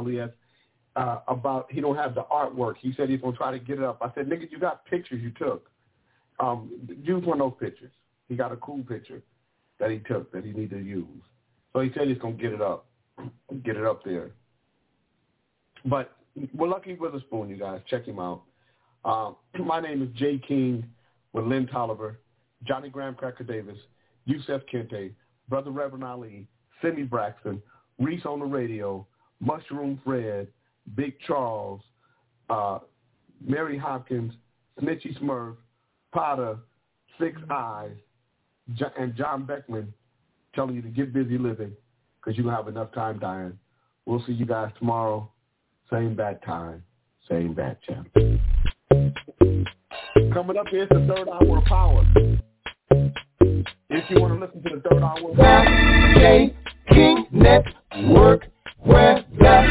Elias, uh, about he don't have the artwork. He said he's gonna try to get it up. I said, nigga, you got pictures you took. Um, use one of those pictures. He got a cool picture that he took that he need to use. So he said he's gonna get it up, get it up there. But we're Lucky Witherspoon, you guys. Check him out. Um, my name is Jay King with Lynn Tolliver, Johnny Graham Cracker Davis, Yusef Kente, Brother Reverend Ali, Sydney Braxton, Reese on the radio, Mushroom Fred, Big Charles, uh, Mary Hopkins, Snitchy Smurf, Potter, Six Eyes, and John Beckman telling you to get busy living because you don't have enough time dying. We'll see you guys tomorrow. Same bad time, same bad channel. Coming up it's the third hour of power. If you want to listen to the third hour of power, King Network, where the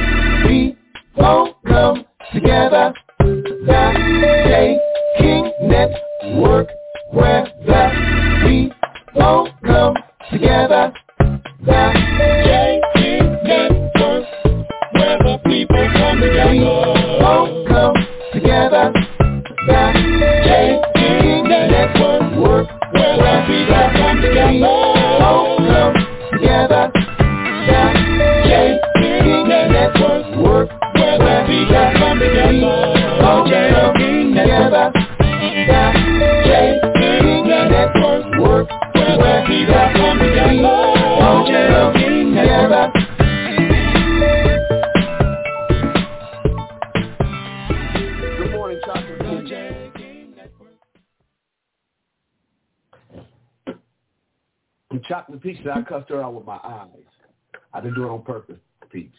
people come together. The Jay King Network, where the people come together. The Jay King Network, where the people come together. The Jay King Network. And Peach said I cussed her out with my eyes. I didn't do it on purpose, Peach.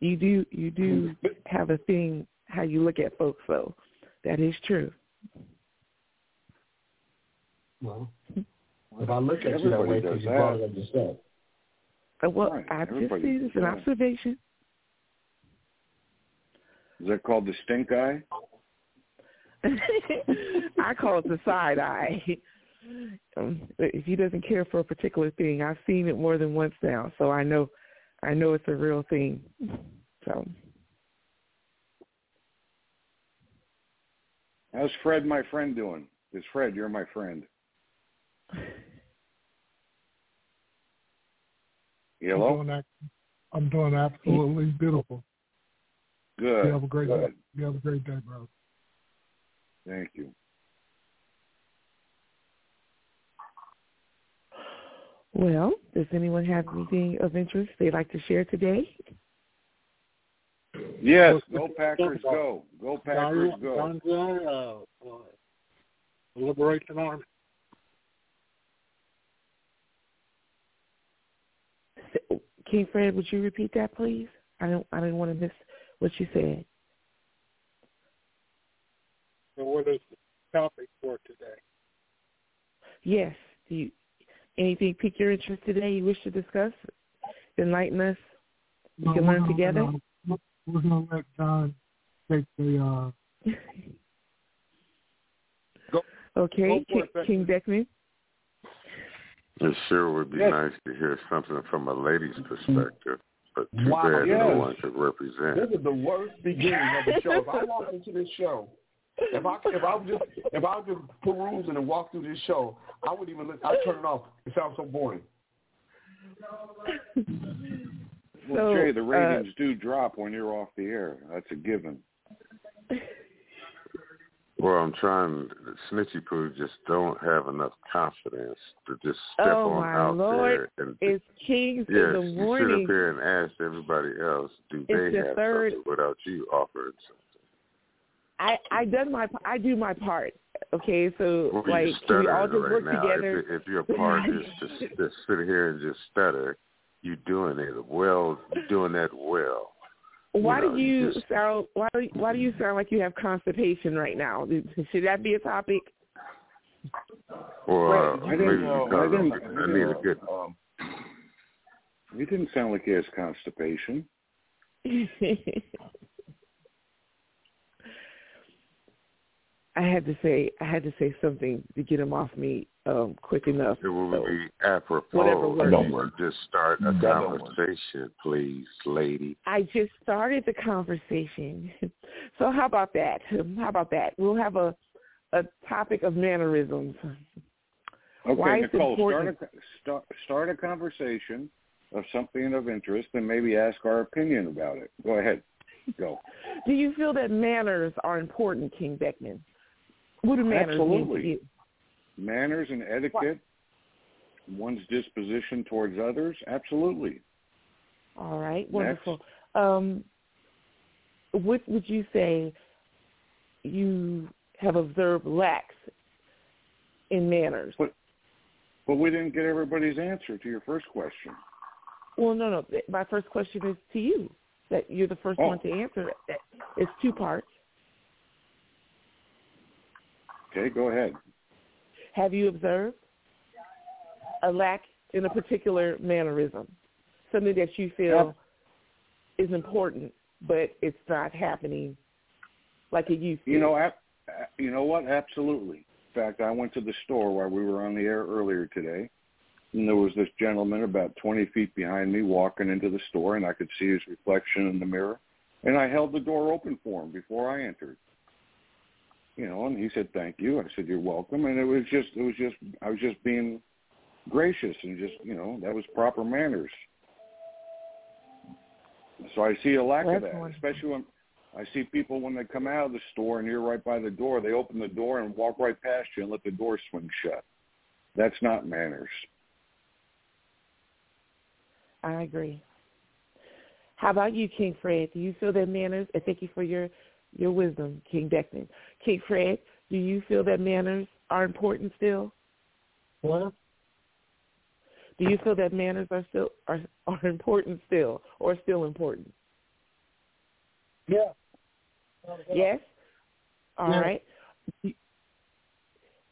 You do you do have a thing how you look at folks though. That is true. Well, if I look at you that way, because you that. brought it up yourself. Uh, Well, Right, I just see does this an observation. Is that called the stink eye? I call it the side eye. Um, if he doesn't care for a particular thing, I've seen it more than once now, so I know, I know it's a real thing. So How's Fred, my friend, doing? Because Fred, you're my friend. I'm Hello. doing, that, I'm doing absolutely beautiful. Good. You have a great Good. You have a great day, bro. Thank you. Well, does anyone have anything of interest they'd like to share today? Yes. Go Packers. Go. Go Packers. Don- Go. Don uh, uh, Liberation Army. King Fred, would you repeat that, please? I don't, I didn't want to miss what you said. So what is the topic for today? Yes. Do you, anything pique your interest today? You wish to discuss? Enlighten us. We No, can we're learn gonna- together. no, We're going to let John take the. Uh, Okay, Go for King, it, King Beckman. It sure would be Yes. nice to hear something from a lady's perspective, but too Wow, bad no one could represent. This is the worst beginning of the show. If I walk into this show, if I if I was just if I was just perusing and walk through this show, I wouldn't even. I'd turn it off. It sounds so boring. Well, So, Jay, the uh, ratings do drop when you're off the air. That's a given. Well, I'm trying. Snitchy Poo just don't have enough confidence to just step Oh, on my out Lord. there and It's Kings yes, in the morning. you sit up here and ask everybody else, do It's they the have third- something without you offering something? I I done my I do my part. Okay, so Well, like you can we all just right work now. together? If, if your part is to, s- to sit here and just stutter, you doing it well. You're doing that well. Why know, do you you just- sound why do why do you sound like you have constipation right now? Should that be a topic? Well, Right, I maybe didn't- because I didn't- I'm- I need a good. Um, he didn't sound like he has constipation. I had to say I had to say something to get him off me um quick enough. It would So, be apropos whatever if works. you would just start a That don't work. conversation, please, lady. I just started the conversation. So how about that? How about that? We'll have a a topic of mannerisms. Okay, Why Nicole, important- start a start, start a conversation of something of interest, and maybe ask our opinion about it. Go ahead, go. Do you feel that manners are important, King Beckman? What do manners mean to Absolutely. you? Manners and etiquette, one's disposition towards others, absolutely. All right, wonderful. Um, what would you say you have observed lacks in manners? But but we didn't get everybody's answer to your first question. Well, no, no. My first question is to you. That you're the first Oh. one to answer. It's two parts. Okay, go ahead. Have you observed a lack in a particular mannerism, something that you feel is important, but it's not happening like it used to? You know, ap- you know what? Absolutely. In fact, I went to the store while we were on the air earlier today, and there was this gentleman about 20 feet behind me walking into the store, and I could see his reflection in the mirror, and I held the door open for him before I entered. You know, and he said, "Thank you." I said, "You're welcome," and it was just, it was just, I was just being gracious and just, you know, that was proper manners. So I see a lack of that, one. especially when I see people when they come out of the store and you're right by the door, they open the door and walk right past you and let the door swing shut. That's not manners. I agree. How about you, King Fred? Do you feel that manners? And thank you for your your wisdom, King Beckman. King Fred, do you feel that manners are important still? What? Do you feel that manners are still are are important still, or still important? Yeah. Yes. All Yeah. right.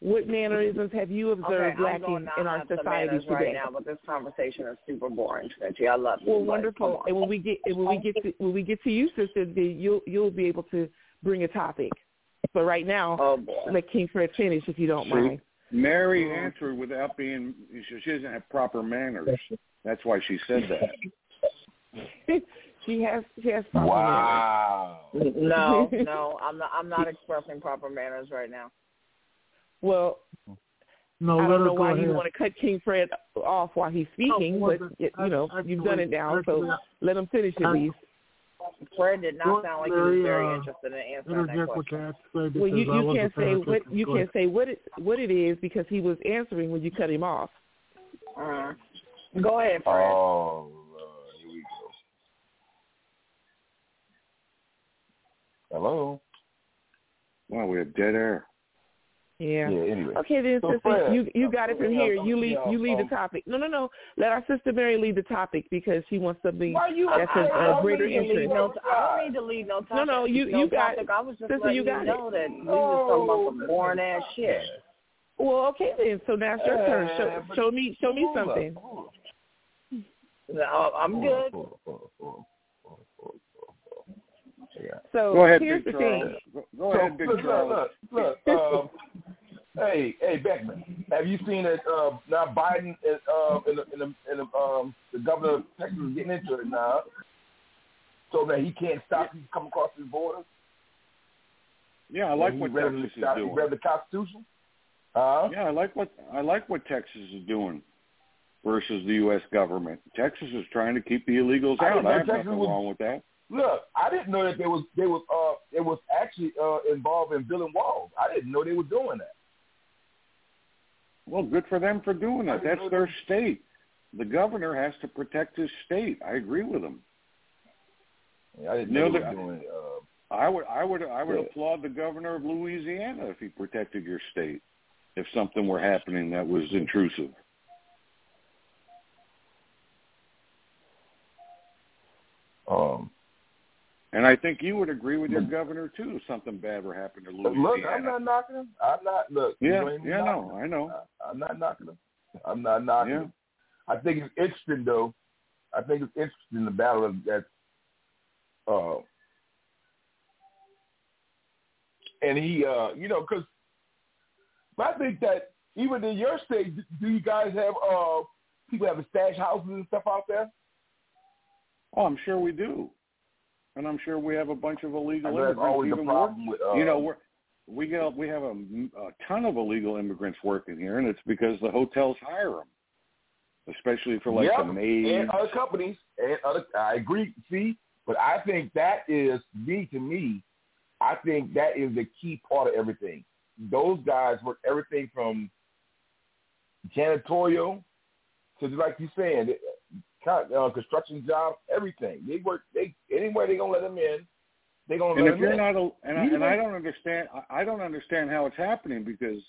What mannerisms have you observed okay, I'm lacking going in down our on some society manners today? right now, but this conversation is super boring, Stretchy. I love you. Well, wonderful. And when we get and when we get to when we get to you, sister, then you'll you'll be able to bring a topic. But right now, Oh, boy. let King Fred finish if you don't See, mind. Mary mm-hmm. answered without being, she she doesn't have proper manners. That's why she said that. she has she has proper Wow. No, no, I'm not. I'm not expressing proper manners right now. Well, No, I don't know why ahead. you want to cut King Fred off while he's speaking, well, but but you know actually- you've done it now, actually, so let him finish at I- least. Fred did not sound like he was very uh, interested in answering that question. you have to say because Well, you you can't say what you can't say what it what it is because he was answering when you cut him off. Uh, go ahead, Fred. Oh, here we go. Hello. Wow, we have dead air. Yeah. Yeah. Anyway. Okay, then, So, sister, Fred, you you got it from here. You lead yeah, you lead um, the topic. No, no, no. Let our sister Mary lead the topic because she wants something Why you? that's I, of I uh, don't greater need to lead interest. no. I don't need to lead no topic. No, no, you- no you got- topic. I was just sister, you got know it. that we was talking about some boring ass shit. Well, okay then. So now it's your turn. Uh, Show, show me show me Hold up, something. No, I'm good. So Go ahead, here's Big the Charles. thing. Go, so, ahead, Big look, Charles. Look, look, look. Um, hey, hey, Beckman, have you seen that uh, now Biden is uh, in the, in the, in the, um, the governor of Texas is getting into it now, so that he can't stop you come across his border. Yeah, I like He what Texas the, is doing. He read the Constitution. Huh? Yeah, I like what I like what Texas is doing. versus the U.S. government. Texas is trying to keep the illegals I out. didn't know I have Texas nothing was- wrong with that. Look, I didn't know that they was they was uh it was actually uh involved in building walls. I didn't know they were doing that. Well, good for them for doing that. That's their state. The governor has to protect his state. I agree with him. Yeah, I didn't know know, they were doing. Uh, I would, I would, I would Yeah. applaud the governor of Louisiana if he protected your state. If something were happening that was intrusive. um, And I think you would agree with your governor too if something bad were happening to Louisiana. look, I'm not knocking them. I'm not look. Yeah, yeah, no, them. I know. I, I'm not knocking them. I'm not knocking Yeah. them. I think it's interesting though. I think it's interesting the battle of that. Uh, and he, uh, you know, because I think that even in your state, do you guys have uh, people having stash houses and stuff out there? Oh, I'm sure we do, and I'm sure we have a bunch of illegal immigrants. always even problem with, uh, you know, we're, we get we have a, a ton of illegal immigrants working here, and it's because the hotels hire them, especially for like Yep, the maids. and other companies and other. I agree. See, but I think that is me to me. I think that is the key part of everything. Those guys work everything from janitorial to like you saying, uh, construction jobs, everything. They work. They anywhere they gonna let them in. They gonna And let if them you're in. not, a, and, I, Even- and I don't understand, I- I don't understand how it's happening because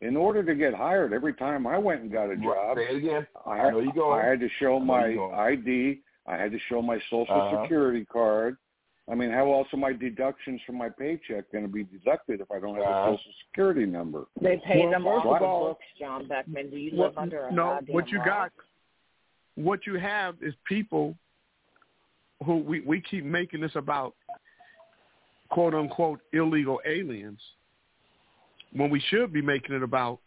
in order to get hired, every time I went and got a job, Say it again. I, I know you going. I had to show my. ID. I had to show my social Uh-huh. security card. I mean, how else are my deductions from my paycheck going to be deducted if I don't have Uh-huh. a social security number? They pay Well, them first off of the all- books, John Beckman. Do you What- live under a no, what you rock? got, what you have is people who we we keep making this about quote unquote illegal aliens when we should be making it about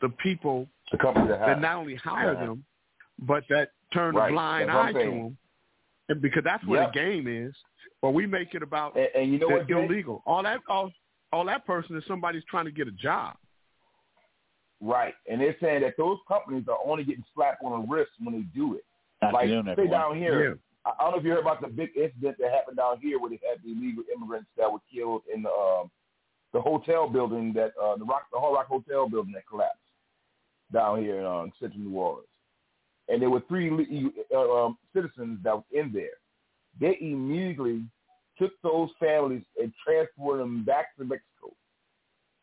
the people The company that, that not only hire Yeah. them but that turn Right. a blind That's eye to them, and because that's where Yep. the game is. But we make it about And, and you know what? Illegal. All that all all that person is somebody's trying to get a job. Right, and they're saying that those companies are only getting slapped on the wrist when they do it. like Afternoon, say down here, I I don't know if you heard about the big incident that happened down here where they had the illegal immigrants that were killed in the um, the hotel building that uh, the Rock the Hard Rock Hotel building that collapsed down here in um, Central New Orleans, and there were three uh, um, citizens that was in there. They immediately took those families and transported them back to Mexico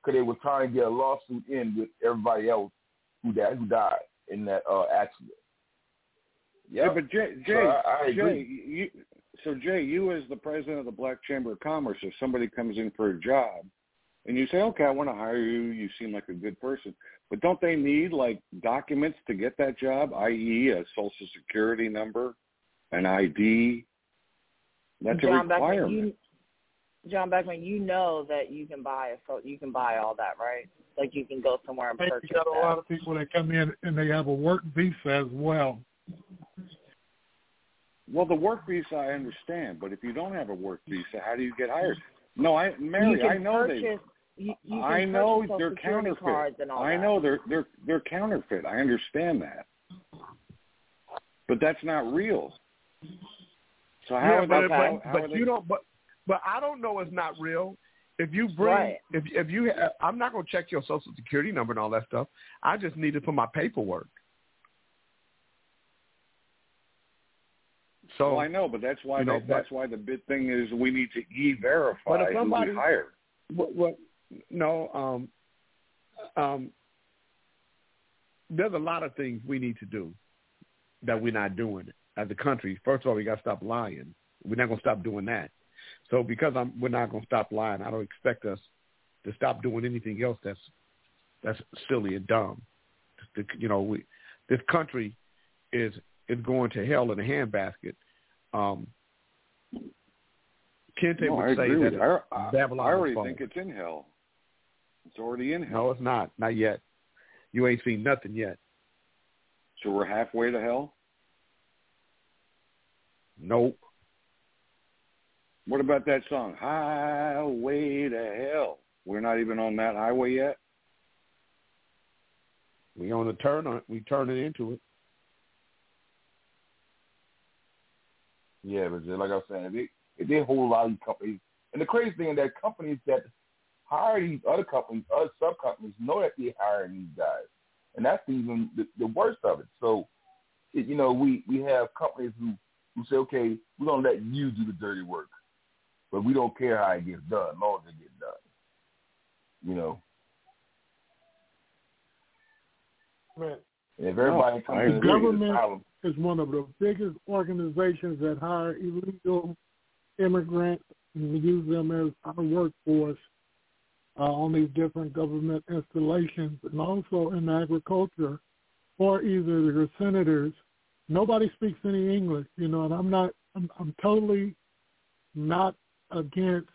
because they were trying to get a lawsuit in with everybody else who died who died in that uh, accident. Yeah, but Jay, So Jay, I- I Jay, you, so Jay, you as the president of the Black Chamber of Commerce, if somebody comes in for a job, and you say, okay, I want to hire you, you seem like a good person, but don't they need like documents to get that job, i.e., a social security number, an ID? That's John a Beckman, requirement. you, John Beckman, you know that you can buy a so you can buy all that, right? Like you can go somewhere and I think purchase you got a that. lot of people that come in and they have a work visa as well. Well, the work visa I understand, but if you don't have a work visa, how do you get hired? No, I Mary, you can I know purchase, they. You, you can I know purchase they're counterfeit. cards and all I that. know they're they're they're counterfeit. I understand that, but that's not real. So how yeah, are but, they? but, how, how but are they, you don't. But but I don't know it's not real. If you bring, Right. if if you, I'm not going to check your social security number and all that stuff. I just need it for my paperwork. So well, I know, but that's why you know, they, that's why the big thing is we need to e-verify But if who somebody- we hire. What, what? No. Um. Um. There's a lot of things we need to do that we're not doing as a country. First of all, we got to stop lying. We're not going to stop doing that. So because I'm, we're not going to stop lying, I don't expect us to stop doing anything else that's that's silly and dumb. The- You know, we this country is is going to hell in a handbasket. Um, Kente No, I would say that. I, I, Babylon I already think it's in hell. It's already in hell. No, it's not. Not yet. You ain't seen nothing yet. So we're halfway to hell. Nope. What about that song, Highway to Hell? We're not even on that highway yet. We on the turn on it. we turn it into it. Yeah, but like I said, they they hold a lot of these companies, and the crazy thing is that companies that hire these other companies, other sub companies, know that they're hiring these guys, and that's even the, the worst of it. So, it, you know, we we have companies who who say, okay, we're gonna let you do the dirty work but we don't care how it gets done, as long as it gets done. You know, Man, and if everybody the comes in and government problem. is one of the biggest organizations that hire illegal immigrants and use them as our workforce uh, on these different government installations and also in agriculture or either the senators. Nobody speaks any English, you know, and I'm not, I'm, I'm totally not against,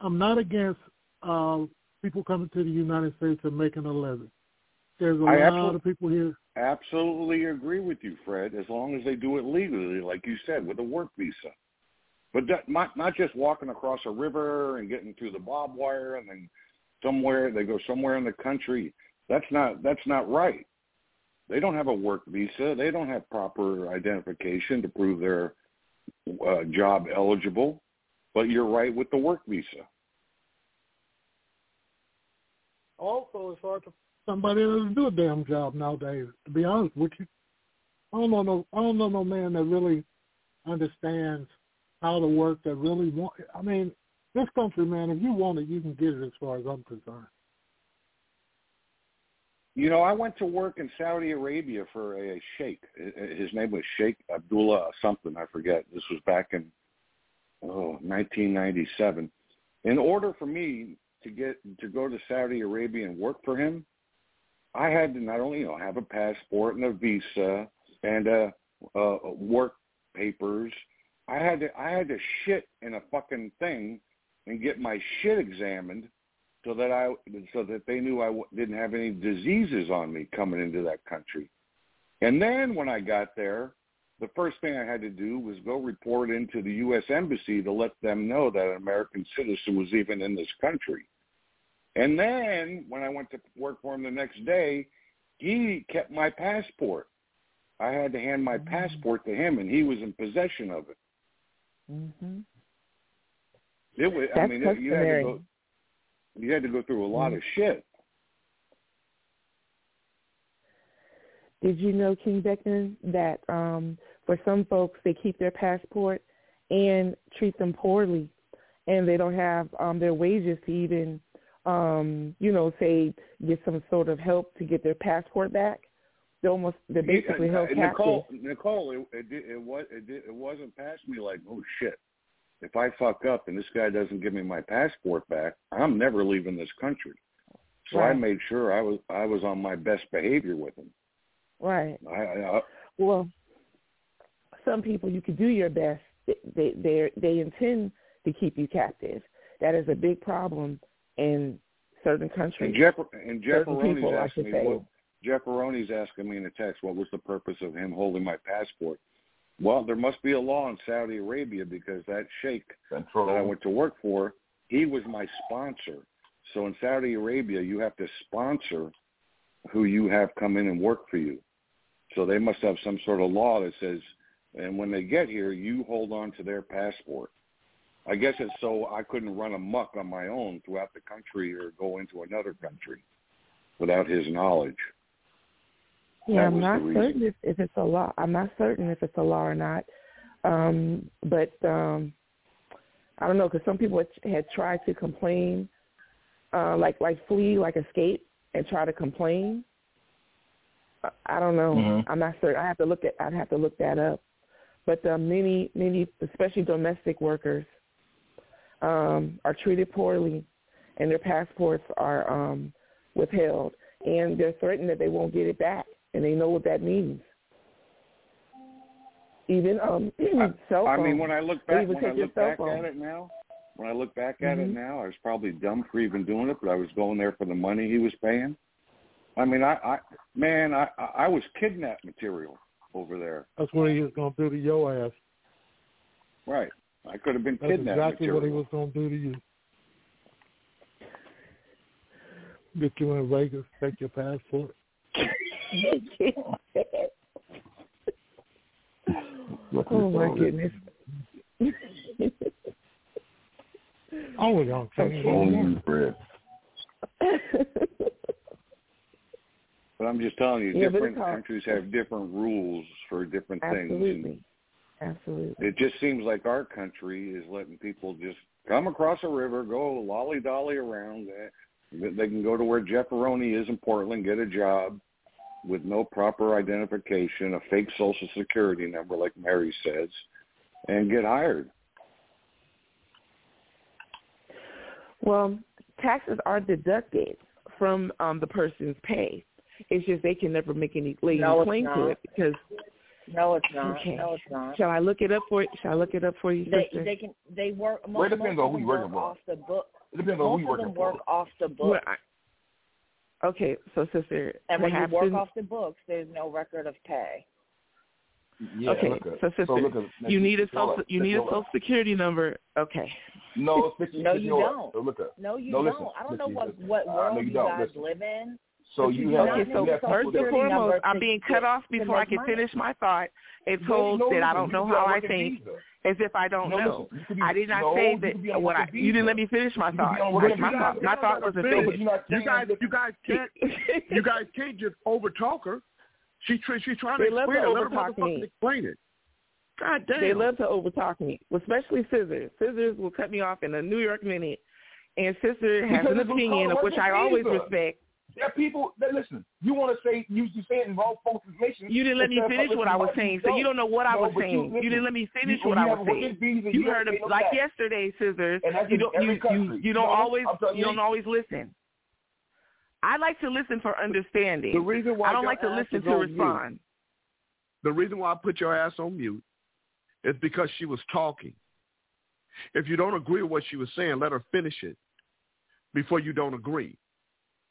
I'm not against uh, people coming to the United States and making a living. There's a I lot of people here. Absolutely agree with you, Fred. As long as they do it legally, like you said, with a work visa. But that, not not just walking across a river and getting through the barbed wire and then somewhere they go somewhere in the country. That's not that's not right. They don't have a work visa. They don't have proper identification to prove they're uh, job eligible. But you're right with the work visa. Also, it's hard to somebody that do a damn job nowadays. To be honest with you, I don't know no, I don't know no man that really understands how to work. That really want. I mean, this country, man, if you want it, you can get it. As far as I'm concerned. You know, I went to work in Saudi Arabia for a sheikh. His name was Sheikh Abdullah something, I forget. This was back in oh, 1997. In order for me to get to go to Saudi Arabia and work for him, I had to not only you know have a passport and a visa and uh, uh, work papers. I had to I had to shit in a fucking thing and get my shit examined so that I so that they knew I w- didn't have any diseases on me coming into that country. And then when I got there, the first thing I had to do was go report into the U.S. Embassy to let them know that an American citizen was even in this country. And then when I went to work for him the next day, he kept my passport. I had to hand my passport to him, and he was in possession of it. hmm It was. I That's mean, it, you had to go. You had to go through a lot of shit. Did you know, King Beckman, that um, for some folks they keep their passport and treat them poorly, and they don't have um, their wages to even, um, you know, say get some sort of help to get their passport back. They almost they're basically Yeah, held uh, captive. Nicole, Nicole, it, it, it was it, it wasn't past me like, oh shit. If I fuck up and this guy doesn't give me my passport back, I'm never leaving this country. So I made sure I was I was on my best behavior with him. Right. I, I, Well, some people you could do your best. They they they intend to keep you captive. That is a big problem in certain countries. and Jeff and Aroni's asking me what Jeff Aroni's asking me in a text what was the purpose of him holding my passport. Well, there must be a law in Saudi Arabia because that sheikh that I went to work for, he was my sponsor. So in Saudi Arabia, you have to sponsor who you have come in and work for you. So they must have some sort of law that says, and when they get here, you hold on to their passport. I guess it's so I couldn't run amok on my own throughout the country or go into another country without his knowledge. Yeah, I'm not certain if, if it's a law. I'm not certain if it's a law or not. Um, but um, I don't know because some people had, had tried to complain, uh, like like flee, like escape, and try to complain. I- I don't know. Mhm. I'm not certain. I have to look at. I'd have to look that up. But uh, many, many, especially domestic workers, um, are treated poorly, and their passports are um, withheld, and they're threatened that they won't get it back, and they know what that means. Even um, cell I mean, when I look back, when I look back phone. at it now, when I look back at it Mhm. now, I was probably dumb for even doing it, but I was going there for the money he was paying. I mean, I, I man, I, I I was kidnapped material over there. That's what he was going to do to your ass. Right. I could have been kidnapped. That's kidnapped exactly what he was going to do to you. Get you in Vegas, take your passport. What Oh my is goodness. I was on Only bread. But I'm just telling you, Yeah, different countries have different rules for different things. Absolutely. Absolutely. It just seems like our country is letting people just come across a river, go lolly dolly around. They can go to where Jeff Aroni is in Portland, get a job with no proper identification, a fake social security number, like Mary says, and get hired. Well, taxes are deducted from um, the person's pay. It's just they can never make any lay No, it's claim to it because. No, it's not. Okay. No, it's not. Shall I look it up for you? Shall I look it up for you, They sister? they can they work. Well, it most, depends on of who them you're working for. off the book. It depends on who Most you're of them working work for. off the Well, book. I- okay, so sister, and when you work in- off the books, there's no record of pay. Yeah, okay, look at- so sister, look at- you need a look at- social you need a social security number. Okay. No, Sticky, No, you don't. look at. No, you no, don't. listen, I don't know Sticky, what listen. what Uh, world no, you you guys Listen. live in. So but you do have- Okay, so need a first and security foremost, I'm being cut off before I can finish my thought and No, told no, that I don't know how I think, as if I don't No, know. listen, you could be- I did not no, say you could be that what I. You didn't let me finish my You could be thought. My, my visa. thought, my Y'all thought wasn't finish. finished. You're not You saying guys, you guys can't, you guys can't just overtalk her. She tr- she's trying to They love explain to it. Let her overtalk motherfucking me. explain it. God damn. They love to overtalk me, especially Scissors. Scissors will cut me off in a New York minute, and Sister has Because an opinion of which I always visa. respect. There are people that listen. You want to say you you saying wrong folks' information. You didn't let me finish what I was saying, so you don't know what I was saying. You, listen, didn't let me finish you, what I was have a working saying. You you heard it to pay no like tax. yesterday, Scissors. You don't you, you you don't always you don't always listen. I like to listen for understanding. The reason why I don't like to listen to respond. Mute, the reason why I put your ass on mute is because she was talking. If you don't agree with what she was saying, let her finish it before you don't agree,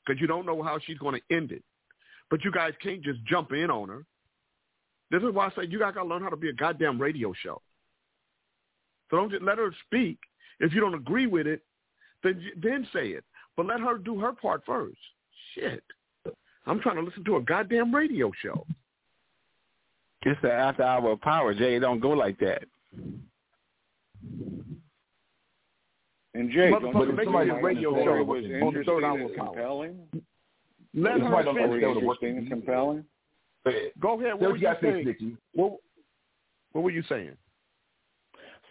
because you don't know how she's going to end it. But you guys can't just jump in on her. This is why I say you guys got to learn how to be a goddamn radio show. So don't just let her speak. If you don't agree with it, then then say it. But let her do her part first. Shit. I'm trying to listen to a goddamn radio show. It's the after hour of power, Jay. It don't go like that. And Jay, don't Motherfucker, you make think a the radio story show was on the interesting third hour and compelling? Let That's why I her don't finish. understand what a working Interesting and compelling. Go ahead. What what were you you got to say, saying? Sticky. What, what were you saying?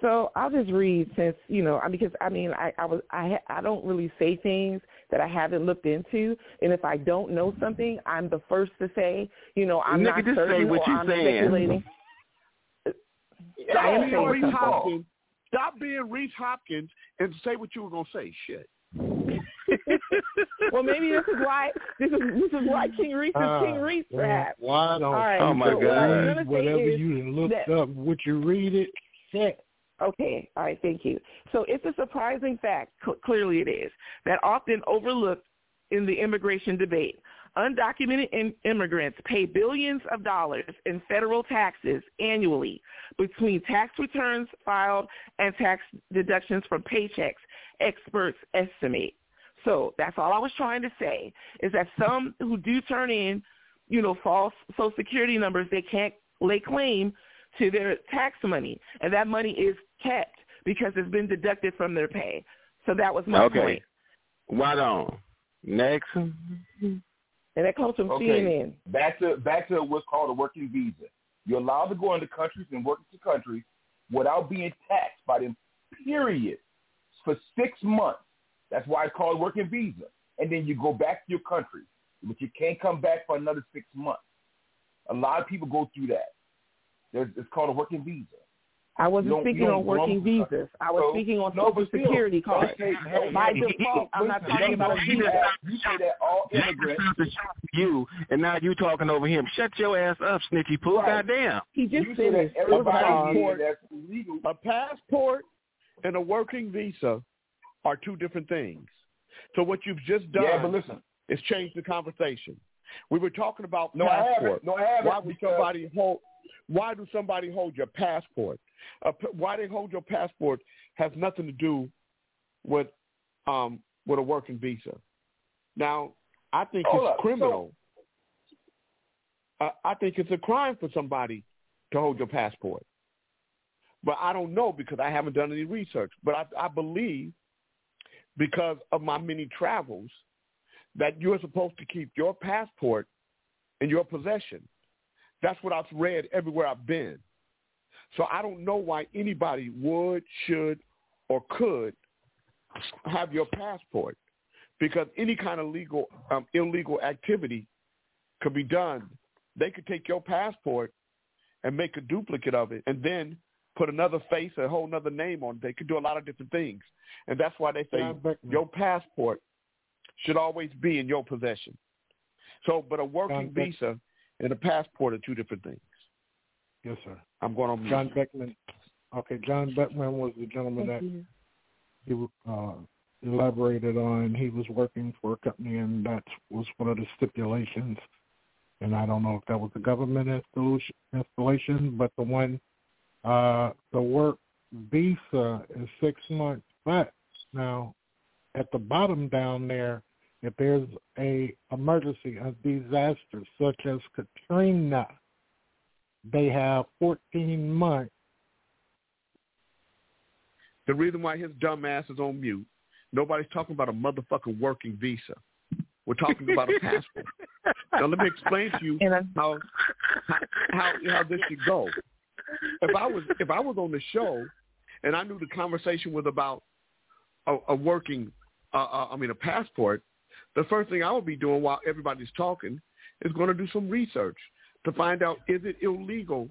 So I'll just read since you know I- because I mean I I was I ha- I don't really say things that I haven't looked into, and if I don't know something, I'm the first to say you know I'm Nigga, not just say what or you I'm saying. speculating. I am Stop being saying something. Hopkins. Stop being Reese Hopkins and say what you were gonna say. Shit. well, maybe this is why this is this is why King Reese is Ah, King Reese, perhaps. Why don't All right, Oh, my so what God. gonna whatever you done looked that- up, would you read it, set. Okay, all right, thank you. So it's a surprising fact, cl- clearly it is, that often overlooked in the immigration debate. Undocumented in- immigrants pay billions of dollars in federal taxes annually between tax returns filed and tax deductions from paychecks, experts estimate. So that's all I was trying to say, is that some who do turn in, you know, false Social Security numbers, they can't lay claim to their tax money, and that money is kept because it's been deducted from their pay. So that was my point. okay. point. Right on. Next. Mm-hmm. And that comes from Okay. CNN. Back to back to what's called a working visa. You're allowed to go into countries and work into countries without being taxed by them. Period. For six months. That's why it's called working visa. And then you go back to your country, but you can't come back for another six months. A lot of people go through that. There's, it's called a working visa. I wasn't You speaking on working belong- visas. I was So- speaking on no, Social but still, Security cards. okay, no, By no, default, I'm not talking about a you visa. You say that all immigrants. You and now you talking over him. Shut your ass up, snitchy poo. Right. Goddamn. He just You say that finished. A everybody pause. here that's illegal. A passport and a working visa are two different things. So what you've just done Yeah, but listen. is change the conversation. We were talking about No, I passport. haven't. No, I haven't. Why would because- somebody hold? Why do somebody hold your passport? Uh, why they hold your passport has nothing to do with um, with a working visa. Now, I think Hold it's up. criminal. uh, I think it's a crime for somebody to hold your passport. But I don't know because I haven't done any research. But I, I believe because of my many travels that you're supposed to keep your passport in your possession. That's what I've read everywhere I've been. So I don't know why anybody would, should, or could have your passport because any kind of legal, um, illegal activity could be done. They could take your passport and make a duplicate of it and then put another face, a whole other name on it. They could do a lot of different things. And that's why they say your passport should always be in your possession. So, but a working visa and a passport are two different things. Yes, sir. I'm going on John. Beckman. Okay, John Beckman was the gentleman that he uh, elaborated on. He was working for a company, and that was one of the stipulations. And I don't know if that was the government installation, installation but the one, uh, the work visa is six months. But now, at the bottom down there, if there's a emergency, a disaster such as Katrina, they have 14 months. The reason why his dumb ass is on mute, nobody's talking about a motherfucking working visa. We're talking about a passport. now let me explain to you how how how this should go. If I was if I was on the show and I knew the conversation was about a, a working, uh, uh, I mean a passport, the first thing I would be doing while everybody's talking is going to do some research to find out is it illegal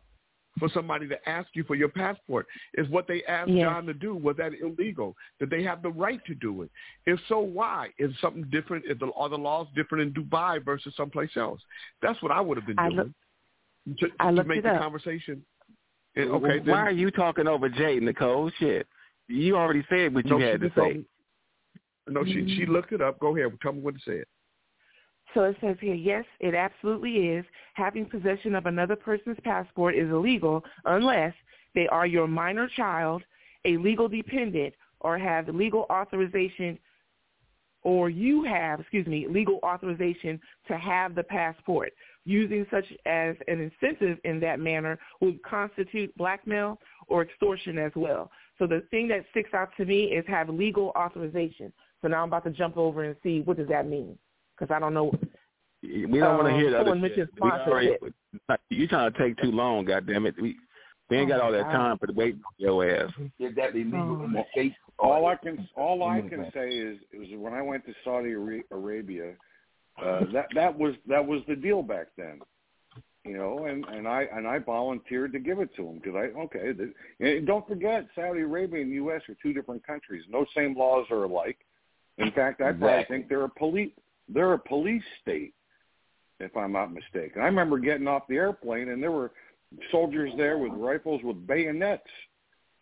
for somebody to ask you for your passport? Is what they asked Yes. John to do was that illegal? Did they have the right to do it? If so, why? Is something different? Is the, are the laws different in Dubai versus someplace else? That's what I would have been I doing look- to, I to make it the up. conversation. And, okay, Why then, are you talking over Jay, and Nicole? Shit. You already said what you No, had to just told say. No, she she mm-hmm. looked it up. Go ahead. Tell me what it said. So it says here, yes, it absolutely is. Having possession of another person's passport is illegal unless they are your minor child, a legal dependent, or have legal authorization, or you have, excuse me, legal authorization to have the passport. Using such as an incentive in that manner would constitute blackmail or extortion as well. So the thing that sticks out to me is have legal authorization. So now I'm about to jump over and see what does that mean because I don't know. We don't want to Um, hear the other someone mentioned shit. We already, sponsorship. you trying to take too long, goddamn it. We we ain't Oh, got all that God. time for the wait on your ass. Is that illegal in the Well. All I can all I can say is is when I went to Saudi Arabia, uh, that that was that was the deal back then, you know, and and I and I volunteered to give it to them because I okay, the, and don't forget Saudi Arabia and the U.S. are two different countries. No same laws are alike. In fact, I probably Exactly. think they're a police they're a police state, if I'm not mistaken. I remember getting off the airplane and there were soldiers there with rifles with bayonets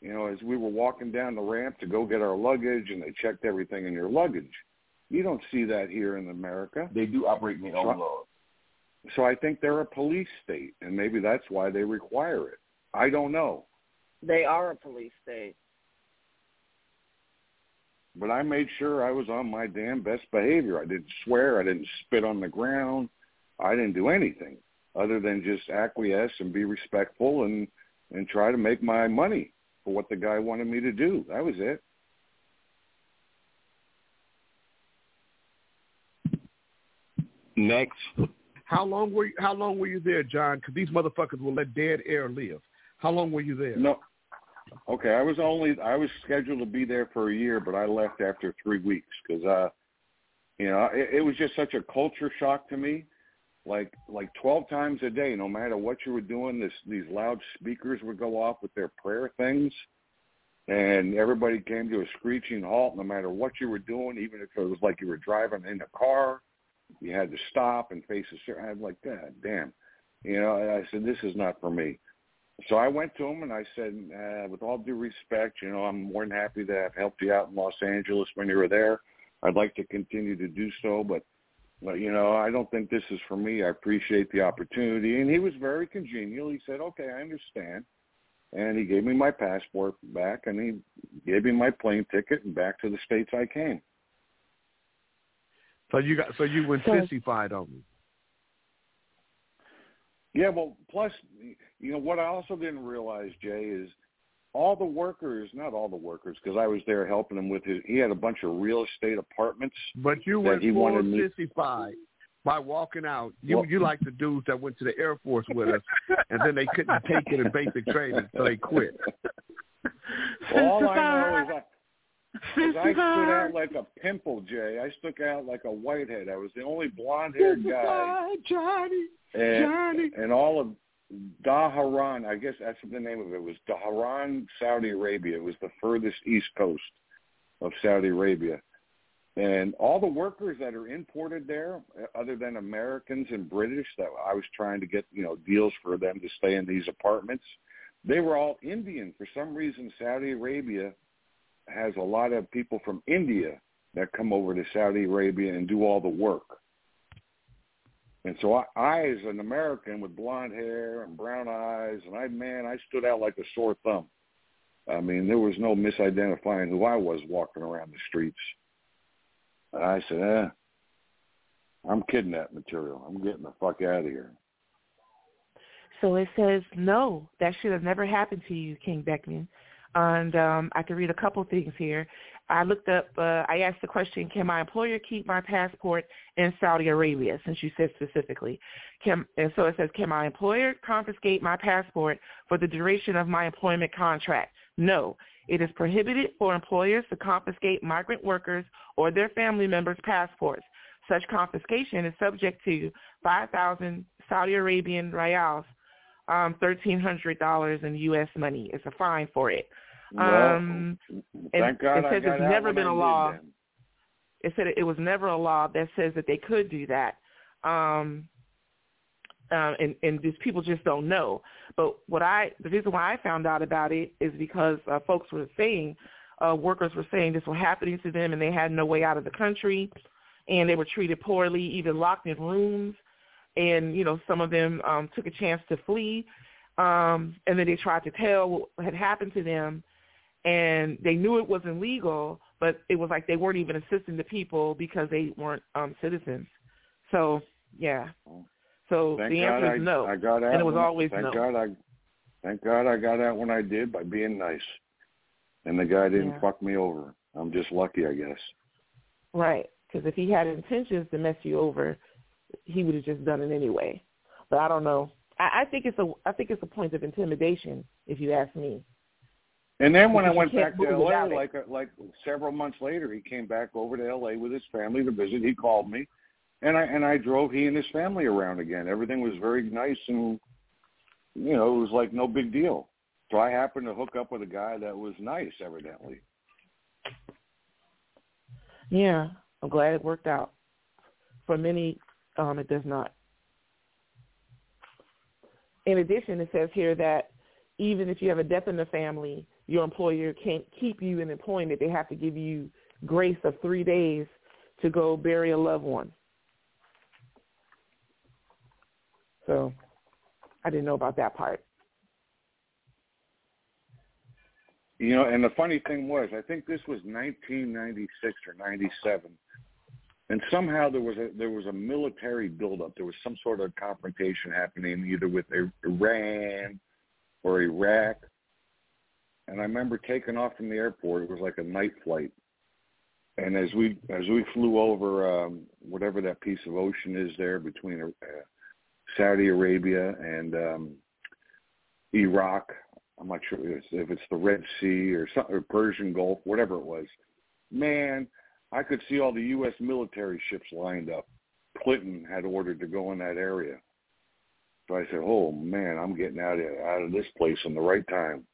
you know, as we were walking down the ramp to go get our luggage and they checked everything in your luggage. You don't see that here in America. They do operate in their own laws. So I think they're a police state and maybe that's why they require it. I don't know. They are a police state. But I made sure I was on my damn best behavior. I didn't swear, I didn't spit on the ground. I didn't do anything other than just acquiesce and be respectful and and try to make my money for what the guy wanted me to do. That was it. Next. How long were you, How long were you there, John? Because these motherfuckers will let dead air live. How long were you there? No. Okay, I was only I was scheduled to be there for a year, but I left after three weeks because uh, you know, it, it was just such a culture shock to me. Like like twelve times a day, no matter what you were doing, this these loud speakers would go off with their prayer things, and everybody came to a screeching halt. No matter what you were doing, even if it was like you were driving in a car, you had to stop and face a certain. I'm like, God damn, you know. I said, this is not for me. So I went to him and I said, uh, with all due respect, you know, I'm more than happy to have helped you out in Los Angeles when you were there. I'd like to continue to do so, but, but you know, I don't think this is for me. I appreciate the opportunity. And he was very congenial. He said, okay, I understand. And he gave me my passport back and he gave me my plane ticket and back to the States I came. So you got so you went So- sissified on me. Yeah, well, plus, you know, what I also didn't realize, Jay, is all the workers, not all the workers, because I was there helping him with his. He had a bunch of real estate apartments. But you that went he full wanted me. sissified by walking out. You Well- you like the dudes that went to the Air Force with us, and then they couldn't take it in basic training, so they quit. All I know is I, is I stood out like a pimple, Jay. I stuck out like a whitehead. I was the only blonde-haired guy, Johnny, and Johnny. and all of Dhahran. I guess that's the name of it was. Dhahran, Saudi Arabia. It was the furthest east coast of Saudi Arabia. And all the workers that are imported there, uh, other than Americans and British, that I was trying to get, you know, deals for them to stay in these apartments, they were all Indian. For some reason, Saudi Arabia has a lot of people from India that come over to Saudi Arabia and do all the work. And so I, I as an American with blonde hair and brown eyes, and I, man, I stood out like a sore thumb. I mean, there was no misidentifying who I was walking around the streets. And I said, eh, I'm kidnapped material. I'm getting the fuck out of here. So it says, no, that should have never happened to you, King Beckman. And um, I can read a couple things here. I looked up, uh, I asked the question, can my employer keep my passport in Saudi Arabia, since you said specifically. Can, and so it says, can my employer confiscate my passport for the duration of my employment contract? No. It is prohibited for employers to confiscate migrant workers or their family members' passports. Such confiscation is subject to 5,000 Saudi Arabian riyals, um, $1,300 in U.S. money. It's a fine for it. Well, Um, thank and God it says it's never been a law. then. It said it was never a law that says that they could do that. Um, uh, and, and these people just don't know. But what I, the reason why I found out about it is because uh, folks were saying, uh, workers were saying this was happening to them and they had no way out of the country and they were treated poorly, even locked in rooms. And, you know, some of them um, took a chance to flee. Um, and then they tried to tell what had happened to them and they knew it wasn't legal, but it was like they weren't even assisting the people because they weren't um, citizens. So, yeah. So Thank the God answer I, is no. I got out. and it was when- always thank no. God I, thank God I got out when I did by being nice, and the guy didn't Yeah. fuck me over. I'm just lucky, I guess. Right. Because if he had intentions to mess you over, he would have just done it anyway. But I don't know. I, I think it's a I think it's a point of intimidation, if you ask me. And then when I Because went back to LA, like uh, like several months later, he came back over to LA with his family to visit. He called me, and I and I drove he and his family around again. Everything was very nice, and you know it was like no big deal. So I happened to hook up with a guy that was nice, evidently. Yeah, I'm glad it worked out. For many, um, it does not. In addition, it says here that even if you have a death in the family, your employer can't keep you in employment. They have to give you grace of three days to go bury a loved one. So I didn't know about that part. You know, and the funny thing was, I think this was 1996 or 97, and somehow there was a there was a military buildup. There was some sort of confrontation happening either with Iran or Iraq. And I remember taking off from the airport. It was like a night flight, and as we as we flew over um, whatever that piece of ocean is there between uh, Saudi Arabia and um, Iraq, I'm not sure if it's, if it's the Red Sea or something, or Persian Gulf, whatever it was. Man, I could see all the U.S. military ships lined up. Clinton had ordered to go in that area. So I said, "Oh man, I'm getting out of out of this place in the right time."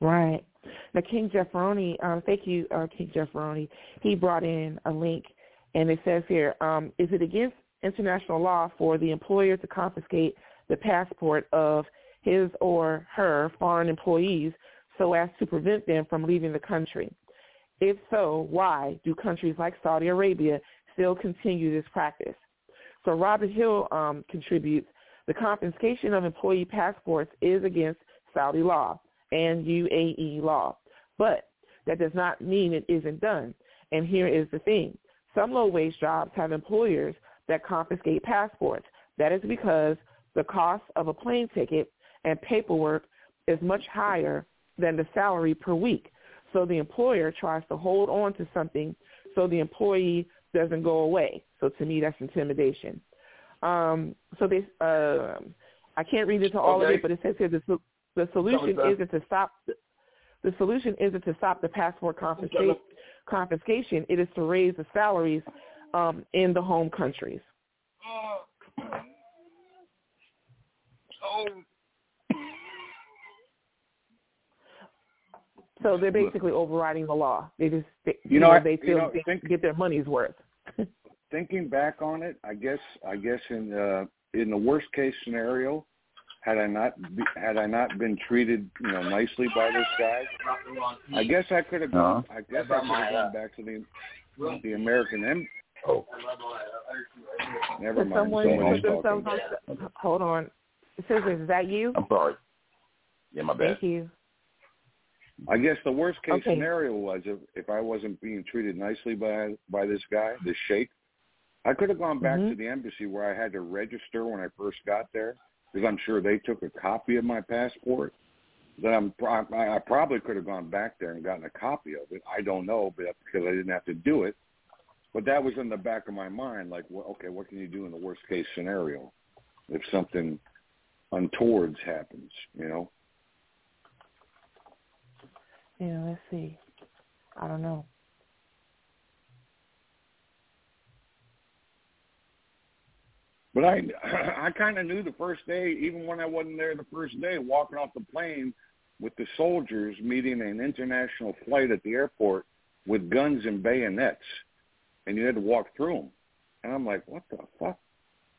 Right. Now, King Jefferoni, um, thank you, uh, King Jefferoni. He brought in a link, and it says here, um, is it against international law for the employer to confiscate the passport of his or her foreign employees so as to prevent them from leaving the country? If so, why do countries like Saudi Arabia still continue this practice? So Robert Hill um, contributes, the confiscation of employee passports is against Saudi law and UAE law. But that does not mean it isn't done. And here is the thing. Some low-wage jobs have employers that confiscate passports. That is because the cost of a plane ticket and paperwork is much higher than the salary per week. So the employer tries to hold on to something so the employee doesn't go away. So to me, that's intimidation. Um, so they, uh, I can't read into all Okay. of it, but it says here the, the solution isn't to stop. The solution isn't to stop the passport confiscation. Confiscation. It is to raise the salaries um, in the home countries. Oh, So they're basically overriding the law. They just, they, You know, I- they you feel know, they think- get their money's worth. Thinking back on it, I guess I guess in uh, in the worst case scenario, had I not be, had I not been treated you know nicely by this guy, I guess I could have gone. I guess I could have gone back to the the American em. Oh, never mind. someone Someone put themselves on? Hold on. It says, "Is that you?" I'm sorry. Yeah, my bad. Thank you. I guess the worst case Okay. scenario was if if I wasn't being treated nicely by by this guy, this sheikh, I could have gone back Mhm. to the embassy where I had to register when I first got there because I'm sure they took a copy of my passport. Then I'm I I probably could have gone back there and gotten a copy of it. I don't know, but because I didn't have to do it. But that was in the back of my mind, like, well, okay, what can you do in the worst case scenario if something untowards happens? You know. Yeah, let's see. I don't know. But I I kind of knew the first day, even when I wasn't there the first day, walking off the plane with the soldiers meeting an international flight at the airport with guns and bayonets, and you had to walk through them. And I'm like, what the fuck?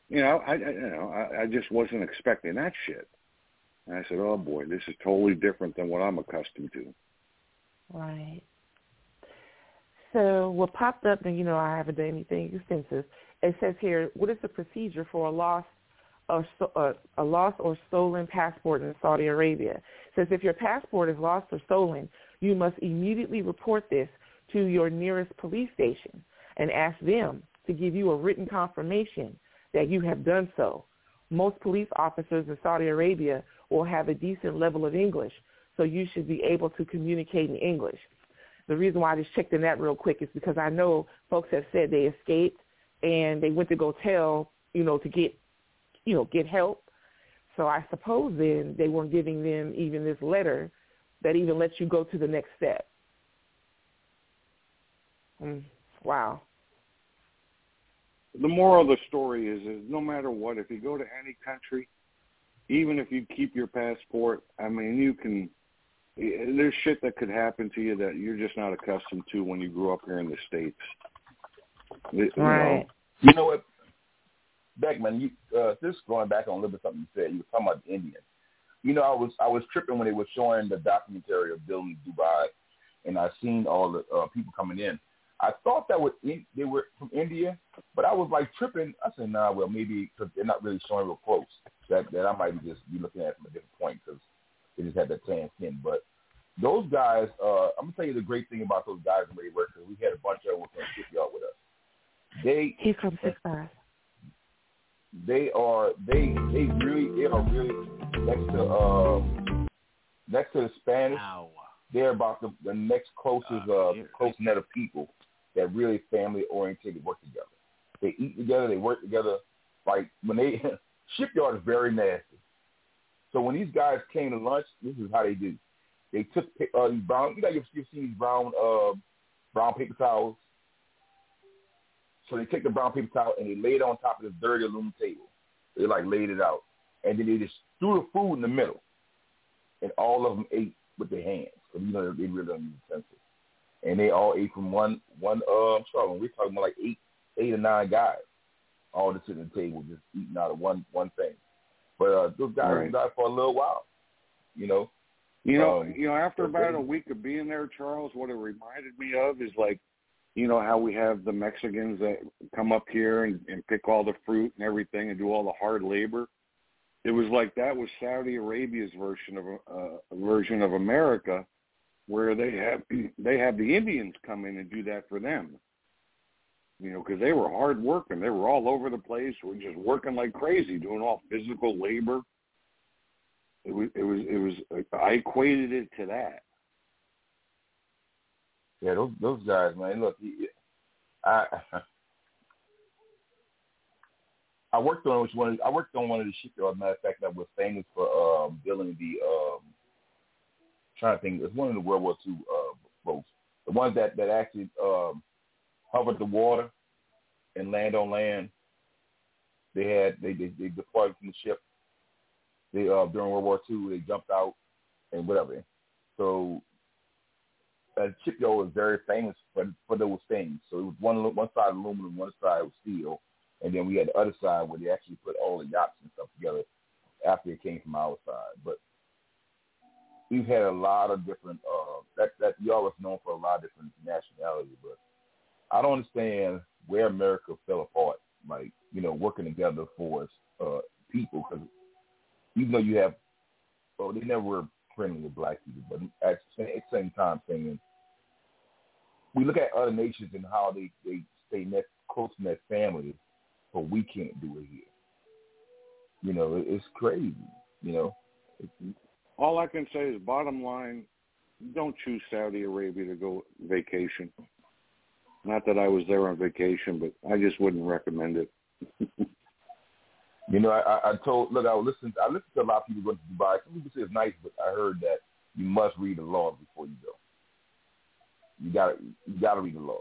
You know, I, I you know I, I just wasn't expecting that shit. And I said, oh boy, this is totally different than what I'm accustomed to. Right. So what popped up, and you know I haven't done anything extensive. It says here, what is the procedure for a lost or uh, a lost or stolen passport in Saudi Arabia? It says if your passport is lost or stolen, you must immediately report this to your nearest police station and ask them to give you a written confirmation that you have done so. Most police officers in Saudi Arabia will have a decent level of English, so you should be able to communicate in English. The reason why I just checked in that real quick is because I know folks have said they escaped and they went to go tell, you know, to get, you know, get help. So I suppose then they weren't giving them even this letter that even lets you go to the next step. Mm, wow. the moral of the story is is no matter what, if you go to any country, even if you keep your passport, I mean, you can. There's shit that could happen to you that you're just not accustomed to when you grew up here in the states. You know, Right. You know what, Beckman? You uh, this is going back on a little bit something you said. You were talking about the Indians. You know, I was I was tripping when they were showing the documentary of building Dubai, and I seen all the uh, people coming in. I thought that was in, they were from India, but I was like tripping. I said, nah, well maybe because they're not really showing real close. That that I might just be looking at it from a different point because they just had that tan skin. But those guys, uh, I'm gonna tell you the great thing about those guys and where they work. Cause we had a bunch of them from shipyard with us. They He's from six five. they are they they really they are really next to um next to the Spanish. They're about the, the next closest uh close net of people that really family oriented work together. They eat together, they work together. Like when they shipyard is very nasty. So when these guys came to lunch, this is how they do. They took uh, these brown. You know, you've, you've seen these brown uh, brown paper towels. So they take the brown paper towel and they lay it on top of this dirty aluminum table. They like laid it out, and then they just threw the food in the middle, and all of them ate with their hands. Because you know they really don't use utensils, and they all ate from one one. Uh, I'm sorry, we're talking about like eight eight or nine guys, all just sitting at the table just eating out of one one thing. But uh, those guys Right. died for a little while, you know. You know, Um, you know, after about a week of being there, Charles, what it reminded me of is like, you know, how we have the Mexicans that come up here and, and pick all the fruit and everything and do all the hard labor. It was like that was Saudi Arabia's version of uh, a version of America, where they have they have the Indians come in and do that for them. You know, because they were hard working. They were all over the place. Were just working like crazy, doing all physical labor. it was it was it was I equated it to that. Yeah, those those guys, man. Look, I I worked on which one. I worked on one of the shipyards. Matter of fact, that was famous for um, building the. Um, trying to think, it's one of the World War II uh, boats. The ones that that actually um, hovered the water and land on land. They had they they, they deployed from the ship. They uh, during World War II they jumped out and whatever. So that shipyard was very famous for for those things. So it was one one side aluminum, one side was steel, and then we had the other side where they actually put all the yachts and stuff together after it came from our side. But we've had a lot of different uh that that y'all was known for a lot of different nationalities, but I don't understand where America fell apart. Like you know, working together for us uh, people, because even though you have, well, they never were friendly with black people, but at the same, time, saying we look at other nations and how they they stay net, close in that family, but we can't do it here. You know, it, it's crazy. You know, All I can say is, bottom line, don't choose Saudi Arabia to go vacation. Not that I was there on vacation, but I just wouldn't recommend it. You know, I, I I told look, I listened I listened to a lot of people going to Dubai. Some people say it's nice, but I heard that you must read the law before you go. You gotta you gotta read the law.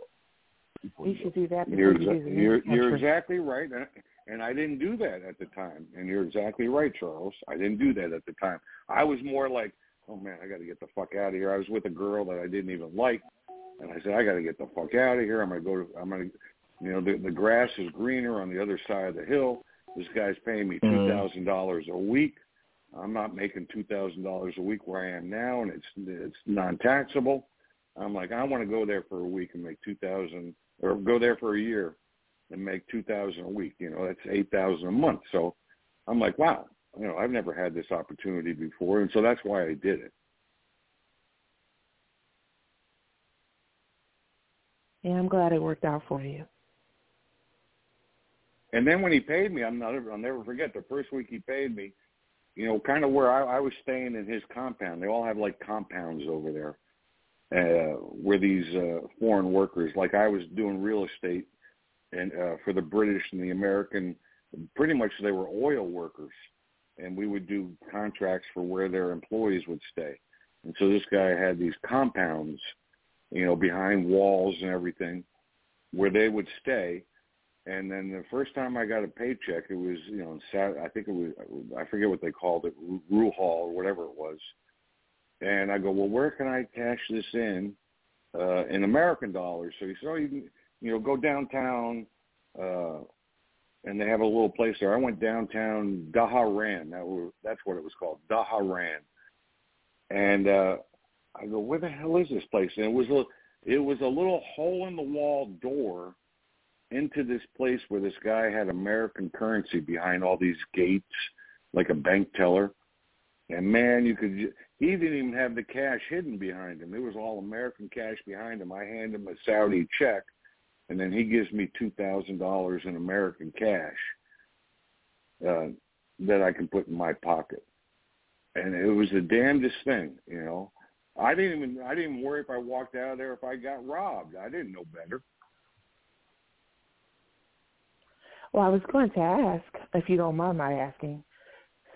Before You you, should do that. You're, before you exa- visit you're, you're exactly right, and, and I didn't do that at the time. And you're exactly right, Charles. I didn't do that at the time. I was more like, oh man, I got to get the fuck out of here. I was with a girl that I didn't even like, and I said, I got to get the fuck out of here. I'm gonna go to, I'm gonna, you know, the the grass is greener on the other side of the hill. This guy's paying me two Mhm. thousand dollars a week. I'm not making two thousand dollars a week where I am now, and it's it's non-taxable. I'm like, I want to go there for a week and make two thousand, or go there for a year and make two thousand a week. You know, that's eight thousand a month. So I'm like, wow, you know, I've never had this opportunity before, and so that's why I did it. Yeah, I'm glad it worked out for you. And then when he paid me, I'm not, I'll never forget the first week he paid me. You know, kind of where I, I was staying in his compound. They all have like compounds over there, uh, where these uh, foreign workers, like I was doing real estate, and uh, for the British and the American, pretty much they were oil workers, and we would do contracts for where their employees would stay. And so this guy had these compounds, you know, behind walls and everything, where they would stay. And then the first time I got a paycheck, it was you know, Sat- I think it was I forget what they called it, Rue Hall or whatever it was. And I go, well, where can I cash this in uh, in American dollars? So he said, oh, you can, you know, go downtown, uh, and they have a little place there. I went downtown Dhahran. That was that's what it was called, Dhahran. And uh, I go, where the hell is this place? And it was a it was a little hole in the wall door into this place where this guy had American currency behind all these gates, like a bank teller. And man, you could he didn't even have the cash hidden behind him. It was all American cash behind him. I hand him a Saudi check, and then he gives me two thousand dollars in American cash uh, that I can put in my pocket. And it was the damnedest thing, you know. I didn't even I didn't even worry if I walked out of there if I got robbed. I didn't know better. Well, I was going to ask, if you don't mind my asking,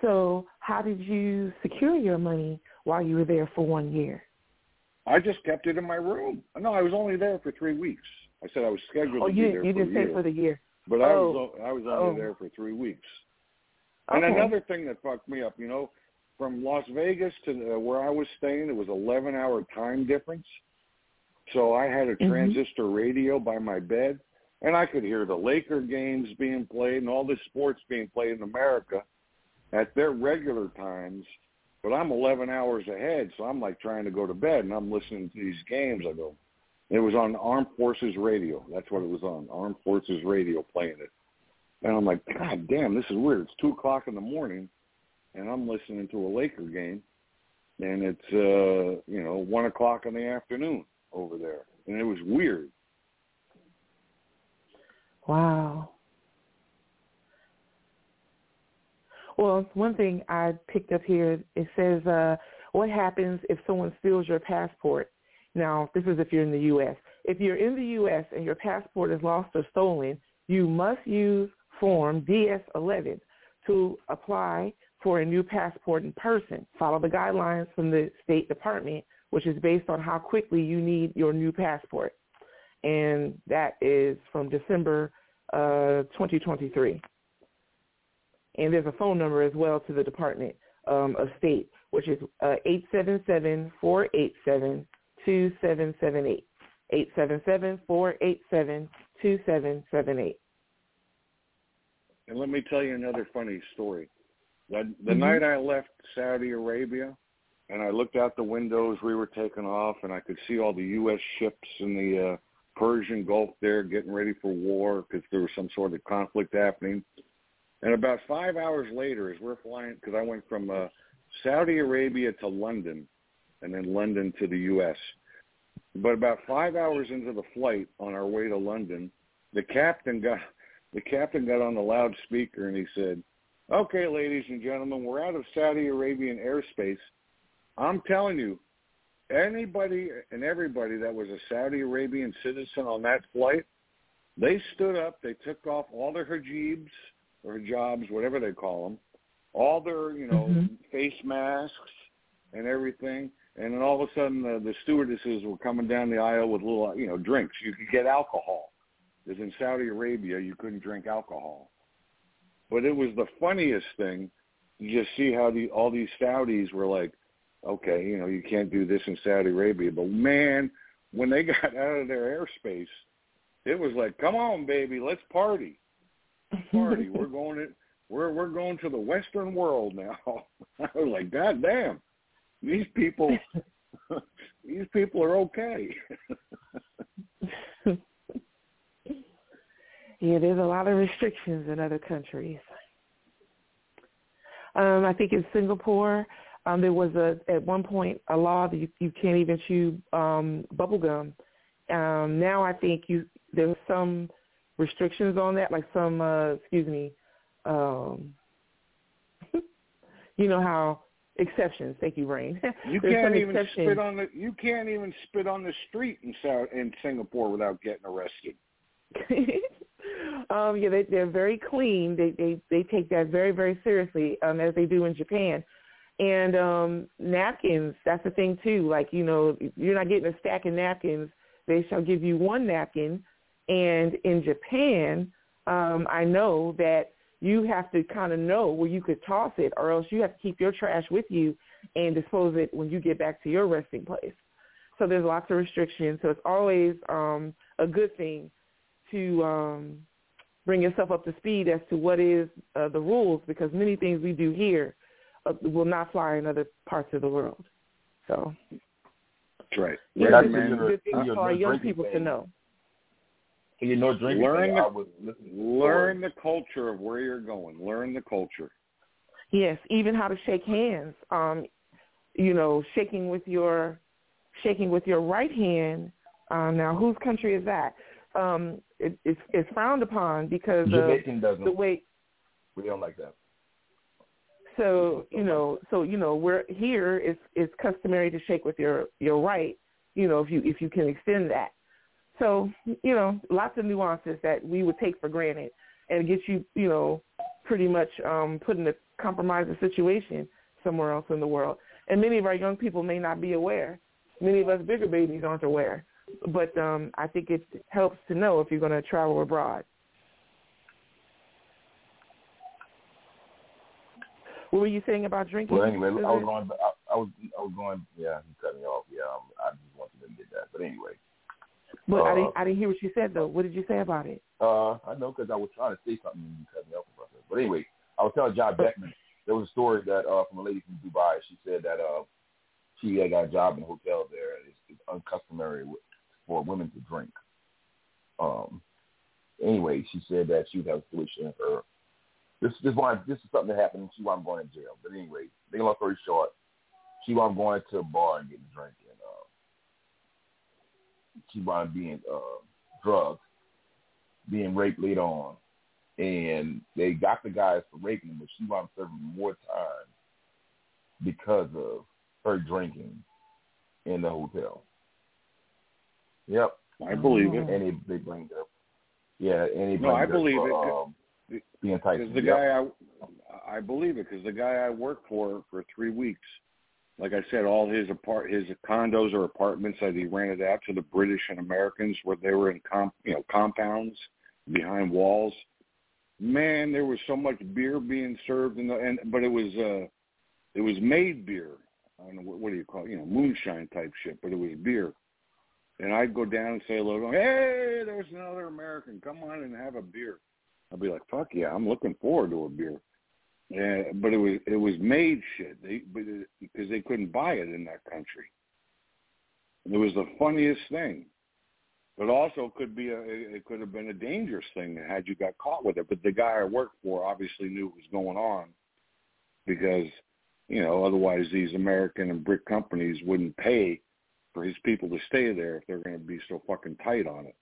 so how did you secure your money while you were there for one year? I just kept it in my room. No, I was only there for three weeks. I said I was scheduled Oh, to you be there you for didn't say year, for the year. but I Oh. was I was oh. only Oh. there for three weeks. And Okay. another thing that fucked me up, you know, from Las Vegas to the, where I was staying, it was 11 hour time difference. So I had a Mhm. transistor radio by my bed, and I could hear the Laker games being played and all the sports being played in America at their regular times. But I'm 11 hours ahead, so I'm like trying to go to bed, and I'm listening to these games. I go, it was on Armed Forces Radio. That's what it was on, Armed Forces Radio playing it. And I'm like, God damn, this is weird. It's two o'clock in the morning, and I'm listening to a Laker game, and it's uh, you know one o'clock in the afternoon over there, and it was weird. Wow. Well, one thing I picked up here, it says, uh, what happens if someone steals your passport? Now, this is if you're in the U.S. If you're in the U.S. and your passport is lost or stolen, you must use Form DS-11 to apply for a new passport in person. Follow the guidelines from the State Department, which is based on how quickly you need your new passport. And that is from December uh, 2023. And there's a phone number as well to the Department um, of State, which is uh, 877-487-2778. 877-487-2778. And let me tell you another funny story. The, the Mhm. night I left Saudi Arabia, and I looked out the windows, we were taking off, and I could see all the U.S. ships in the uh, Persian Gulf there getting ready for war because there was some sort of conflict happening. And about five hours later, as we're flying, because I went from uh, Saudi Arabia to London, and then London to the U.S. But about five hours into the flight on our way to London, the captain got the captain got on the loudspeaker and he said, "Okay, ladies and gentlemen, we're out of Saudi Arabian airspace. I'm telling you, anybody and everybody that was a Saudi Arabian citizen on that flight, they stood up, they took off all their hijabs or hijabs, whatever they call them, all their, you know, mm-hmm. face masks and everything. And then all of a sudden, the, the stewardesses were coming down the aisle with little, you know, drinks. You could get alcohol, because in Saudi Arabia you couldn't drink alcohol. But it was the funniest thing. You just see how the all these Saudis were like, okay, you know, you can't do this in Saudi Arabia. But man, when they got out of their airspace, it was like, come on, baby, let's party, Let's party. we're going to we're we're going to the Western world now. I was like, God damn, these people, these people are okay. Yeah, there's a lot of restrictions in other countries. Um, I think in Singapore, um, there was a at one point a law that you, you can't even chew um, bubble gum. Um, now I think you there's some restrictions on that, like some uh, excuse me, um, you know how exceptions. Thank you, Rain. You can't even exceptions. spit on the you can't even spit on the street in South in Singapore without getting arrested. um, yeah, they, they're very clean. They they they take that very very seriously, um, as they do in Japan. And um, napkins, that's the thing too. Like you know, you're not getting a stack of napkins. They shall give you one napkin. And in Japan, um, I know that you have to kind of know where you could toss it, or else you have to keep your trash with you and dispose it when you get back to your resting place. So there's lots of restrictions. So it's always um, a good thing to um, bring yourself up to speed as to what is uh, the rules, because many things we do here uh, will not fly in other parts of the world. So That's right. yeah, That's this is in your- good thing for our young drinking people to know. So you know, drinking. Learn the- I was listening to Learn the culture of where you're going. Learn the culture. Yes, even how to shake hands. Um, you know, shaking with your shaking with your right hand. Um, now, whose country is that? Um, it, it's, it's frowned upon because Jamaican of doesn't. the way. We don't like that. So you know, so you know, we're here. It's it's customary to shake with your your right. You know, if you if you can extend that. So you know, lots of nuances that we would take for granted, and get you you know pretty much um, put in a compromising situation somewhere else in the world. And many of our young people may not be aware. Many of us bigger babies aren't aware. But um, I think it helps to know if you're going to travel abroad. What were you saying about drinking? Well, anyway, I was going. I, I was. I was going. Yeah, you cut me off. Yeah, um, I just wanted to get that. But anyway, But I uh, didn't. I didn't hear what you said though. What did you say about it? Uh, I know because I was trying to say something and you cut me off about that. But anyway, I was telling John Beckman there was a story that uh, from a lady from Dubai. She said that uh, she had got a job in a hotel there. It's, it's uncustomary with, for women to drink. Um. Anyway, she said that she would have a solution in her. This this one this is something that happened. She wound up going to jail. But anyway, make a long story short, she wound up going to a bar and getting a drink, and uh, she wound up being uh, drugged being raped later on. and they got the guys for raping but she wound up serving more time because of her drinking in the hotel. Yep, I believe it. And they, they bring it up. Yeah, and he No, I believe for, it. Um, being tight. Because the guy I, I believe it because the guy I worked for for three weeks, like I said, all his apart his condos or apartments that he rented out to the British and Americans, where they were in comp you know compounds behind walls. Man, there was so much beer being served in the and but it was uh it was made beer. I don't know what, what do you call it, you know moonshine type shit, but it was beer. And I'd go down and say hello. Hey, there's another American. Come on and have a beer. I'd be like, fuck yeah, I'm looking forward to a beer. Yeah, but it was it was made shit. They because they couldn't buy it in that country. It was the funniest thing, but also could be a it could have been a dangerous thing had you got caught with it. But the guy I worked for obviously knew what was going on because you know otherwise these American and brick companies wouldn't pay for his people to stay there if they're going to be so fucking tight on it.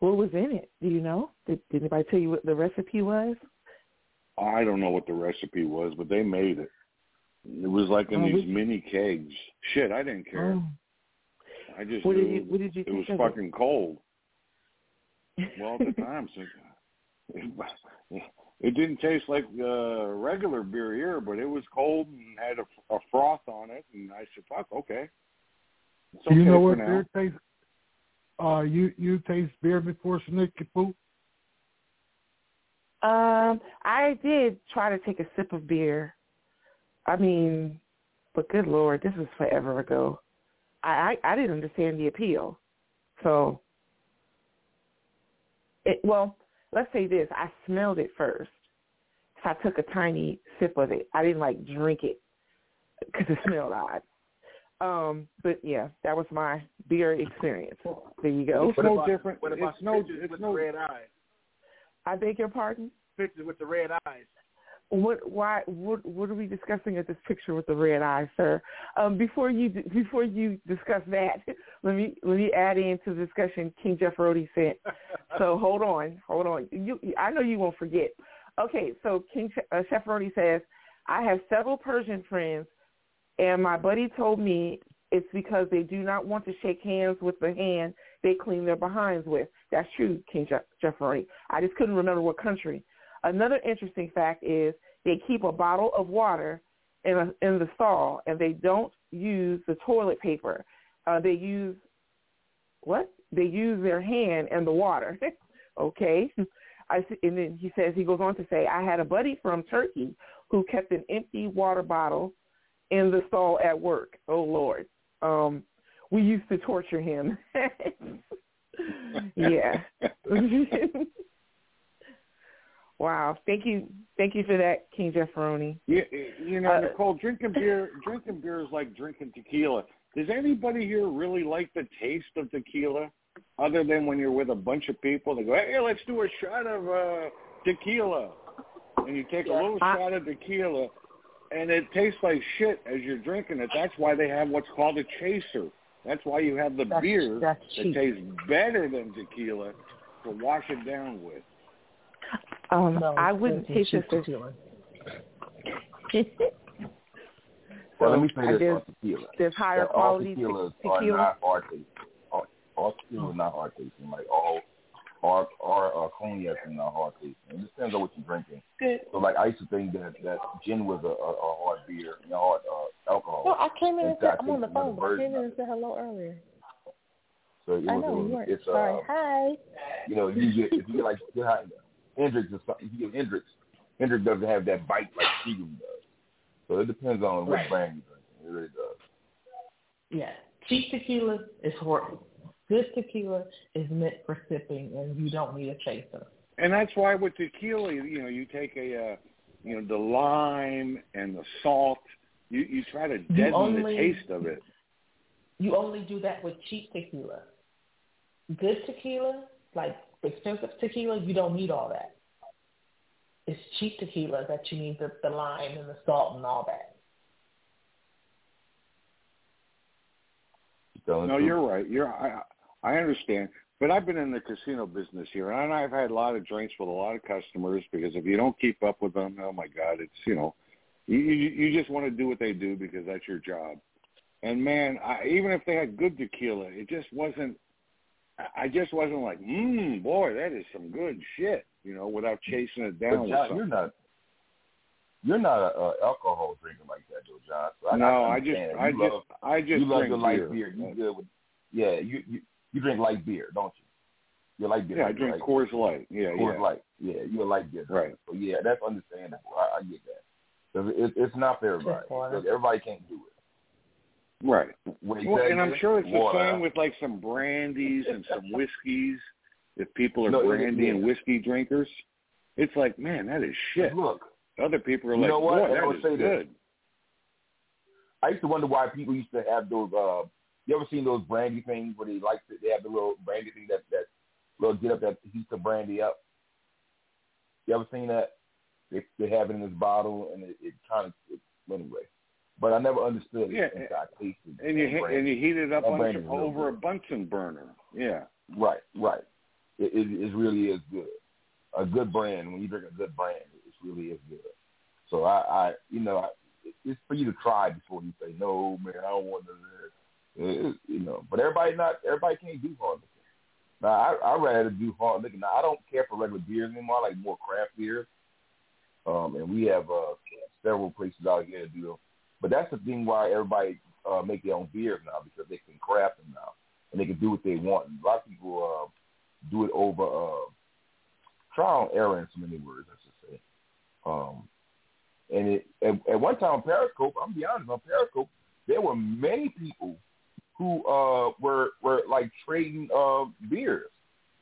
What was in it? Do you know? Did, did anybody tell you what the recipe was? I don't know what the recipe was, but they made it. It was like in Oh, these we- mini kegs. Shit, I didn't care. Oh. I just What knew did you- what did you it was of it? fucking cold. Well, at the time, so it, it didn't taste like uh, regular beer here, but it was cold and had a, a froth on it, and I said, "Fuck, okay." It's Do you know what now. beer tastes? Uh, you you taste beer before Snicky Poo? Um, I did try to take a sip of beer. I mean, but good lord, this was forever ago. I I, I didn't understand the appeal. So, it well, let's say this: I smelled it first. So I took a tiny sip of it. I didn't like drink it because it smelled odd. Um, but yeah, that was my beer experience. There you go. It's no different. What about it's no. pictures It's with no. red eyes? I beg your pardon. Pictures with the red eyes. What? Why? What? What are we discussing at this picture with the red eyes, sir? Um, before you before you discuss that, let me let me add into the discussion King Jeff Rody sent. So hold on, hold on. You, I know you won't forget. Okay, so King uh, Chef says, I have several Persian friends, and my buddy told me it's because they do not want to shake hands with the hand they clean their behinds with. That's true, King Jeff, Jeff Rody. I just couldn't remember what country. Another interesting fact is they keep a bottle of water in a, in the stall, and they don't use the toilet paper. Uh, they use what? They use their hand and the water. okay. I, and then he says he goes on to say, I had a buddy from Turkey who kept an empty water bottle in the stall at work. Oh Lord, um, we used to torture him. yeah. wow. Thank you. Thank you for that, King Jeff Roney. Yeah, you know, Uh, Nicole, drinking beer, drinking beer is like drinking tequila. Does anybody here really like the taste of tequila, other than when you're with a bunch of people? They go, "Hey, let's do a shot of uh, tequila," and you take a little shot of tequila, and it tastes like shit as you're drinking it. That's why they have what's called a chaser. That's why you have the beer that tastes better than tequila to wash it down with. Um, No, I wouldn't it's taste this. Well, let me say this guess on tequila. there's higher that all quality te- tequilas tequila. are not hard tasting. All, all tequila are not hard tasting. Like all, all, all uh, cognac are not hard tasting. It depends on what you're drinking. Good. So like I used to think that that gin was a, a, a hard beer, you know, hard uh, alcohol. No, I came in and said I'm on the phone, but I came in and said hello earlier. So it I know it you was weren't. it's Sorry. uh, Hi. you know, you get if you get like you know, Hendrick's or something, you get Hendrick's, Hendrick's doesn't have that bite like Seagram does. So it depends on what Right. brand you drink. It really does. Yeah. Cheap tequila is horrible. Good tequila is meant for sipping, and you don't need a chaser. And that's why with tequila, you know, you take a, uh, you know, the lime and the salt. You you try to deaden only- the taste of it. You only do that with cheap tequila. Good tequila, like expensive tequila, you don't need all that. It's cheap tequila that you need the, the lime and the salt and all that. telling No, you're right. You're I I understand. But I've been in the casino business here, and I've had a lot of drinks with a lot of customers because if you don't keep up with them, oh my God, it's you know, you you, you just want to do what they do because that's your job. And man, I, even if they had good tequila, it just wasn't. I just wasn't like, mmm, boy, that is some good shit, you know, without chasing it down. with John, something. you're not you're not a, a alcohol drinker like that, though, John. So I, No, I, I just- understand. I you just- I just you love drink your light beer. beer. You good with yeah. You you you drink light beer, don't you? You like beer. Yeah, I like drink light Coors beer. Light. Yeah, Coors yeah. Light. Yeah, you a light beer. drinker. Right. So yeah, that's understandable. I, I get that. 'Cause it, it's not for everybody. Just water. Because everybody can't do it. Right. Well, and I'm sure it's the water, same with like some brandies and some whiskeys. If people are No, brandy and whiskey drinkers, it's like, man, that is shit. Look, Other people are You like, know what? boy, that would is good. I used to wonder why people used to have those. uh You ever seen those brandy things where they like to, they have the little brandy thing that that little get up that heats the brandy up. You ever seen that? They they have it in this bottle and it, it kind of it, anyway. But I never understood it Yeah, until I tasted And you that brandy. and you heat it up on, real over a. Bunsen burner. Yeah. Right, right. It, it, it really is good. A good brand, when you drink a good brand, it really is good. So I, I you know, I, it- it's for you to try before you say, no, man, I don't want to. It, it, you know, but everybody not everybody can't do hard liquor. Now I I rather do hard liquor. Now I don't care for regular beers anymore. I like more craft beers. Um, and we have uh, several places out here to do them. But that's the thing why everybody uh, make their own beers now because they can craft them now and they can do what they want. And a lot of people uh, do it over uh, trial and error in so many words, I should say. Um, and it, at, at one time on Periscope, I'm be honest, on Periscope, there were many people who uh, were were like trading uh, beers,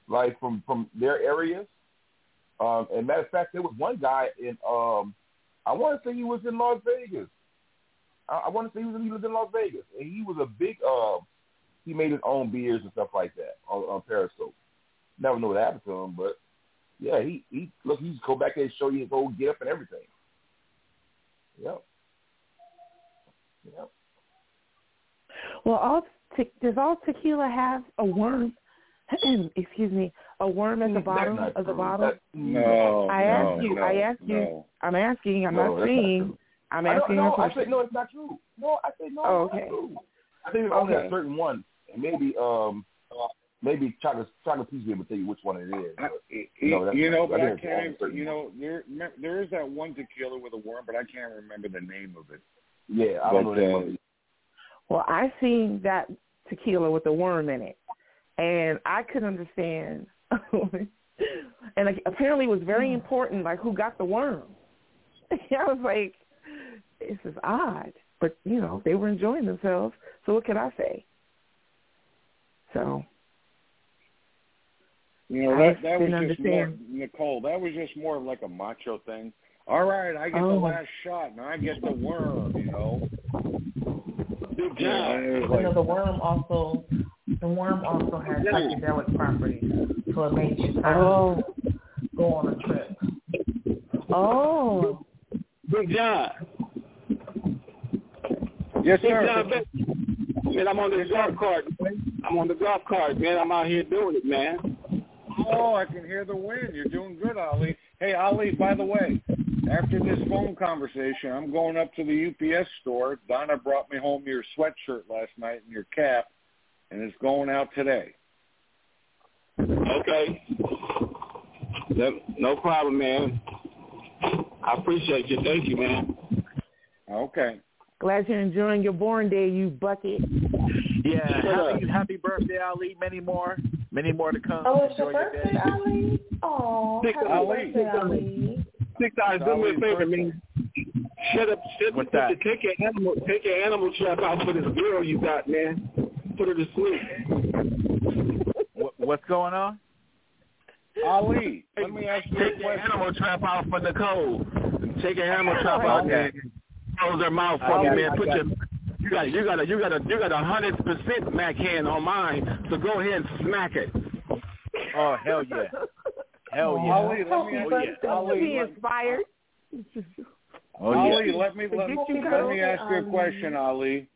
like from from their areas. Um, and matter of fact, there was one guy in um, I want to say he was in Las Vegas. I, I want to say he was, he was in Las Vegas, and he was a big. Uh, he made his own beers and stuff like that on, on Periscope. Never know what happened to him, but yeah, he he look. He go back there and show you his whole get up and everything. Yep. Yep. Well, all te- does all tequila have a worm? excuse me, a worm at the bottom of the true. bottle. That- No, I no, ask you. no, I ask you. no. I'm asking. I'm No, not saying. True. I'm I don't- asking no, a I question. said no, it's not true. No, I said no, Oh, it's not okay. true. I think it's only Okay. a certain one, and maybe um maybe chocolate chocolate piece be able to tell you which one it is. I, But, you, No, you know, but I I think it's can't. You know, there there is that one tequila with a worm, but I can't remember the name of it. yeah, I don't But, know the name uh. Well, I seen that tequila with a worm in it, and I couldn't understand. and like, apparently, it was very important, like who got the worm. I was like, this is odd, but you know, they were enjoying themselves. So what could I say? So You know, that that was just more. Nicole. That was just more of like a macho thing. All right, I get the Oh. last shot, and I get the worm. You know. Big Yeah, John. You like, know, the worm also the worm also has psychedelic properties, so it makes you kind Oh. of go on a trip. Oh. Big John. Yes, sir. Man, I'm on this golf cart. I'm on the golf cart, man. I'm out here doing it, man. Oh, I can hear the wind. You're doing good, Ali. Hey, Ali, by the way, after this phone conversation, I'm going up to the UPS store. Donna brought me home your sweatshirt last night and your cap, and it's going out today. Okay. No problem, man. I appreciate you. Thank you, man. Okay. Glad you're enjoying your born day, you bucket. Yeah, happy, happy birthday, Ali. Many more. Many more to come. Oh, it's your Enjoy your birthday, day. Ali? Oh, Six happy Ali. birthday, Ali. Six eyes, do me a favor, man. Shut up, shut What's up. that? Take your animal, take your animal trap out for this girl you got, man. Put her to sleep. What, what's going on? Ali, let me ask you Take a your question. animal trap out for Nicole. Take your animal trap out Okay. there. And Close her mouth I for me, man. Put your you got you got a you got a you got a hundred percent Mac hand on mine, so go ahead and smack it. Oh, hell yeah. Hell yeah. Ali, let me Oh, yeah. you. Ali, be inspired. Oh, Ali, yeah. let me let, Forget me- you, let me ask you a question, Ali.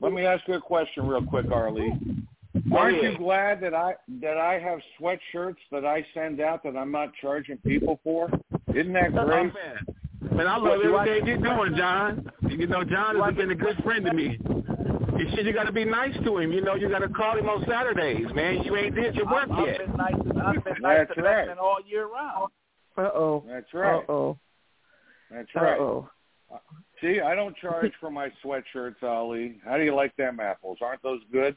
Let me ask you a question real quick, Ali. Aren't you glad that I that I have sweatshirts that I send out that I'm not charging people for? Isn't that Oh, great? Man. Man, I love everything you're doing, John. You know, John has been a good friend to me. You shit, you got to be nice to him. You know, you got to call him on Saturdays, man. You ain't did your work I've yet. been nice. I've been nice That's to right. Batman all year round. Uh oh. That's right. Uh oh. That's right. Uh-oh. See, I don't charge for my sweatshirts, Ali. How do you like them apples? Aren't those good?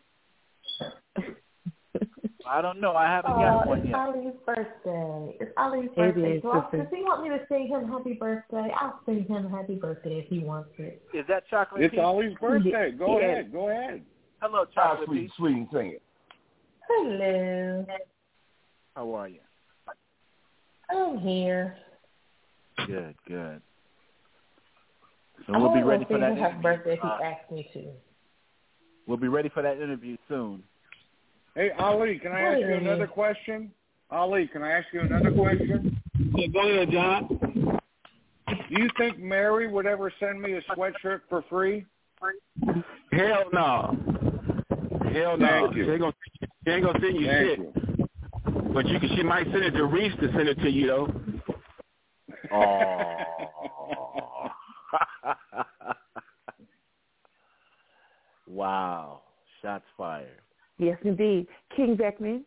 I don't know. I haven't Oh, got one it's yet. Ali's birthday. It's Ali's birthday. is, So I'll- does he want me to sing him happy birthday? I'll sing him happy birthday if he wants it. Is that chocolate? It's Peach? Ollie's birthday. Go Yeah. ahead. Go ahead. Hello, chocolate. sweet, Peach. sweet, and sing it. Hello. How are you? I'm here. Good, good. So I we'll be ready for that happy birthday if he Uh, asks me to. we'll be ready for that interview soon. Hey, Ali, can I ask you another question? Ali, can I ask you another question? Yeah, go ahead, John. Do you think Mary would ever send me a sweatshirt for free? Hell no. Hell no. Thank you. She ain't gonna, she ain't gonna send you Thank shit. you. But you can, she might send it to Reese to send it to you though. Oh. wow. Shots fired. Yes, indeed. King Beckman,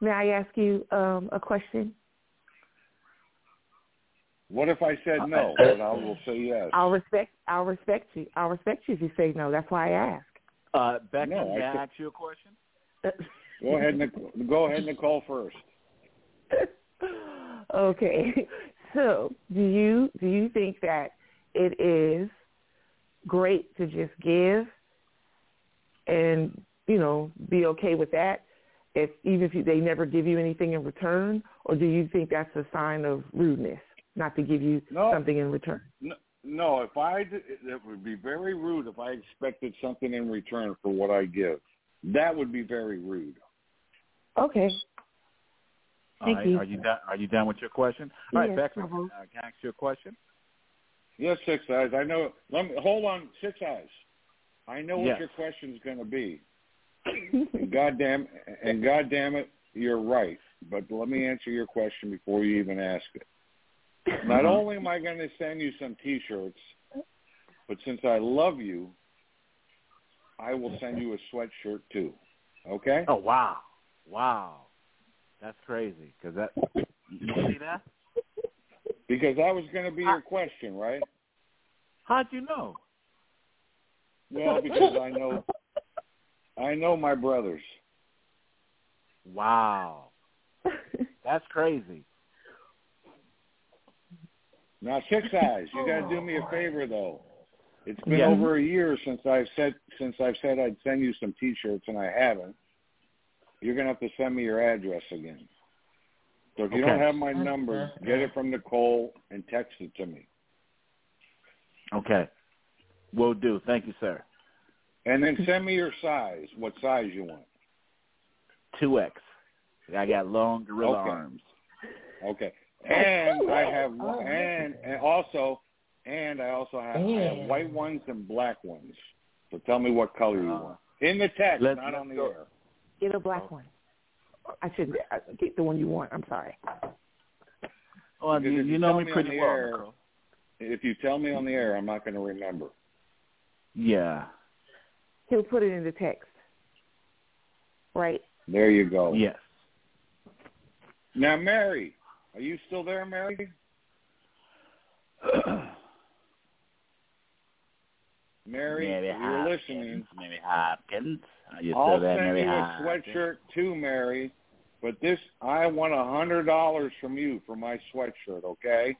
may I ask you um, a question? What if I said no? But I will say yes. I'll respect. I'll respect you. I'll respect you if you say no. That's why I ask. Uh, Becky, No, I may I ask you a question? Go ahead, Nicole. Go ahead, Nicole first. okay. So, do you do you think that it is great to just give and you know be okay with that, if even if you, they never give you anything in return, or do you think that's a sign of rudeness not to give you No. something in return? No, no, if I did, it would be very rude if I expected something in return for what I give. That would be very rude. Okay. Thank right. you. Are you done? Are you done with your question? All right, Yes, Beckman. I will. Uh, can I ask you a question? Yes, Six Eyes. I know. Let me hold on, Six Eyes. I know what your question is going to be. And goddamn, and goddamn it, you're right. But let me answer your question before you even ask it. Not mm-hmm. only am I going to send you some T-shirts, but since I love you, I will send you a sweatshirt too. Okay? Oh wow, wow, that's crazy. Cause that you see that? Because that was going to be your question, right? How'd you know? Well, because I know, I know my brothers. Wow, that's crazy. Now, Six Eyes, you got to do me a favor though. It's been Yeah. over a year since I've said since I've said I'd send you some T-shirts, and I haven't. You're gonna have to send me your address again. So if you don't have my number, get it from Nicole and text it to me. Okay, will do. Thank you, sir. And then send me your size, what size you want. Two X. I got long gorilla Okay. arms. Okay. Oh, and I have oh, and and also and I also have, I have white ones and black ones. So tell me what color you uh, want. In the text, let's- not on the let's go. air. Get a black one. I should I- get the one you want. I'm sorry. Well, you, you you know me me pretty the well. air- If you tell me on the air, I'm not going to remember. Yeah. He'll put it in the text. Right. There you go. Yes. Now, Mary, are you still there, Mary? Mary, Mary you're Hopkins. listening. Mary Hopkins. Are you still I'll there, send Mary you a sweatshirt too, Mary. But this, I want a hundred dollars from you for my sweatshirt. Okay?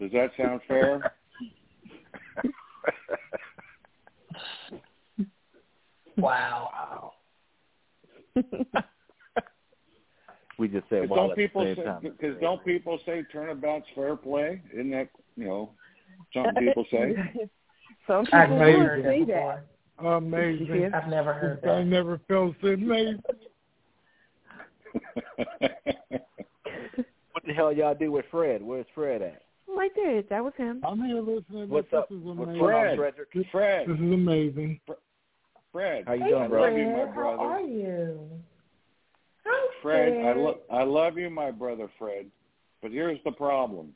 Does that sound fair? Wow. we just said Because well don't at the people same say? time. Because don't people say turnabout's fair play? Isn't that you know something people say? Some I've people never say that that. Amazing. I've never heard that. I never felt so amazing. What the hell y'all do with Fred? Where's Fred at? Right there. That was him. I'm here listening. What's this up? is amazing. going Fred, Frederick? Fred, This is amazing. Fred, Fred. How you Hey, doing, I bro? love you, my Fred, How are you? Hi, Fred, I, Fred. lo- I love you, my brother Fred. But here's the problem.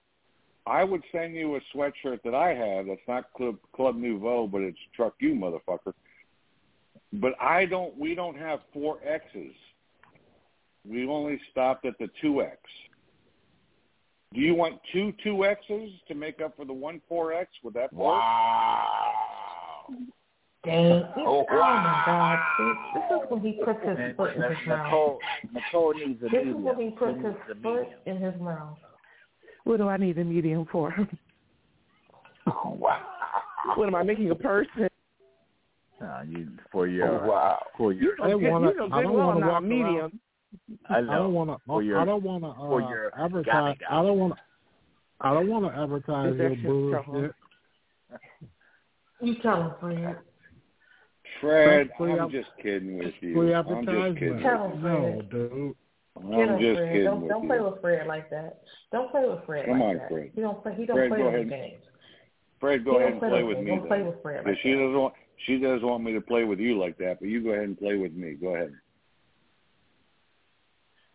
I would send you a sweatshirt that I have that's not Club, Club Nouveau, but it's Truck You, motherfucker. But I don't. We don't have four X's. We only stopped at the two X. Do you want two two X's to make up for the one four X? Would that work? Dang. Oh, Oh, my God. See, this is when he puts his And foot in his mouth. Nicole, Nicole needs a This is when he puts She his foot in his mouth. What do I need a medium for? Oh, wow. What am I making a person? Nah, you for your Oh, wow. for your I don't want you know to. I don't well want I'm to not a walk medium. around. I I don't want to. for your I don't want to for uh, your advertise. Ghana I don't want to. I don't want to advertise Is your that shit bullshit. trouble? You tell him, Fred. Fred, That's I'm up- just kidding with Free you. I'm just advertisement. kidding. Tell with him, No, dude. you. Get I'm him, just Fred. kidding Don't with don't you. play with Fred like that. Don't play with Fred Come like on, that. Fred. He don't play. He don't Fred, play go those ahead. games. Fred, go He ahead and play play those with me Don't play with Fred like she that. doesn't want she doesn't want me to play with you like that, but you go ahead and play with me. Go ahead.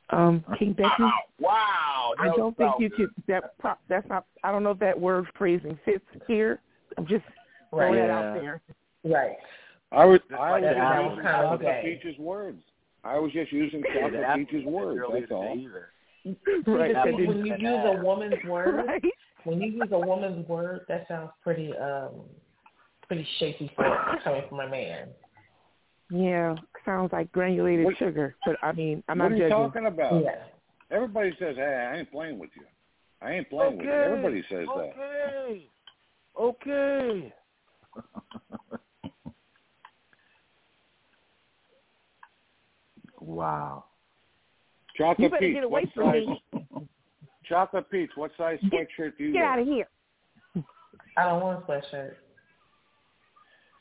Um, King Becky, Wow. I don't think you could. That pro- that's not. I don't know if that word phrasing fits here. I'm just throwing Right. that out Yeah. there. Right. I was Just I like was the just That apple. was using kind of Chocolate gay. Words. I was just using The Chocolate apple words. That's all. today either. See, Right. but That when you use a woman's word, Right. when you use a woman's word, that sounds pretty um pretty shaky for coming from a man. Yeah, sounds like granulated What- sugar. But I mean, I'm not judging. what not are you judging. talking about? Yeah. Everybody says, "Hey, I ain't playing with you. I ain't playing with you." Everybody says that. Okay. Okay. Wow. Chocolate You better Peach, get away what from size? me. Chocolate Peach, what size sweatshirt do you Get wear? out of here. I don't want a sweatshirt.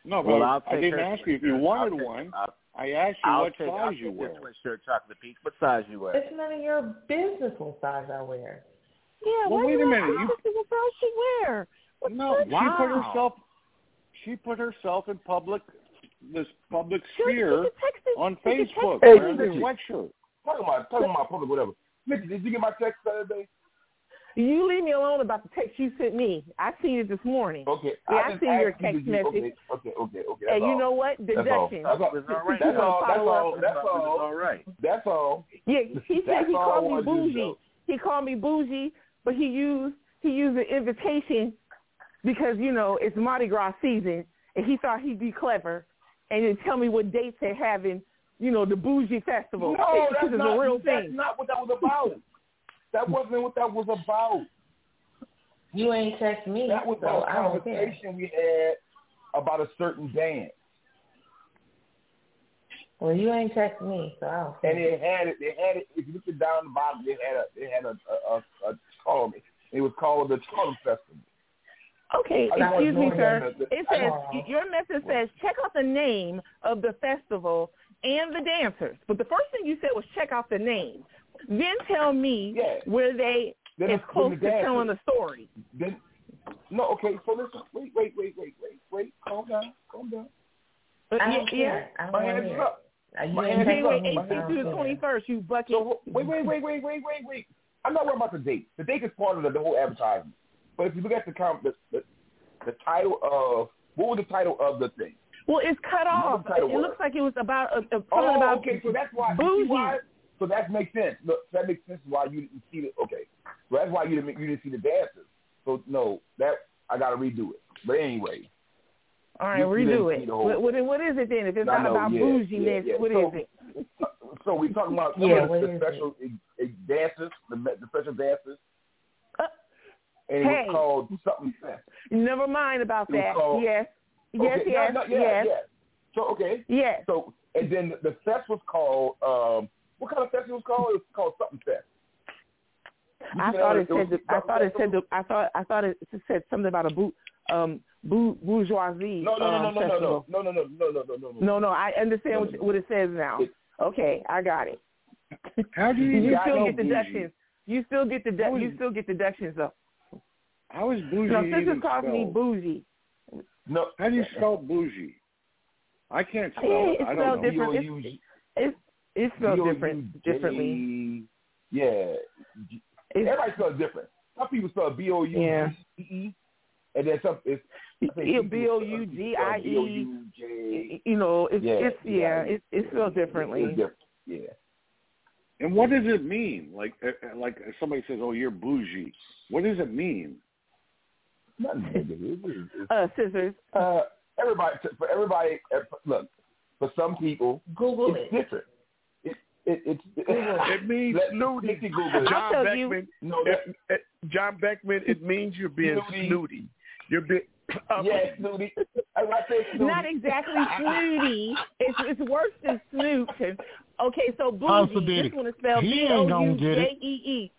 No, but Well, I'll I didn't ask you if you wanted I'll one. I'll, I asked you I'll what take, size I'll you take wear. your sweatshirt, chocolate peach. What size you wear? It's none of your business what size I wear. Yeah, Well, wait a minute, to you- This is she wear. What No, the- she put Wow. herself. She put herself in public, this public sphere she can text it. on She can text Facebook it. wearing a sweatshirt. Talking about talking about public whatever. Mitch, did you get my text the other day? You leave me alone about the text you sent me. I seen it this morning. Okay. Yeah, I just seen your text you- message. Okay, okay, okay, okay. That's And you know what? That's all. Deduction. That's all. It was all right. That's all. That's all. That's It was all all. right. That's all. Yeah, he said he called me wanted you to bougie. He called me bougie, but he used he used the invitation because you know it's Mardi Gras season, and he thought he'd be clever and then tell me what dates they're having. You know, the bougie festival. No, because that's it's a not, real that's thing. not what that was about. That wasn't what that was about. You ain't text me, That was so about a I don't care. conversation we had about a certain dance. Well, you ain't text me, so I don't care. And it had it. They had it. If you look it down the bottom, they had a. They had a a, a, a call. It was called the Charlem Festival. Okay, I excuse me, sir. It says got- your message says check out the name of the festival and the dancers. But the first thing you said was check out the name. Then tell me Yeah. where they Then is close then to the telling the story. Then no, okay. So listen. Wait, wait, wait, wait, wait, wait. Calm down. Calm down. But I yeah, don't yeah. care. I don't My hands to is hear it. up. Uh, You My hands is up. wait, me, 18th don't through the twenty first, you bucket. So wait, wait, wait, wait, wait, wait, wait. I'm not worried about the date. The date is part of the, the whole advertisement. But if you look at the com- the, the the title of what was the title of the thing? Well, it's cut off. was the title It looks like it was about a, a something Oh, about okay. So that's why. bougie. why? So that makes sense. Look, that makes sense why you didn't see the. Okay, so that's why you didn't you didn't see the dances. So no, that I got to redo it. But anyway, All right, you- you redo didn't it. What, what, what is it then? If it's I not know, about yeah, bouginess, yeah, yeah. what is So- it? so we're talking about some Yeah, of the, the special uh, uh, dances, the, the special dances, Uh, and it hey. was called something fest. Never mind about that. called- yes, yes, Okay, yes, no, no, yeah, yes, yeah. So okay, yes. so and then the, the fest was called um, what kind of fest it was called? It was called something fest. I thought it said. I thought it something said. I thought. I thought it said something about a boot. Um, bourgeoisie. No, no, no, um, no, no, no, no, no, no, no, no, no, no, no. No, no, I understand what, it says now. Okay, I got it. How do you You still get bougie? deductions. You still get the you still get deductions though. How is bougie No, sisters even calls me spelled? bougie. no. How do you spell bougie? I can't spell Yeah, it. it's I spelled don't know. different. It's, it's, it's spelled different differently. Yeah. Everybody spells different. Some people spell B O U Yeah. G E, and then some it's I think Yeah, people B O U G I spell E. B-O-U-J. You know, it's Yeah, it's yeah, yeah, it's it's spelled differently. It's different. Yeah. And what does it mean? Like, uh, uh, like somebody says, "Oh, you're bougie." What does it mean? Nothing negative. It's- it's- Uh, scissors. Uh, everybody, for everybody, uh, look, for some people, Google it's it. different. It, it, it's It means Let- snooty. let Google it. John I'll tell you- Beckman. No, it- it- John Beckman. It means you're being Snooty. snooty. You're being. yeah, snooty. I, I say snooty. Not exactly snooty. It's it's worse than snoot. Okay, so House bougie. of Diddy. This one is spelled He B ain't O gonna U get it. E E.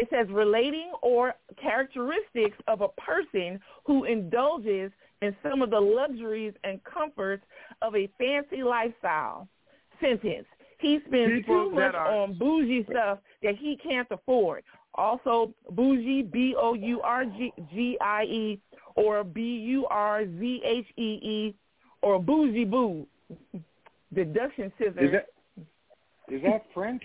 It says relating or characteristics of a person who indulges in some of the luxuries and comforts of a fancy lifestyle. Sentence. He spends People too that much are- on bougie stuff that he can't afford. Also, bougie, B O U R G G I E, or B U R Z H E E, or bougie boo. Deduction scissors. Is that is that French?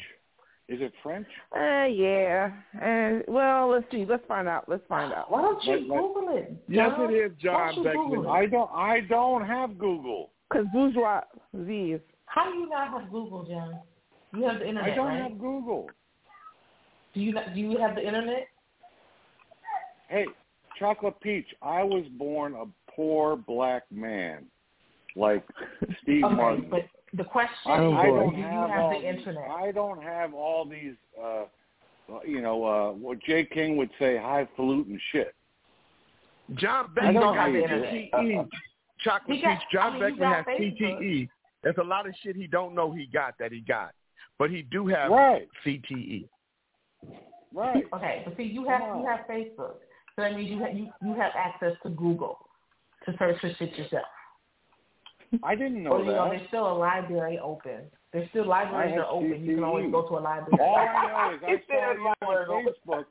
Is it French? Uh, yeah. And well, let's see. Let's find out. Let's find out. Why don't you Like- like- Google it? Yes, John? it is John don't you Google Beckman. I don't. I don't have Google. Because bourgeoisie is. How do you not have Google, John? You have the internet, I don't right? have Google. Do you not, do you have the internet? Hey, Chocolate Peach, I was born a poor black man, like Steve okay, Martin. but the question I, is, I don't do you have, have all the these- internet? I don't have all these, uh, you know, uh, what Jay King would say, highfalutin shit. John Beckman got the CTE. Chocolate He got- Peach. John I mean, you Beckman has Facebook. CTE. There's a lot of shit he don't know he got that he got, but he do have. Right. CTE. Right. Okay, but see, you have you have Facebook, so that means you have you, you have access to Google to search for shit yourself. I didn't know or you know, that. there's still a library open. There's still libraries that are open. You can always go to a library. All I know is I He saw you on library Facebook.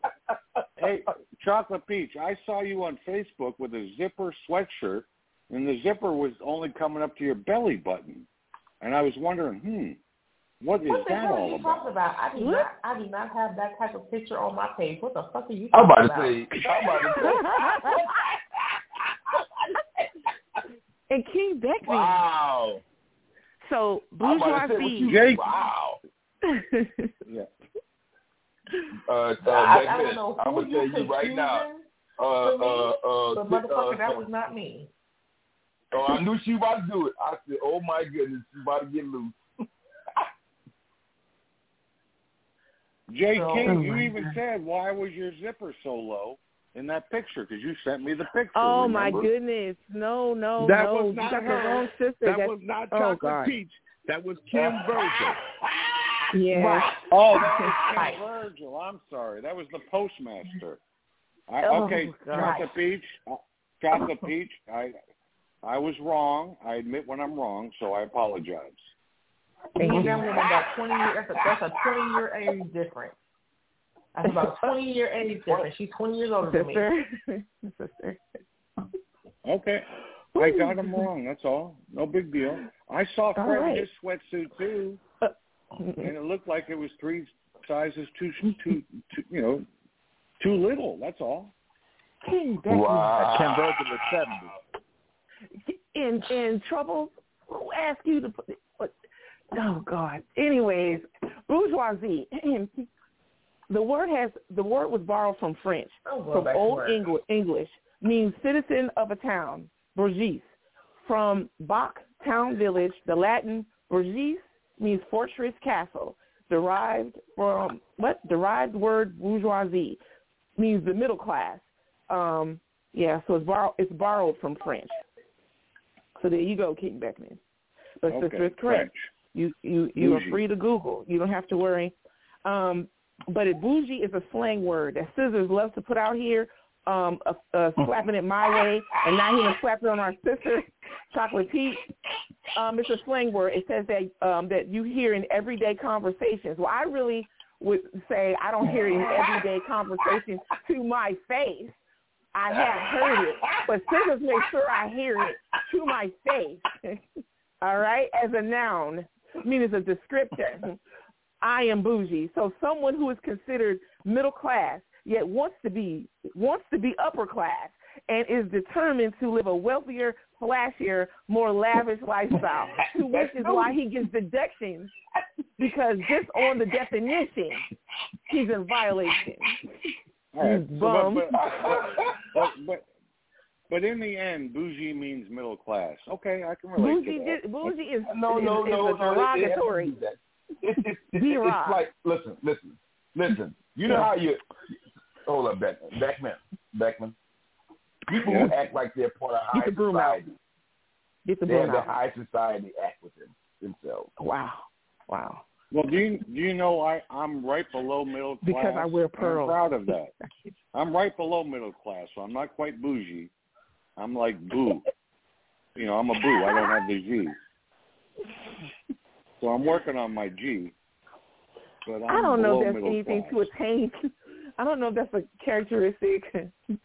Hey, Chocolate Peach, I saw you on Facebook with a zipper sweatshirt, and the zipper was only coming up to your belly button. And I was wondering, hmm, what is What the that hell are all you about? talking about? I do What? not. I do not have that type of picture on my page. What the fuck are you I'm talking about to say. I'm about to say. and King Beckman. Wow. So I'm about to say what bourgeoisie. you. Jake- Wow. Yeah. Uh, uh, I, I don't know I'm who gonna tell you you right now. Uh, me, uh, uh, but uh, motherfucker, uh, that was not me. Oh, I knew she was about to do it. I said, "Oh my goodness, she's about to get loose." Jay So- King, you Oh, my even God. said, why was your zipper so low in that picture? Because you sent me the picture. Oh my goodness! No, no, That no! was not you got her. the wrong sister. That That's- was not oh, Chocolate God. Peach. That was Kim Virgil. Yeah. Right. Oh, that was Kim Virgil. I'm sorry. That was the postmaster. I, Oh, okay, God. Chocolate Peach. uh, Chocolate Peach. I I was wrong. I admit when I'm wrong, so I apologize. And that woman about twenty years. That's a that's a twenty year age difference. That's about a twenty year age difference. She's twenty years older than me. Sister. sister. Okay. I got them wrong. That's all. No big deal. I saw All Fred right. in his sweatsuit too, uh, and it looked like it was three sizes too too, too you know too little. That's all. King Beckman. Wow. Ken Virgil is 70. in in trouble. Who asked you to put? What? Oh God. Anyways, bourgeoisie. The word has the word was borrowed from French, Oh, from Old. English, English means citizen of a town, bourgeois. From Bach, town village, the Latin bourgeois means fortress, castle. Derived from what? Derived word bourgeoisie means the middle class. Um, yeah, so it's borrowed. It's borrowed from French. So there you go, King Beckman. But Okay, sister is correct. French. You you you are free to Google. You don't have to worry. Um, but it bougie is a slang word that Scissors loves to put out here, um, uh, slapping it my way, and not even slapping on our sister, Chocolate Peach. Um, it's a slang word. It says that um, that you hear in everyday conversations. Well, I really would say I don't hear it in everyday conversations to my face. I have heard it, but Scissors make sure I hear it to my face. all right, as a noun, meaning as a descriptor. I am bougie. So someone who is considered middle class yet wants to be wants to be upper class and is determined to live a wealthier, flashier, more lavish lifestyle. to which is why he gets deductions because just on the definition, he's in violation. All right. You So, bum. but, but, but, but, but in the end, bougie means middle class. Okay, I can relate Bougie, to that. di- bougie is No, is, no, is no, a no. it- it has to derogatory. do that. It's, it's, it's, it's like listen, listen, listen. You know how you hold up, Beckman, Beckman, Beckman. People who Yeah. act like they're part of high Get the broom out. society, Get the they have broom the out. high society act with them themselves. Wow, wow. Well, do you do you know I I'm right below middle class? Because I wear pearls. I'm proud of that. I'm right below middle class, so I'm not quite bougie. I'm like boo. You know, I'm a boo. I don't have the G. So I'm working on my G. But I'm I don't know if that's anything class. to attain. I don't know if that's a characteristic,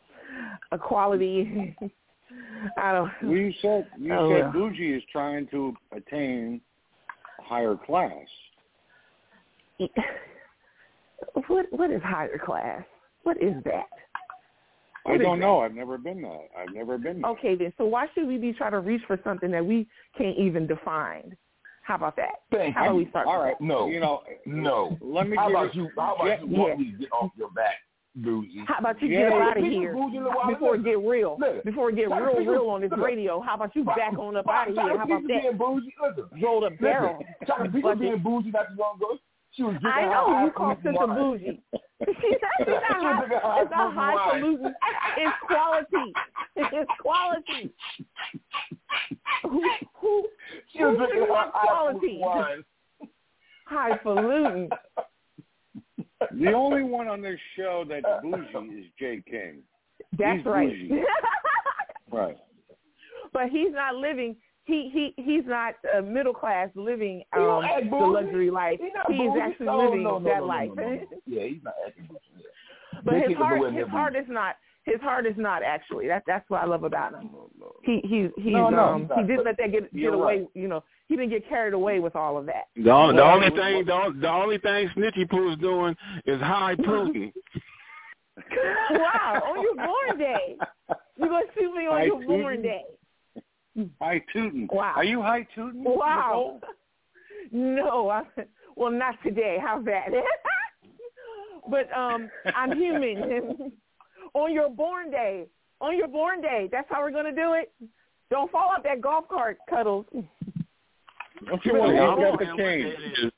a quality. I don't. Well, you said you Oh, said well. bougie is trying to attain a higher class. What what is higher class? What is that? I don't that? know. I've never been that. I've never been that. Okay, then. So why should we be trying to reach for something that we can't even define? How about that? Thank How about we start? All with right, no, You know, no. Let me How about you- you? How about Yeah. you want Yeah. me to get off your back, bougie? How about you Yeah. get out of here bougie in the wild. before it get real? Listen. Before it get Listen, real, people- real on this listen. radio. How about you back on up out of here? How about Chaka being that? bougie. Listen, Roll the listen. barrel. Chaka People Budget. being bougie not too long ago. She was I her know you call fruit sister bougie. She's not, she's not high, drinking high it's not fruit wine. highfalutin. It's quality. It's quality. Who who She was who drinking really her wants high quality? fruit. Highfalutin. The only one on this show that's bougie is Jay King. That's He's right. Right. but he's not living. He he he's not uh, middle class living He um act the bougie. luxury life. He not He's actually No, living no, no, that no, no, life. no, no, no. Yeah, he's not acting bougie. Yeah. But They his heart his heart is not his heart is not actually. That that's what I love about him. He he's he's No, no, um he's he didn't let that get get away. right. You know he didn't get carried away with all of that. The, only the only what- thing, the, on- the only thing Snitchy Pooh is doing is high Putin. wow, on your born day, You're gonna shoot me on High your born day? High tootin'. Wow. Are you high tootin'? Wow. No, I, well, not today. How's that? but um, I'm human. on your born day, on your born day, that's how we're gonna do it. Don't fall off that golf cart, Cuddles. Don't you want to Yeah, I'm- the cane?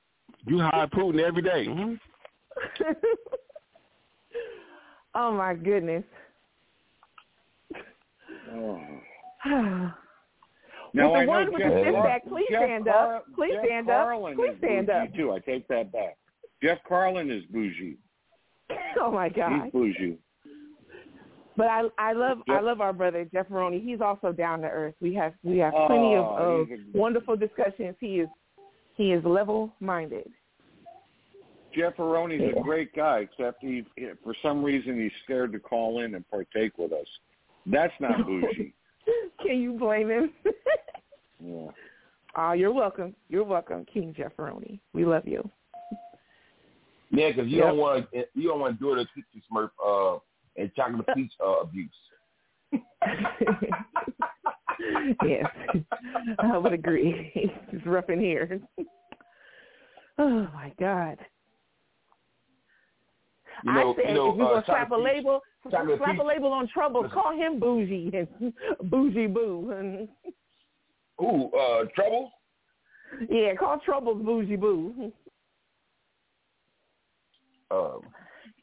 You high Putin every day. hmm? oh my goodness. Oh. With the one with Jeff the back, please Jeff stand Car- up. Please Jeff stand up. Carlin Please is stand up. too. I take that back. Jeff Carlin is bougie. Oh my God. He's bougie. But I I love I love our brother Jeff Roney. He's also down to earth. We have we have oh, plenty of, Oh, of a- wonderful discussions. He is he is level minded. Jeff Aroni's Yeah. a great guy, except he for some reason he's scared to call in and partake with us. That's not bougie. Can you blame him? yeah. oh, you're welcome. You're welcome, King Jeff Roney. We love you. Yeah, because you Yep. don't want you don't want to do it a Tootsie Smurf uh, and chocolate peach uh, abuse. yes, I would agree. It's rough in here. Oh my God. You know, I said you know, if you're uh, gonna slap a label, slap a label on trouble, call him bougie bougie boo. Ooh, uh, trouble. Yeah, call troubles bougie boo. Um,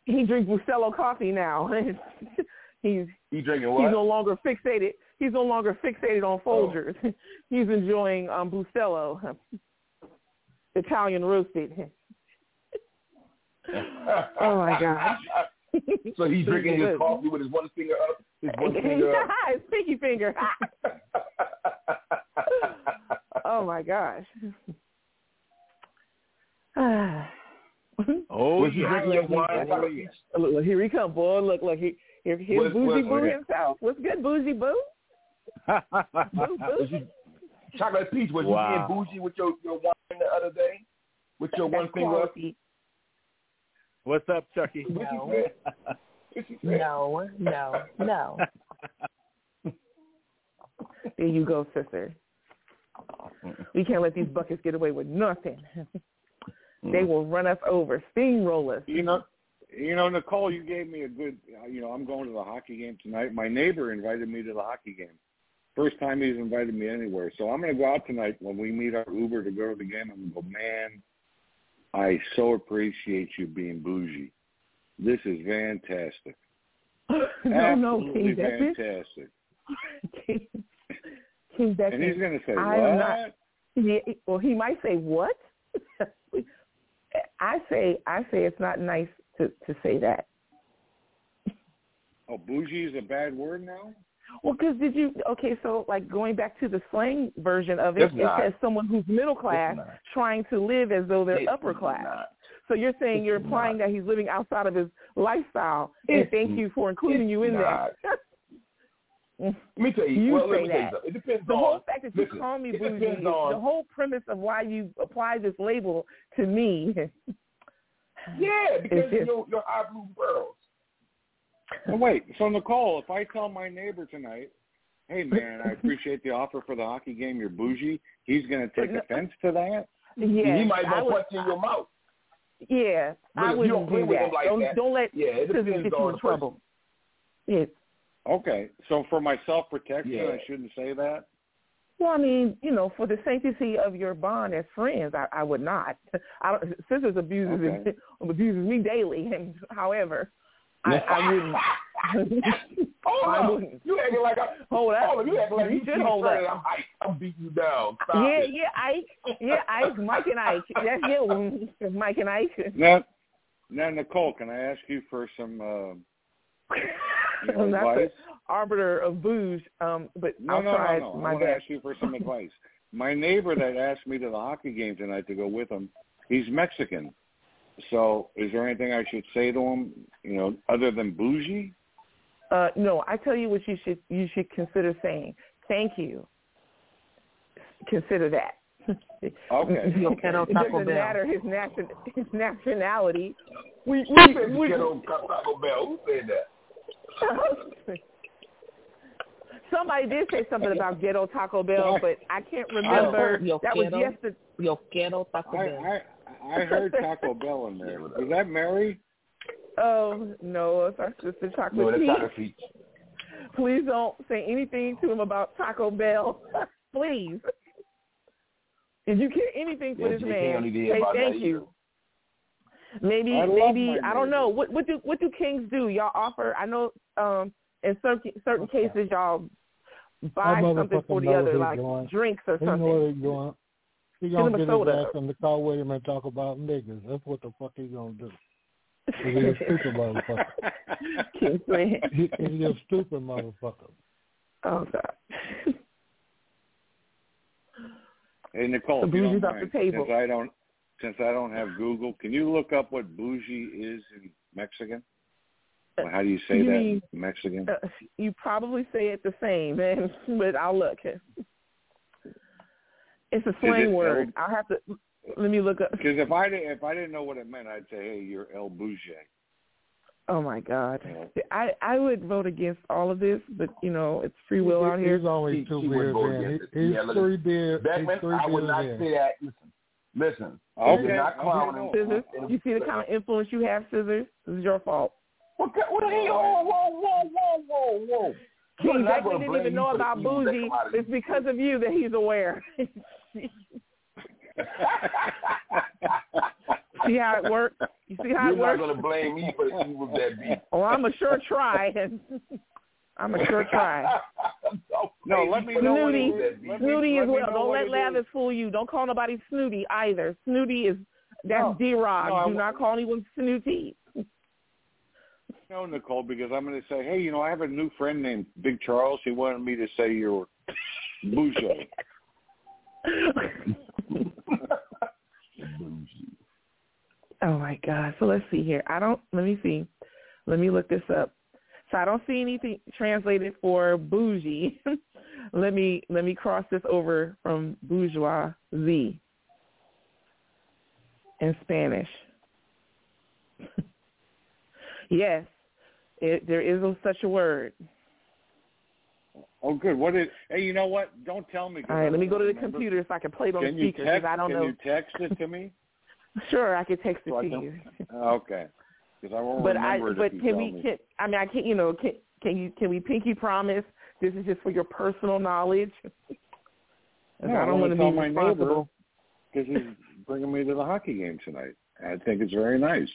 He drinks Bustelo coffee now. he's he drinking what? he's no longer fixated. He's no longer fixated on Folgers. he's enjoying um Bustelo, Italian roasted. Oh my gosh. so he's drinking his coffee with his one finger up, his one finger up. His pinky finger. oh my gosh. Oh, Was he yeah. drinking your wine? Look, look, look, here he come, boy. Look, look, he, here, here's What- Bougie what- Boo what- himself. What's good, Boozy Boo? Boo, Boo? Chocolate Peach, was Wow. you being bougie with your your wine the other day? With your one finger up? What's up, Chucky? No. you said? You said? No, no, no. There you go, sister. We can't let these buckets get away with nothing. they will run us over, steamroll us. You know, you know, Nicole, you gave me a good. uh, You know, I'm going to the hockey game tonight. My neighbor invited me to the hockey game. First time he's invited me anywhere. So I'm going to go out tonight when we meet our Uber to go to the game. I'm going to go, man. I so appreciate you being bougie. This is fantastic. no, no, King fantastic. King, King Beckman. And he's going to say, I what? not. Yeah, well, he might say what? I say, I say it's not nice to to say that. Oh, bougie is a bad word now? Well, because did you? Okay, so like going back to the slang version of it, It's it not. says someone who's middle class trying to live as though they're It's upper class. not. So you're saying you're implying that he's living outside of his lifestyle, and thank you for including you in not. there. Mm. Let me tell you. You well, say tell you that. It depends the on. whole fact that you listen, call me bougie, on. the whole premise of why you apply this label to me. yeah, because It's just- your your eye blue pearls. Well, wait. So Nicole, if I tell my neighbor tonight, "Hey man, I appreciate the offer for the hockey game. You're bougie," he's going to take offense to that. Yeah, he might I go would- punch in your mouth. Yeah, I Look, if you don't wouldn't do with that. Like don't, that, don't let yeah, it scissors depends get you in trouble. Yes. Okay. So for my self protection, Yeah. I shouldn't say that. Well, I mean, you know, for the sanctity of your bond as friends, I, I would not. I don't, Scissors abuses Okay. abuses me daily, and however, I, I wouldn't. Hold I up. wouldn't. You acting like I Hold up. Hold up. You acting like You you should hold up. I'm, Ike. I'm beating you down. Stop yeah, it. yeah, Ike. Yeah, Ike, Mike and Ike. That's you, Mike and Ike. Now, now Nicole, can I ask you for some uh, you know, I'm not the advice? arbiter of booze, um, but No, I'll no, try no, no. I my want to best. ask you for some advice. My neighbor that asked me to the hockey game tonight to go with him, he's Mexican. So, is there anything I should say to him, you know, other than bougie? Uh, no, I tell you what you should you should consider saying. Thank you. Consider that. Okay. Yo it quiero Taco doesn't Bell. matter his nation, his nationality. We Who we, we, you Taco Taco Bell? Who said that? somebody did say something about ghetto Taco Bell, but I can't remember. Yo that was yesterday. yo quiero Taco Bell. I I heard Taco Bell in there. Was that Mary? Oh no, it's our sister No, Chocolate that's Peach. not a feat. Please don't say anything to him about Taco Bell. Please. If you care anything for Yeah, this man, only say thank that you. Maybe, I maybe I don't know. What what do what do kings do? Y'all offer? I know um in certain certain cases y'all buy something for the other, like drinks or He know something. What he's. He gonna get his soda. ass in the car with him and talk about niggas. That's what the fuck he gonna do. He's a stupid motherfucker. King Fred. He, he's a stupid motherfucker. Oh God. Hey Nicole, The if you don't bougie's off the table. since I don't since I don't have Google, can you look up what bougie is in Mexican? Or how do you say You that mean- in Mexican? Uh, you probably say it the same, man, but I'll look. It's a slang it word. El- I'll have to let me look up. Because if I didn't if I didn't know what it meant, I'd say, hey, you're El Bougie. Oh my God, Yeah. I I would vote against all of this, but you know it's free will out here. He's only He- two he beers wouldn't go in. against it. He, he's Yeah, three beers. Beckman, three I would not in. say that. Listen, listen. Okay, You're not okay, clowning. no. Scissors, uh-uh. you see the kind of influence you have, Scissors. This is your fault. What, the- what the hell? Whoa, whoa, whoa, whoa, whoa, whoa. You're King not didn't even know about evil that bougie. come out of you. It's because of you that he's aware. see how it works? You see how You're it not going to blame me for the evils that be. Oh, I'm a sure try. I'm a sure try. No, let me know what it Snooty, is. Let me- snooty let as me well. Don't let Lavis fool you. Don't call nobody snooty either. Snooty is that's No, D Rod. no, I Do not call anyone snooty. No, Nicole, because I'm going to say, hey, you know, I have a new friend named Big Charles. He wanted me to say you're Bougie. Oh my God. So let's see here. I don't. Let me see. Let me look this up. So I don't see anything translated for bougie. let me let me cross this over from bourgeois Z in Spanish. yes, it, there is a, such a word. Oh, good. What is? Hey, you know what? Don't tell me. All I right, let me go to the remember. computer so I can play it on Can you speaker text? because I don't can know. you text it to me? Sure, I can text it So to you. Okay. Because I won't But I remember it but if you can tell we me. can I mean I can't. you know can can you can we pinky promise this is just for your personal knowledge. No, I don't want to be tell my neighbor because he's bringing me to the hockey game tonight. I think it's very nice.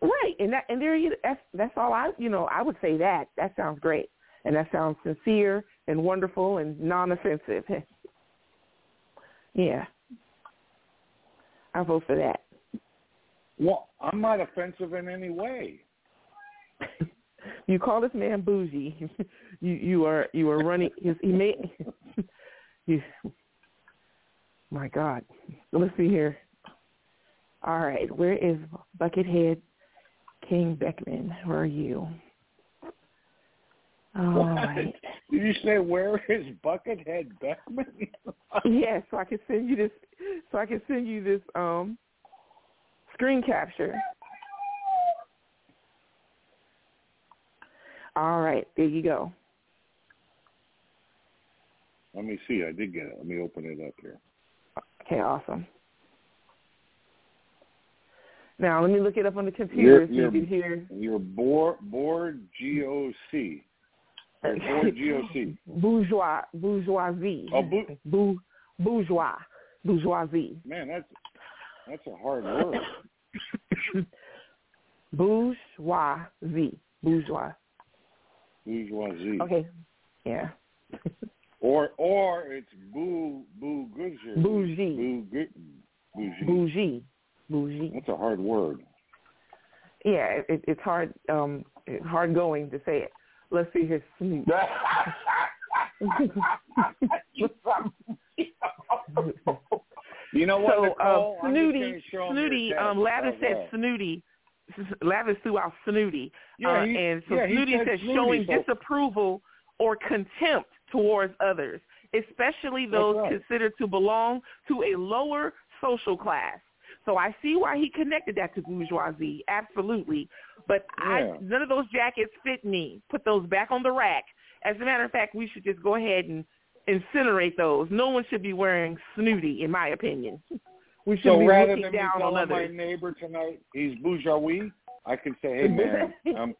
Right, and that and there you that's that's all I you know I would say that that sounds great and that sounds sincere and wonderful and non-offensive. yeah, I vote for that. Well, I'm not offensive in any way. You call this man bougie. you you are you are running his he made you my God. Let's see here. All right, where is Buckethead King Beckman? Where are you? All What? right. Did you say where is Buckethead Beckman? Yes, so I can send you this so I can send you this um screen capture. All right, there you go. Let me see. I did get it. Let me open it up here. Okay, awesome. Now let me look it up on the computer so you can hear. Your board board GOC. Board GOC. bourgeois bourgeoisie. Oh, bou- Bou- bourgeois bourgeoisie. Man, that's that's a hard word. bourgeoisie bourgeois. Bourgeoisie. Okay, yeah. Or or it's boo boo goosier. Bougie. Bougie. Bougie bougie. That's a hard word. Yeah, it, it's hard um it's hard going to say it. Let's see here, Snoop. You know what, so, Nicole? uh, Snooty, gonna show 'em Snooty, um. Lavis said? Snooty. Lavis threw out Snooty. Yeah, uh, and so yeah, Snooty said says Snooty, showing so- disapproval or contempt towards others, especially those right. considered to belong to a lower social class. So I see why he connected that to bourgeoisie, absolutely. But Yeah. I none of those jackets fit me. Put those back on the rack. As a matter of fact, we should just go ahead and incinerate those. No one should be wearing snooty, in my opinion. We should So be rather looking than down on telling my neighbor tonight he's bourgeois, I can say, "Hey man, um,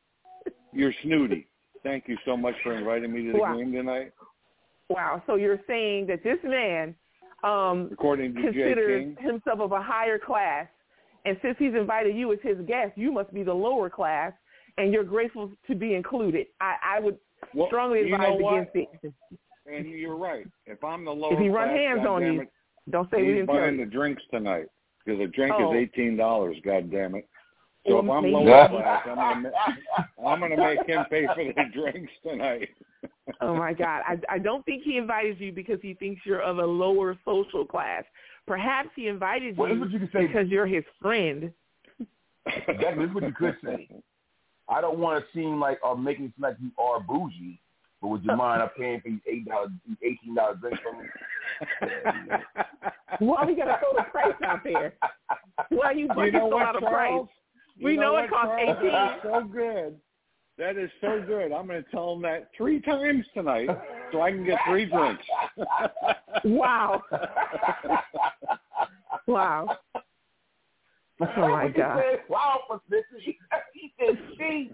you're snooty. Thank you so much for inviting me to the Wow. game tonight." Wow. So you're saying that this man um, According to Jay considers himself of a higher class, and since he's invited you as his guest, you must be the lower class, and you're grateful to be included. I, I would Well, strongly advise against it. And you're right. If I'm the lower If he run class, hands on you, it, don't say we didn't tell buying you. the drinks tonight because a drink Oh. is eighteen dollars. God damn it! So Well, if I'm maybe- lower class, I'm gonna ma- I'm gonna make him pay for the drinks tonight. Oh my God! I, I don't think he invited you because he thinks you're of a lower social class. Perhaps he invited Well, this you is what you can say. because you're his friend. Exactly. This is what you could say. I don't want to seem like or making it seem like you are bougie, but would you mind I'm paying for these eight dollars, eighteen dollars drinks for me? Why are we gotta throw the price out there? Why you you bucking know so what, out of Charles? Price? You We know, what, it costs Charles? eighteen. That's so good. That is so good. I'm going to tell him that three times tonight so I can get three drinks. Wow. Wow. Oh my God. said, wow, for Missy. He said, "See,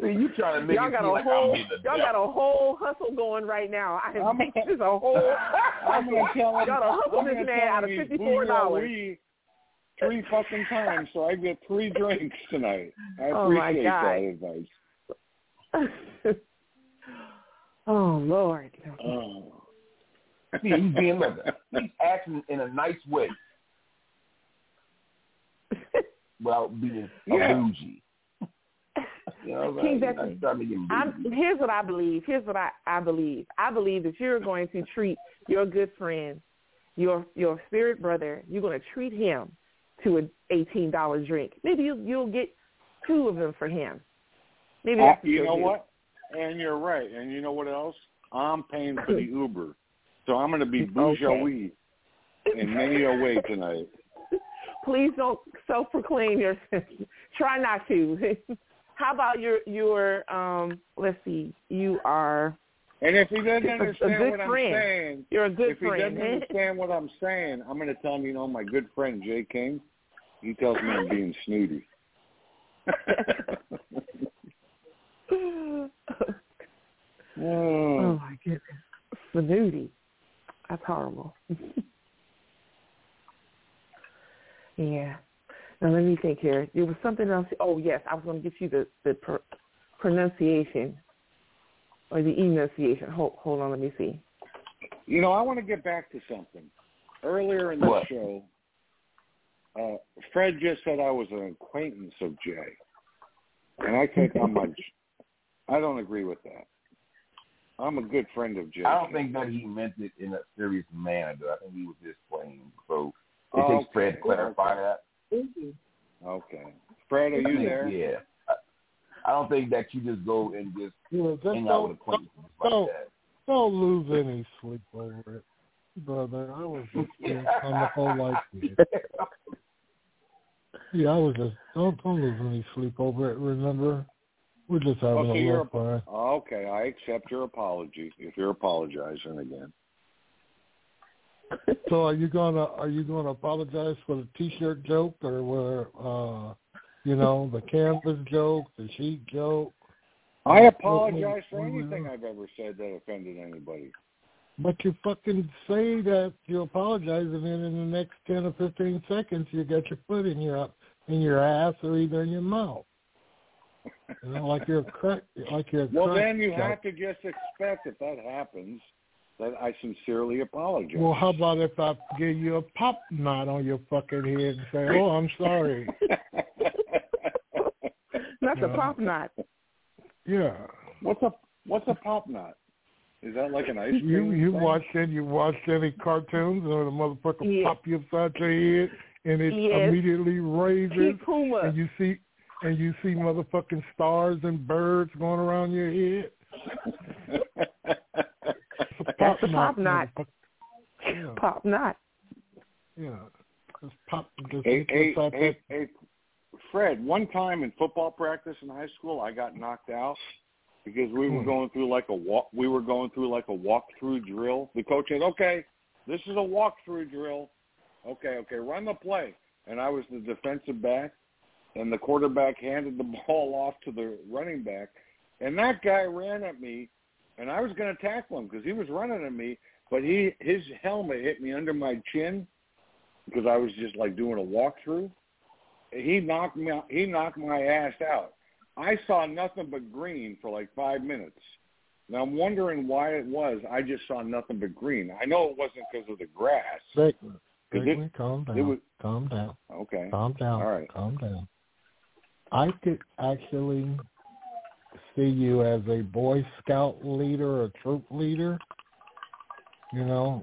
see, you trying to make Y'all got a like whole I'm being the y'all got a whole hustle going right now. I am this is a whole I'm going to tell him. Y'all done hustle I'm this gonna man tell out him of he's fifty four dollars. Bourgeois Three fucking times, so I get three drinks tonight. I Oh, my appreciate God. that advice. oh Lord. Oh. See, he's being look, he's acting in a nice way without being a Yeah. bougie. You know, King like, Becky, I start making I'm, bougie. here's what I believe. Here's what I, I believe. I believe that you're going to treat your good friend, your your spirit brother. You're going to treat him to an eighteen dollar drink. Maybe you'll you'll get two of them for him. Maybe Uh, you know do. what? And you're right. And you know what else? I'm paying for the Uber, so I'm going to be Okay. bourgeois in many a way tonight. Please don't self-proclaim your. Try not to. How about your your um? Let's see. You are. And if he doesn't understand what I'm saying, You're a good if he doesn't understand what I'm saying, I'm going to tell him, you know, my good friend Jay King, he tells me I'm being snooty. oh my goodness, snooty. That's horrible. yeah. Now let me think here. There was something else. Oh yes, I was going to get you the the pr- pronunciation or the enunciation. Hold hold on, let me see. You know, I want to get back to something. Earlier in the show, uh, Fred just said I was an acquaintance of Jay. And I think I'm a, I don't agree with that. I'm a good friend of Jay. I don't think that he meant it in a serious manner. Though. I think he was just playing. So it Okay. takes Fred to clarify that. Okay. Fred, are I you think, there? Yeah. I, I don't think that you just go and just Yeah, just hang out with don't, acquaintances like don't, that. don't lose any sleep over it, brother. I was just yeah, on the whole life here. Yeah, I was just don't don't lose any sleep over it. Remember, we're just having so a little fun. okay. I accept your apology if you're apologizing again. So are you gonna are you gonna apologize for the t-shirt joke or where uh you know the canvas joke, the sheet joke? I apologize for anything I've ever said that offended anybody. But you fucking say that you apologize, and then in the next ten or fifteen seconds, you got your foot in your in your ass or either in your mouth. You know, like you're a crack, like you're a Well, crack then you joke. have to just expect if that happens that I sincerely apologize. Well, how about if I give you a pop knot on your fucking head and say, "Oh, I'm sorry." Not the Yeah. pop knot. yeah. What's a what's a pop knot? Is that like an ice cream? You you thing? watched any you watched any cartoons or the motherfucker Yeah. pop you upside your head and it Yes. immediately raises Kuma. and you see and you see motherfucking stars and birds going around your head. That's a pop knot. Yeah. Pop knot. Yeah. Just pop just Hey, get hey, inside hey, hey, Fred, one time in football practice in high school, I got knocked out because we were Hmm. going through like a walk. We were going through like a walkthrough drill. The coach said, "Okay, this is a walkthrough drill. Okay, okay, run the play." And I was the defensive back, and the quarterback handed the ball off to the running back, and that guy ran at me, and I was going to tackle him because he was running at me, but he his helmet hit me under my chin because I was just like doing a walkthrough. He knocked me out, he knocked my ass out. I saw nothing but green for like five minutes. Now I'm wondering why it was. I just saw nothing but green. I know it wasn't because of the grass. Segment, calm down. was- calm down. Okay. Calm down. All right. Calm down. I could actually see you as a Boy Scout leader or troop leader. You know,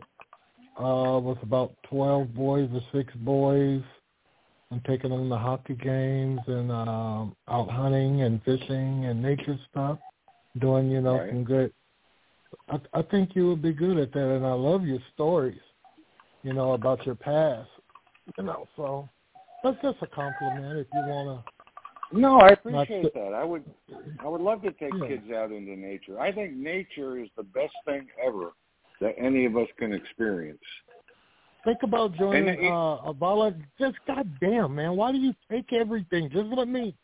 uh, with about 12 boys or six boys and taking them to hockey games and um, out hunting and fishing and nature stuff, doing, you know, Right. some good. I, I think you would be good at that, and I love your stories, you know, about your past. You know, so that's just a compliment if you want to. No, I appreciate that. I would I would love to take Yeah. kids out into nature. I think nature is the best thing ever that any of us can experience. Think about joining And uh, a volunteer. Just goddamn, man, why do you take everything? Just let me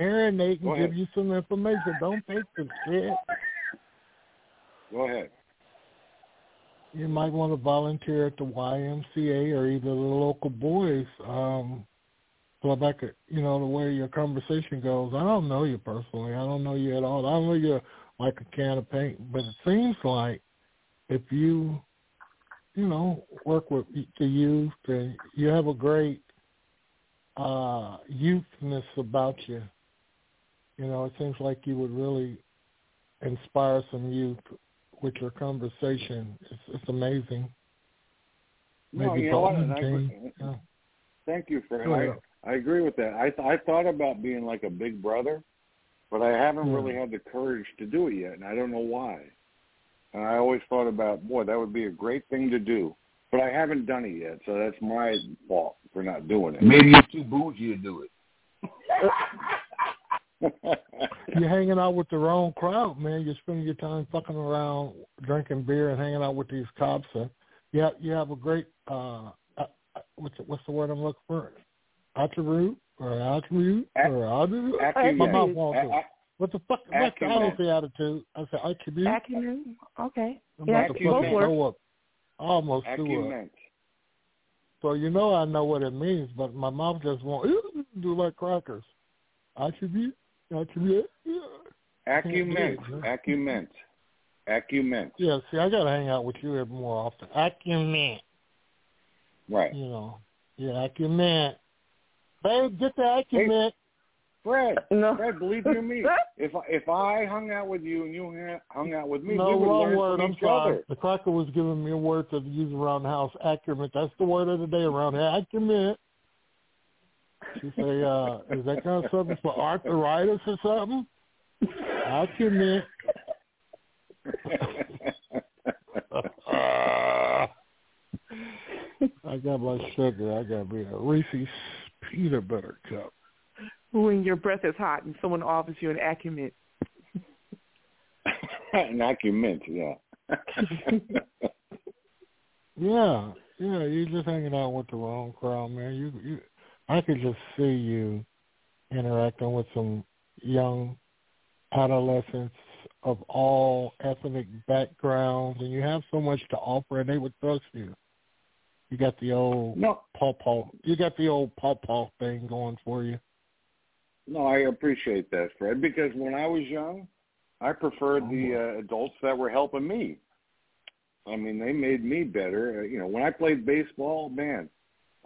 marinate and give you some information. Don't take the shit. Go ahead. You might want to volunteer at the YMCA or either the local boys. Um, so back at you know the way your conversation goes. I don't know you personally. I don't know you at all. I know you like a can of paint, but it seems like if you you know work with the youth and you have a great uh youthness about you. You know, it seems like you would really inspire some youth with your conversation. It's, it's amazing. No, you know what? Bolton And I Yeah. Thank you, Fred. Go ahead. I, I agree with that. I th- I thought about being like a big brother, but I haven't Yeah. really had the courage to do it yet, and I don't know why. and I always thought about, boy, that would be a great thing to do, but I haven't done it yet, so that's my fault for not doing it. Maybe you're too bougie to do it. You're hanging out with the wrong crowd, man. You're spending your time fucking around, drinking beer, and hanging out with these cops. Uh, you have, you have a great uh, uh, what's the, what's the word I'm looking for? Attribute or attribute or attribute? Acumen. My mouth won't A- do. What the fuck? What's the, I don't say attitude. I say attribute. Acumen. Okay. I'm Yeah, about to both fucking work. throw up. I almost threw up. Acumen. So you know I know what it means, but my mouth just won't do like crackers. Attribute, attribute. Yeah. Acumen. Can't do it, man. Acumen. Acumen. Yeah, see, I gotta hang out with you here more often. Acumen, Right. you know. Yeah, acumen. Babe, get the acumen. Fred, No. Fred, believe you me, if I, if I hung out with you and you hung out with me, no, we would wrong learn word. from I'm each sorry. other. The cracker was giving me a word to use around the house. Acumen. That's the word of the day around here. Acumen. She say, uh, is that kind of something for arthritis or something? Acumen. Uh, I got my sugar. I got me a Reese's peanut butter cup. When your breath is hot and someone offers you an acumen. An acumen, yeah. Yeah, yeah. You're just hanging out with the wrong crowd, man. You, you. I could just see you interacting with some young adolescents of all ethnic backgrounds, and you have so much to offer, and they would trust you. You got the old No. paw paw. You got the old paw paw thing going for you. No, I appreciate that, Fred, because when I was young, I preferred the uh, adults that were helping me. I mean, they made me better. Uh, You know, when I played baseball, man,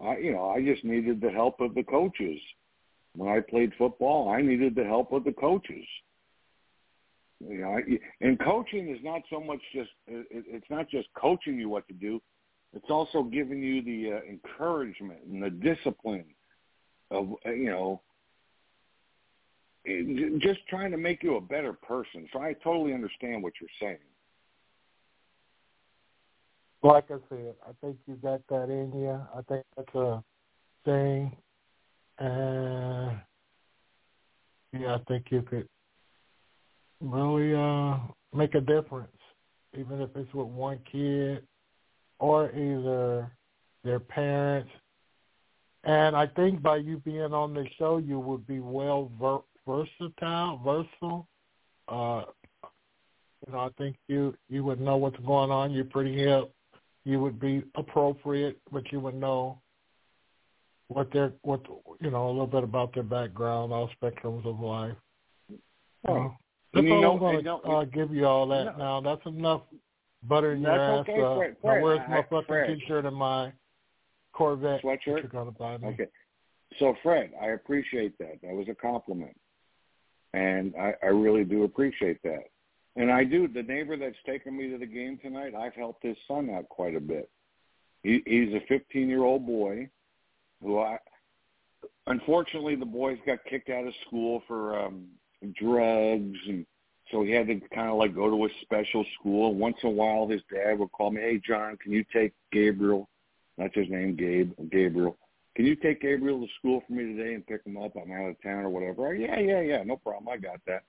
I you know, I just needed the help of the coaches. When I played football, I needed the help of the coaches. You know, and coaching is not so much just it, it's not just coaching you what to do. It's also giving you the uh, encouragement and the discipline of uh, you know just trying to make you a better person. So I totally understand what you're saying. Like I said, I think you got that in you. I think that's a thing, and yeah, I think you could really uh make a difference, even if it's with one kid or either their parents. And I think by you being on the show, you would be well ver- versatile, versatile. Uh, you know, I think you you would know what's going on. You're pretty hip. You would be appropriate, but you would know what their what you know a little bit about their background, all spectrums of life. Oh. Uh, that's you all know- I'm gonna uh, give you all that No. now. That's enough butter in your ass. okay, uh, Fred. now where's my I- fucking Fred. T-shirt and my Corvette that Sweatshirt? you're to buy me? Okay. So Fred, I appreciate that. That was a compliment. And I, I really do appreciate that. And I do. The neighbor that's taken me to the game tonight, I've helped his son out quite a bit. He, he's a 15-year-old boy who I, unfortunately, the boys got kicked out of school for um, drugs, and so he had to kind of like go to a special school. Once in a while, his dad would call me, "Hey, John, can you take Gabriel? That's his name, Gabe, Gabriel. Can you take Gabriel to school for me today and pick him up? I'm out of town or whatever." Yeah, yeah, yeah, no problem. I got that.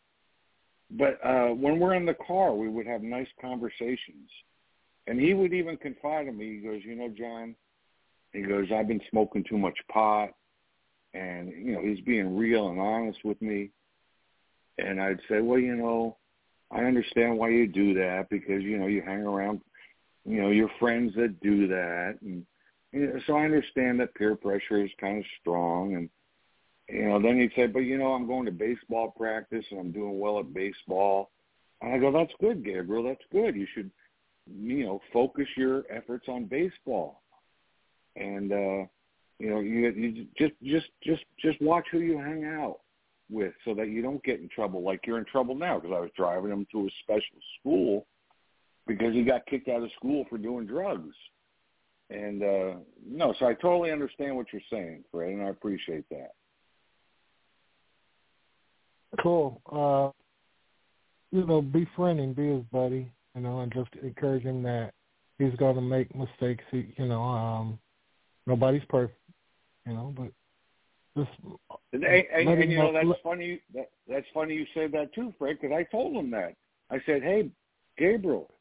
But uh when we're in the car, we would have nice conversations. And he would even confide in me. He goes, "You know, John," he goes, "I've been smoking too much pot." And, you know, he's being real and honest with me. And I'd say, "Well, you know, I understand why you do that because, you know, you hang around, you know, your friends that do that and you know, so I understand that peer pressure is kind of strong and you know, then he'd say, but you know, I'm going to baseball practice and I'm doing well at baseball. And I go, that's good, Gabriel. That's good. You should, you know, focus your efforts on baseball. And, uh, you know, you, you just, just, just, just watch who you hang out with so that you don't get in trouble like you're in trouble now because I was driving him to a special school because he got kicked out of school for doing drugs. And, uh, no, so I totally understand what you're saying, Fred, and I appreciate that. Cool. Uh, you know, befriend him, be his buddy. you know, and just encourage him that he's going to make mistakes. He, you know, um, nobody's perfect, you know, but just And, and, and you know that's funny. That, that's funny you say that too, Fred, because I told him that. I said, "Hey, Gabriel,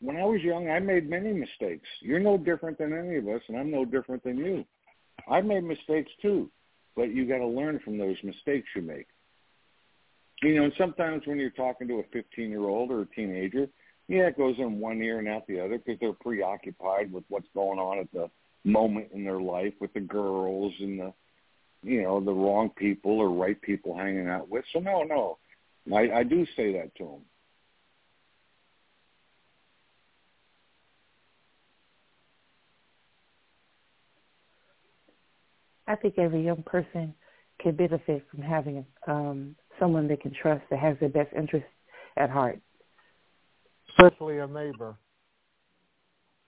when I was young, I made many mistakes. You're no different than any of us, and I'm no different than you. I made mistakes too, but you got to learn from those mistakes you make. You know, and sometimes when you're talking to a 15 year old or a teenager, yeah, it goes in one ear and out the other because they're preoccupied with what's going on at the moment in their life with the girls and the, you know, the wrong people or right people hanging out with. So no, no, I, I do say that to them. I think every young person can benefit from having um, someone they can trust that has their best interest at heart. especially a neighbor.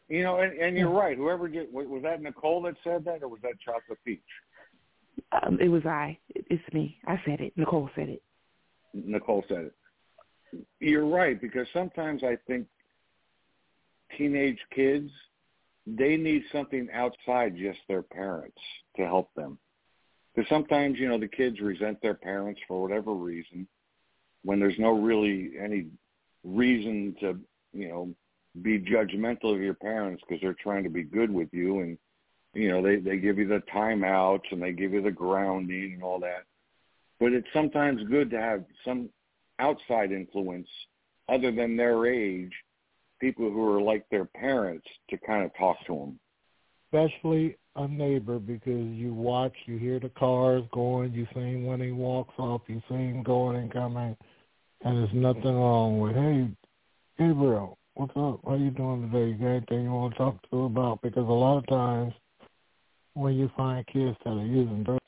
You know, and, and you're right. Whoever did was, was that Nicole that said that, or was that Chocolate Peach? Um, it was I. It's me. I said it. Nicole said it. Nicole said it. You're right because sometimes I think teenage kids they need something outside just their parents to help them. Because sometimes you know the kids resent their parents for whatever reason, when there's no really any reason to you know be judgmental of your parents because they're trying to be good with you and you know they they give you the timeouts and they give you the grounding and all that. But it's sometimes good to have some outside influence other than their age people who are like their parents to kind of talk to them especially a neighbor because you watch, you hear the cars going, you see him when he walks off, you see him going and coming, and there's nothing wrong with, hey, Gabriel, what's up? How you doing today? You got anything you want to talk to about? Because a lot of times when you find kids that are using drugs,